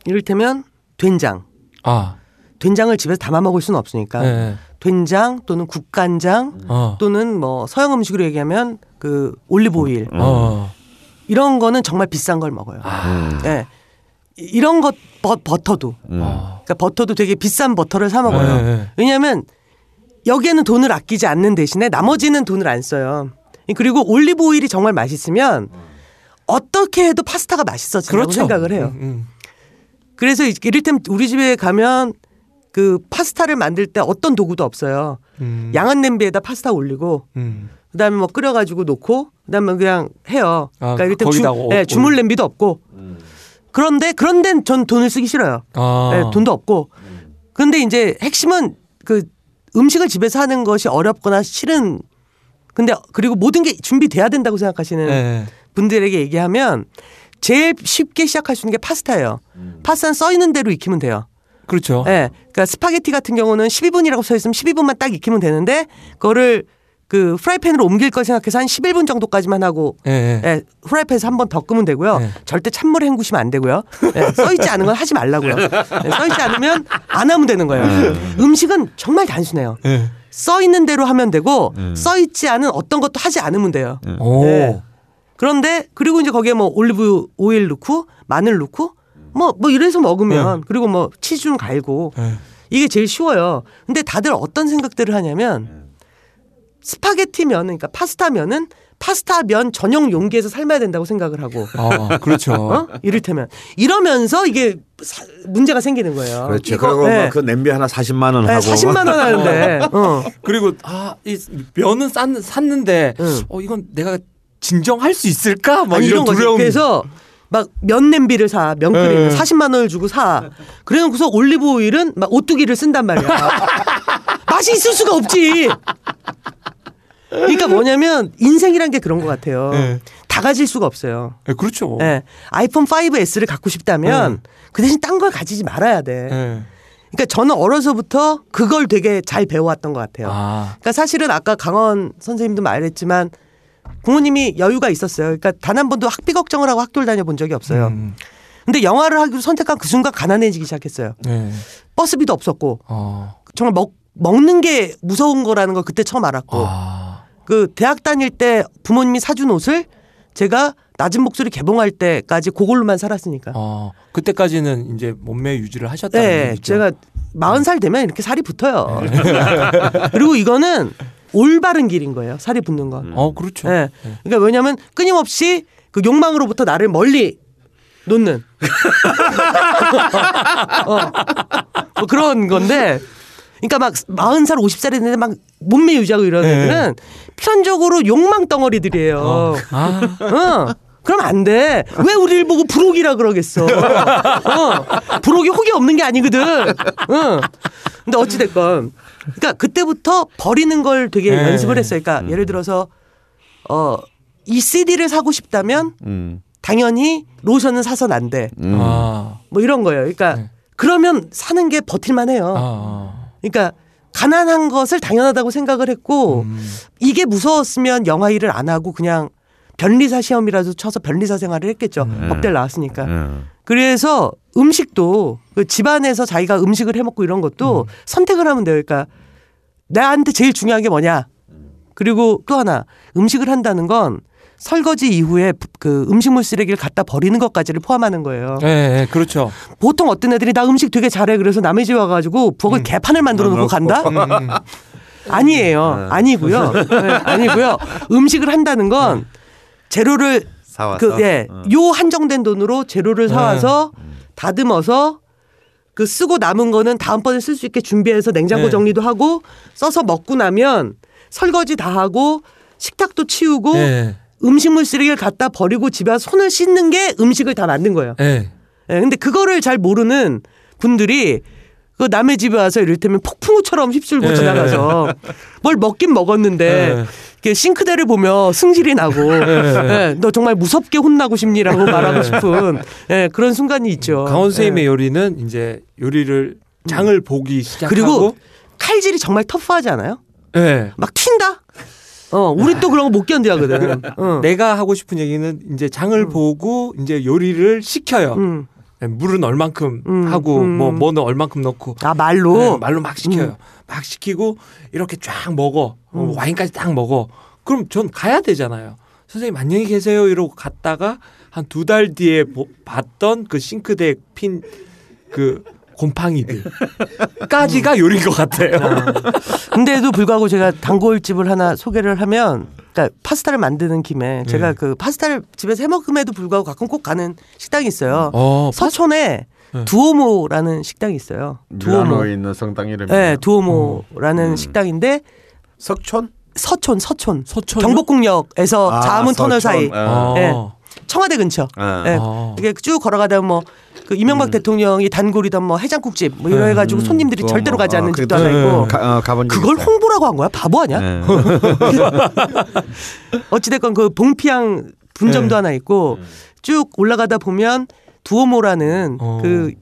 이를테면 된장. 아, 된장을 집에서 담아 먹을 수는 없으니까 예. 된장 또는 국간장 어. 또는 뭐 서양 음식으로 얘기하면 그 올리브 오일 어. 이런 거는 정말 비싼 걸 먹어요. 음. 예. 이- 이런 것 버, 버터도 음. 그러니까 버터도 되게 비싼 버터를 사 먹어요. 네, 네. 왜냐하면 여기에는 돈을 아끼지 않는 대신에 나머지는 돈을 안 써요. 그리고 올리브 오일이 정말 맛있으면 어떻게 해도 파스타가 맛있어진다고 그렇죠. 생각을 해요. 음, 음. 그래서 이를테면 우리 집에 가면 그 파스타를 만들 때 어떤 도구도 없어요. 음. 양은 냄비에다 파스타 올리고 음. 그다음에 뭐 끓여가지고 놓고 그다음에 그냥 해요. 아, 그러니까 이를테면 주, 네, 올- 주물 냄비도 없고. 그런데 그런 데는 전 돈을 쓰기 싫어요. 아. 네, 돈도 없고. 근데 이제 핵심은 그 음식을 집에서 하는 것이 어렵거나 싫은 근데 그리고 모든 게 준비돼야 된다고 생각하시는 예. 분들에게 얘기하면 제일 쉽게 시작할 수 있는 게 파스타예요. 파스타는 써 있는 대로 익히면 돼요. 그렇죠. 예. 그러니까 스파게티 같은 경우는 12분이라고 써 있으면 12분만 딱 익히면 되는데 그거를 그 프라이팬으로 옮길 걸 생각해서 한 11분 정도까지만 하고 예. 예. 예, 후라이팬에서 한 번 더 볶으면 되고요. 네. 절대 찬물에 헹구시면 안 되고요. 예, 써 있지 않은 건 하지 말라고요. 예, 써 있지 않으면 안 하면 되는 거예요. 음식은 정말 단순해요. 예. 써 있는 대로 하면 되고 써 있지 않은 어떤 것도 하지 않으면 돼요. 오. 네. 그런데 그리고 이제 거기에 뭐 올리브 오일 넣고 마늘 넣고 뭐뭐 이래서 먹으면 그리고 뭐 치즈 좀 갈고 예. 이게 제일 쉬워요. 근데 다들 어떤 생각들을 하냐면 스파게티 면은 그러니까 파스타 면은 파스타 면 전용 용기에서 삶아야 된다고 생각을 하고 아, 그렇죠. 어? 이를테면 이러면서 이게 사- 문제가 생기는 거예요. 그렇죠. 이거, 그리고 네. 뭐그 냄비 하나 40만 원 네, 하고 40만 원 하는데. 어. 그리고 아, 이 면은 쌌, 샀는데 응. 어 이건 내가 진정할 수 있을까? 막 아니, 이런 이런. 두려움. 그래서 막면 냄비를 사, 면 끓이는 네. 40만 원을 주고 사. 그래놓고서 올리브 오일은 막 오뚜기를 쓴단 말이야. 맛이 있을 수가 없지. 그러니까 뭐냐면 인생이란 게 그런 것 같아요. 네. 다 가질 수가 없어요. 예, 그렇죠. 예. 아이폰 5S를 갖고 싶다면 그 대신 딴 걸 가지지 말아야 돼. 예. 그러니까 저는 어려서부터 그걸 되게 잘 배워왔던 것 같아요. 아, 그러니까 사실은 아까 강원 선생님도 말했지만 부모님이 여유가 있었어요. 그러니까 단 한 번도 학비 걱정을 하고 학교를 다녀본 적이 없어요. 음, 근데 영화를 하기로 선택한 그 순간 가난해지기 시작했어요. 예. 버스비도 없었고 어. 정말 먹 먹는 게 무서운 거라는 걸 그때 처음 알았고 아. 그 대학 다닐 때 부모님이 사준 옷을 제가 낮은 목소리 개봉할 때까지 그걸로만 살았으니까. 어. 그때까지는 이제 몸매 유지를 하셨다는 네, 얘기죠. 제가 마흔 살 되면 이렇게 살이 붙어요. 그리고 이거는 올바른 길인 거예요. 살이 붙는 건. 어, 그렇죠. 네. 그러니까 왜냐하면 끊임없이 그 욕망으로부터 나를 멀리 놓는 어, 뭐 그런 건데. 그러니까 막 마흔 살, 오십 살이 됐는데 막 몸매 유지하고 이런 네. 애들은 필연적으로 욕망 덩어리들이에요. 아. 응. 그럼 안 돼. 왜 우리를 보고 부록이라 그러겠어. 어. 부록이 혹이 없는 게 아니거든. 응. 근데 어찌됐건. 그러니까 그때부터 버리는 걸 되게 네. 연습을 했어요. 그러니까 예를 들어서, 어, 이 CD를 사고 싶다면 음. 당연히 로션은 사선 안 돼. 음. 아. 뭐 이런 거예요. 그러니까 네. 그러면 사는 게 버틸만 해요. 아. 그러니까 가난한 것을 당연하다고 생각을 했고 음. 이게 무서웠으면 영화 일을 안 하고 그냥 변리사 시험이라도 쳐서 변리사 생활을 했겠죠. 음. 법대를 나왔으니까. 음. 그래서 음식도 그 집안에서 자기가 음식을 해 먹고 이런 것도 음. 선택을 하면 돼요. 그러니까 나한테 제일 중요한 게 뭐냐. 그리고 또 하나 음식을 한다는 건 설거지 이후에 그 음식물 쓰레기를 갖다 버리는 것까지를 포함하는 거예요. 예, 예, 그렇죠. 보통 어떤 애들이 나 음식 되게 잘해 그래서 남의 집 와가지고 부엌에 개판을 만들어 놓고 간다? 음. 아니에요. 아니고요. 네, 아니고요. 음식을 한다는 건 재료를 사와서 그 예, 어. 요 한정된 돈으로 재료를 사와서 다듬어서 그 쓰고 남은 거는 다음번에 쓸 수 있게 준비해서 냉장고 네. 정리도 하고 써서 먹고 나면 설거지 다 하고 식탁도 치우고 예. 음식물 쓰레기를 갖다 버리고 집에 와서 손을 씻는 게 음식을 다 만든 거예요. 예. 예, 근데 그거를 잘 모르는 분들이 그 남의 집에 와서 이를테면 폭풍우처럼 휩쓸고 예. 지나가서 뭘 먹긴 먹었는데 예. 이렇게 싱크대를 보며 승질이 나고 예, 너 정말 무섭게 혼나고 싶니라고 말하고 싶은 예, 그런 순간이 있죠. 강원 선생님의 예. 요리는 이제 요리를 장을 보기 시작하고 그리고 칼질이 정말 터프하지 않아요? 예. 막 튄다. 어, 우리 또 그런 거 못 견뎌하거든. 어. 내가 하고 싶은 얘기는 이제 장을 보고 이제 요리를 시켜요. 음. 예, 물은 얼만큼 음, 하고 음. 뭐 뭐는 얼만큼 넣고 아 말로. 네, 말로 막 시켜요. 막 시키고 이렇게 쫙 먹어. 어, 와인까지 딱 먹어. 그럼 전 가야 되잖아요. 선생님 안녕히 계세요 이러고 갔다가 한 두 달 뒤에 보- 봤던 그 싱크대 핀그 곰팡이들까지가 요리인 것 같아요. 근데도 불구하고 제가 단골집을 하나 소개를 하면 그러니까 파스타를 만드는 김에 제가 네. 그 파스타를 집에서 해 먹음에도 불구하고 가끔 꼭 가는 식당이 있어요. 어, 서촌에 네. 두오모라는 식당이 있어요. 두오모. 있는 성당 이름이 네, 두오모라는 음. 식당인데 석촌 서촌 서촌 서촌 경복궁역에서 아, 자암은 터널. 사이 어. 네. 청와대 근처. 어. 네. 어. 이게 쭉 걸어가다 뭐. 그 이명박 대통령이 단골이던 뭐 해장국집 뭐 이런 네. 해가지고 손님들이 음, 절대로 뭐, 가지 어, 않는 그- 집도 하나 네. 있고 가, 어, 그걸. 홍보라고 한 거야 바보 아니야? 네. 어찌됐건 그 봉피향 분점도 네. 하나 있고 쭉 올라가다 보면 두오모라는 어. 그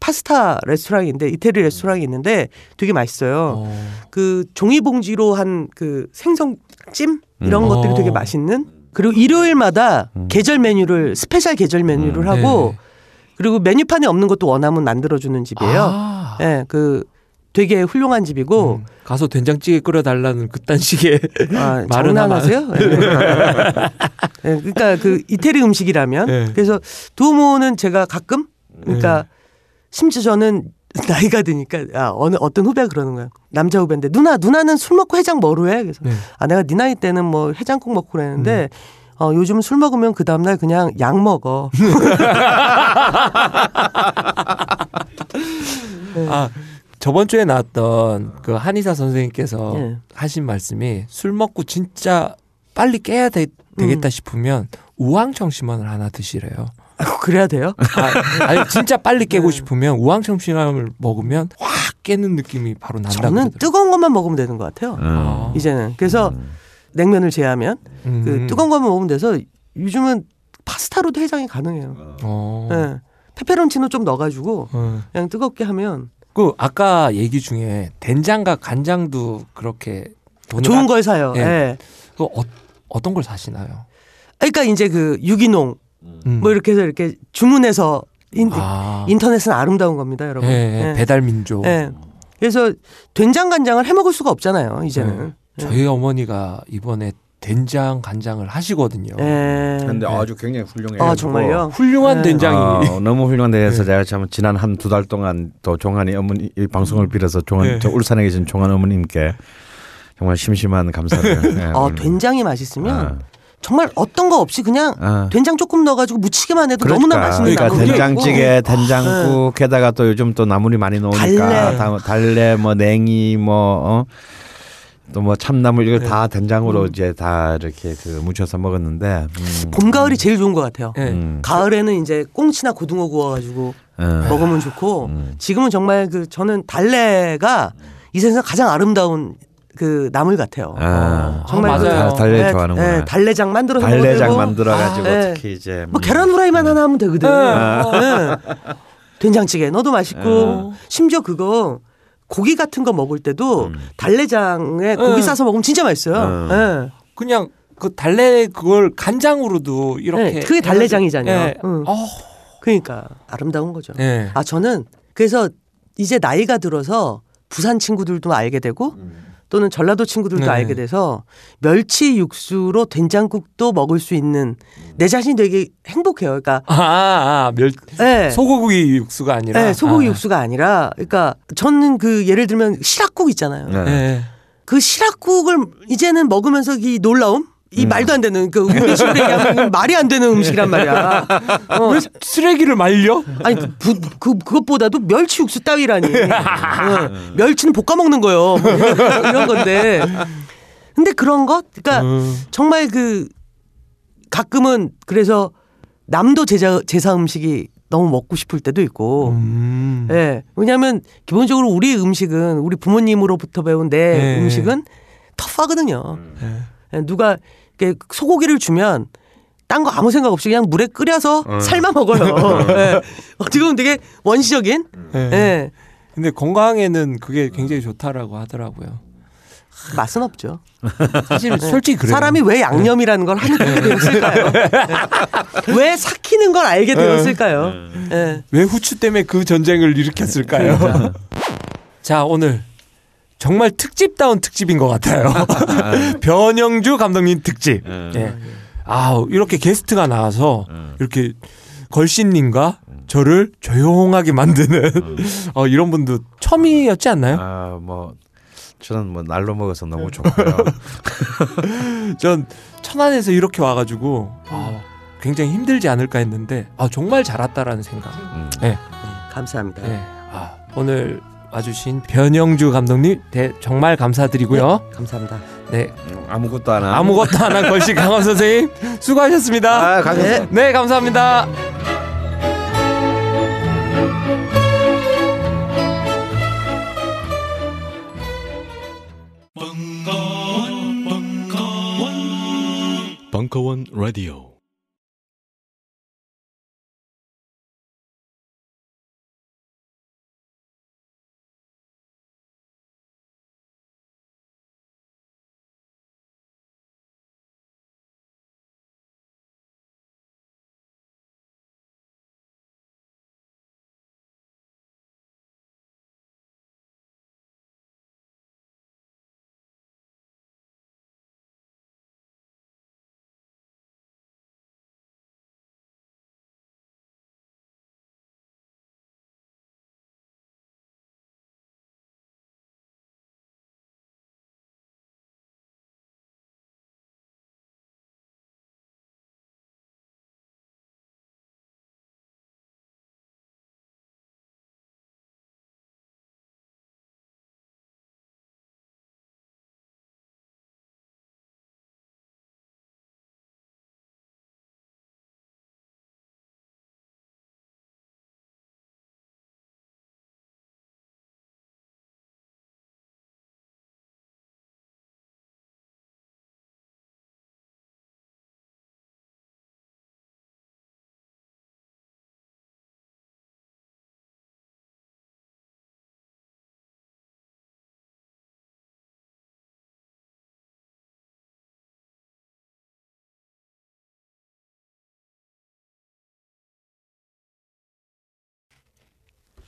파스타 레스토랑인데 이태리 레스토랑이 있는데 되게 맛있어요. 어. 그 종이봉지로 한 그 생선찜 이런 음. 것들이 어. 되게 맛있는 그리고 일요일마다 계절 메뉴를 special 계절 메뉴를 음. 하고 네. 그리고 메뉴판에 없는 것도 원하면 만들어 주는 집이에요. 아. 예, 그 되게 훌륭한 집이고 음, 가서 된장찌개 끓여 달라는 그딴 식의 아, 말은 장난하세요? 예. 예, 그러니까 그 이태리 음식이라면 네. 그래서 두오모는 제가 가끔 그러니까 심지어 저는 나이가 드니까 아, 어느 어떤 후배가 그러는 거야. 남자 후배인데 누나 누나는 술 먹고 해장 뭐로 해? 그래서 네. 아 내가 네 나이 때는 뭐 해장국 먹고 그랬는데 어 요즘 술 먹으면 그 다음 날 그냥 약 먹어. 아 저번 주에 나왔던 그 한의사 선생님께서 예. 하신 말씀이 술 먹고 진짜 빨리 깨야 되, 음. 겠다 싶으면 우황청심환을 하나 드시래요. 그래야 돼요? 아, 아니 진짜 빨리 깨고 네. 싶으면 우황청심환을 먹으면 확 깨는 느낌이 바로 난다. 저는 그러더라고요. 뜨거운 것만 먹으면 되는 것 같아요. 아. 이제는 그래서 냉면을 제외하면 음. 그 뜨거운 것만 먹으면 돼서 요즘은 파스타로도 해장이 가능해요. 어. 예. 페페론치노 좀 넣어가지고 어. 그냥 뜨겁게 하면 그 아까 얘기 중에 된장과 간장도 그렇게 좋은 아- 걸 사요. 예. 예. 그 어, 어떤 걸 사시나요? 그러니까 이제 그 유기농 음. 뭐 이렇게 해서 이렇게 주문해서 인, 아. 인터넷은 아름다운 겁니다, 여러분. 예, 예, 예. 배달 민족. 예. 그래서 된장 간장을 해 먹을 수가 없잖아요, 이제는. 네. 저희 어머니가 이번에 된장 간장을 하시거든요. 예. 근데 아주 굉장히 훌륭해요. 아 정말요? 훌륭한 네. 된장이 어, 너무 훌륭한 데에서 네. 제가 참 지난 한 두 달 동안 또 종환이 어머니 이 방송을 빌어서 종환 네. 저 울산에 계신 종환 어머님께 정말 심심한 감사를. 예, 어, 오늘. 된장이 맛있으면 아. 정말 어떤 거 없이 그냥 아. 된장 조금 넣어가지고 무치기만 해도 그러니까, 너무나 맛있는 그러니까 나물이 된장찌개, 있고. 된장국 게다가 또 요즘 또 나물이 많이 나오니까 달래. 다- 달래 뭐 냉이 뭐 어? 또뭐 참나물 이거 다 된장으로 이제 다 이렇게 그 무쳐서 먹었는데 음. 봄 가을이 제일 좋은 것 같아요. 예. 음. 가을에는 이제 꽁치나 고등어 구워가지고 어. 먹으면 좋고 음. 지금은 정말 그 저는 달래가 이 세상 가장 아름다운 그 나물 같아요. 아, 정말 아, 그- 맞아요. 다- 달래 예, 좋아하는구나. 예, 달래장 만들어서 달래장 만들어 가지고 아, 예. 특히 이제 뭐 음. 계란 후라이만 하나 하면 되거든. 아. 예. 된장찌개 넣어도 맛있고 심지어 그거 고기 같은 거 먹을 때도 달래장에 고기 예. 싸서 먹으면 진짜 맛있어요. 음. 예. 그냥 그 달래 그걸 간장으로도 이렇게 네, 그게 달래장이잖아요. 예. 응. 어, 그러니까 아름다운 거죠. 예. 아 저는 그래서 이제 나이가 들어서 부산 친구들도 알게 되고 또는 전라도 친구들도 네. 알게 돼서 멸치 육수로 된장국도 먹을 수 있는 내 자신이 되게 행복해요. 그러니까 아, 아, 멸 예. 소고기 육수가 아니라 예, 소고기 아, 육수가 아니라 그러니까 저는 그 예를 들면 시락국 있잖아요. 네. 예. 그 시락국을 이제는 먹으면서 이 놀라움 이 말도 안 되는 그 우리 식으로 얘기하면 말이 안 되는 음식이란 말이야. 어, 왜 쓰레기를 말려? 아니 그, 부- 그 그것보다도 멸치 육수 따위라니. 어, 멸치는 볶아 먹는 거요. 뭐 이런, 이런 건데. 근데 그런 것, 그러니까 음. 정말 그 가끔은 그래서 남도 제자 제사 음식이 너무 먹고 싶을 때도 있고. 음. 예. 왜냐하면 기본적으로 우리 음식은 우리 부모님으로부터 배운 내 네. 음식은 터프하거든요. 예. 예, 누가 소고기를 주면 딴 거 아무 생각 없이 그냥 물에 끓여서 삶아 먹어요. 예. 어떻게 보면 되게 원시적인. 예. 예. 근데 건강에는 그게 굉장히 좋다라고 하더라고요. 맛은 없죠. 사실 솔직히 그래요. 사람이 왜 양념이라는 걸 하게 되었을까요? 예. 왜 삭히는 걸 알게 되었을까요? 예. 왜 후추 때문에 그 전쟁을 일으켰을까요? 자, 오늘 정말 특집다운 특집인 것 같아요. 변영주 감독님 특집. 예. 아, 이렇게 게스트가 나와서 이렇게 걸신님과 저를 조용하게 만드는 어, 이런 분도 처음이었지 않나요? 아, 뭐 저는 뭐 날로 먹어서 너무 좋고요. 전 천안에서 이렇게 와가지고 아, 굉장히 힘들지 않을까 했는데 아, 정말 잘 왔다라는 생각. 음. 예. 감사합니다. 네. 아, 오늘 와주신 변영주 감독님 대, 정말 감사드리고요. 감사합니다. 네. 아무것도 안 하고. 아무것도 안 한 걸씨 강원 선생님 수고하셨습니다. 아, 감사합니다. 네, 감사합니다. 벙커원 라디오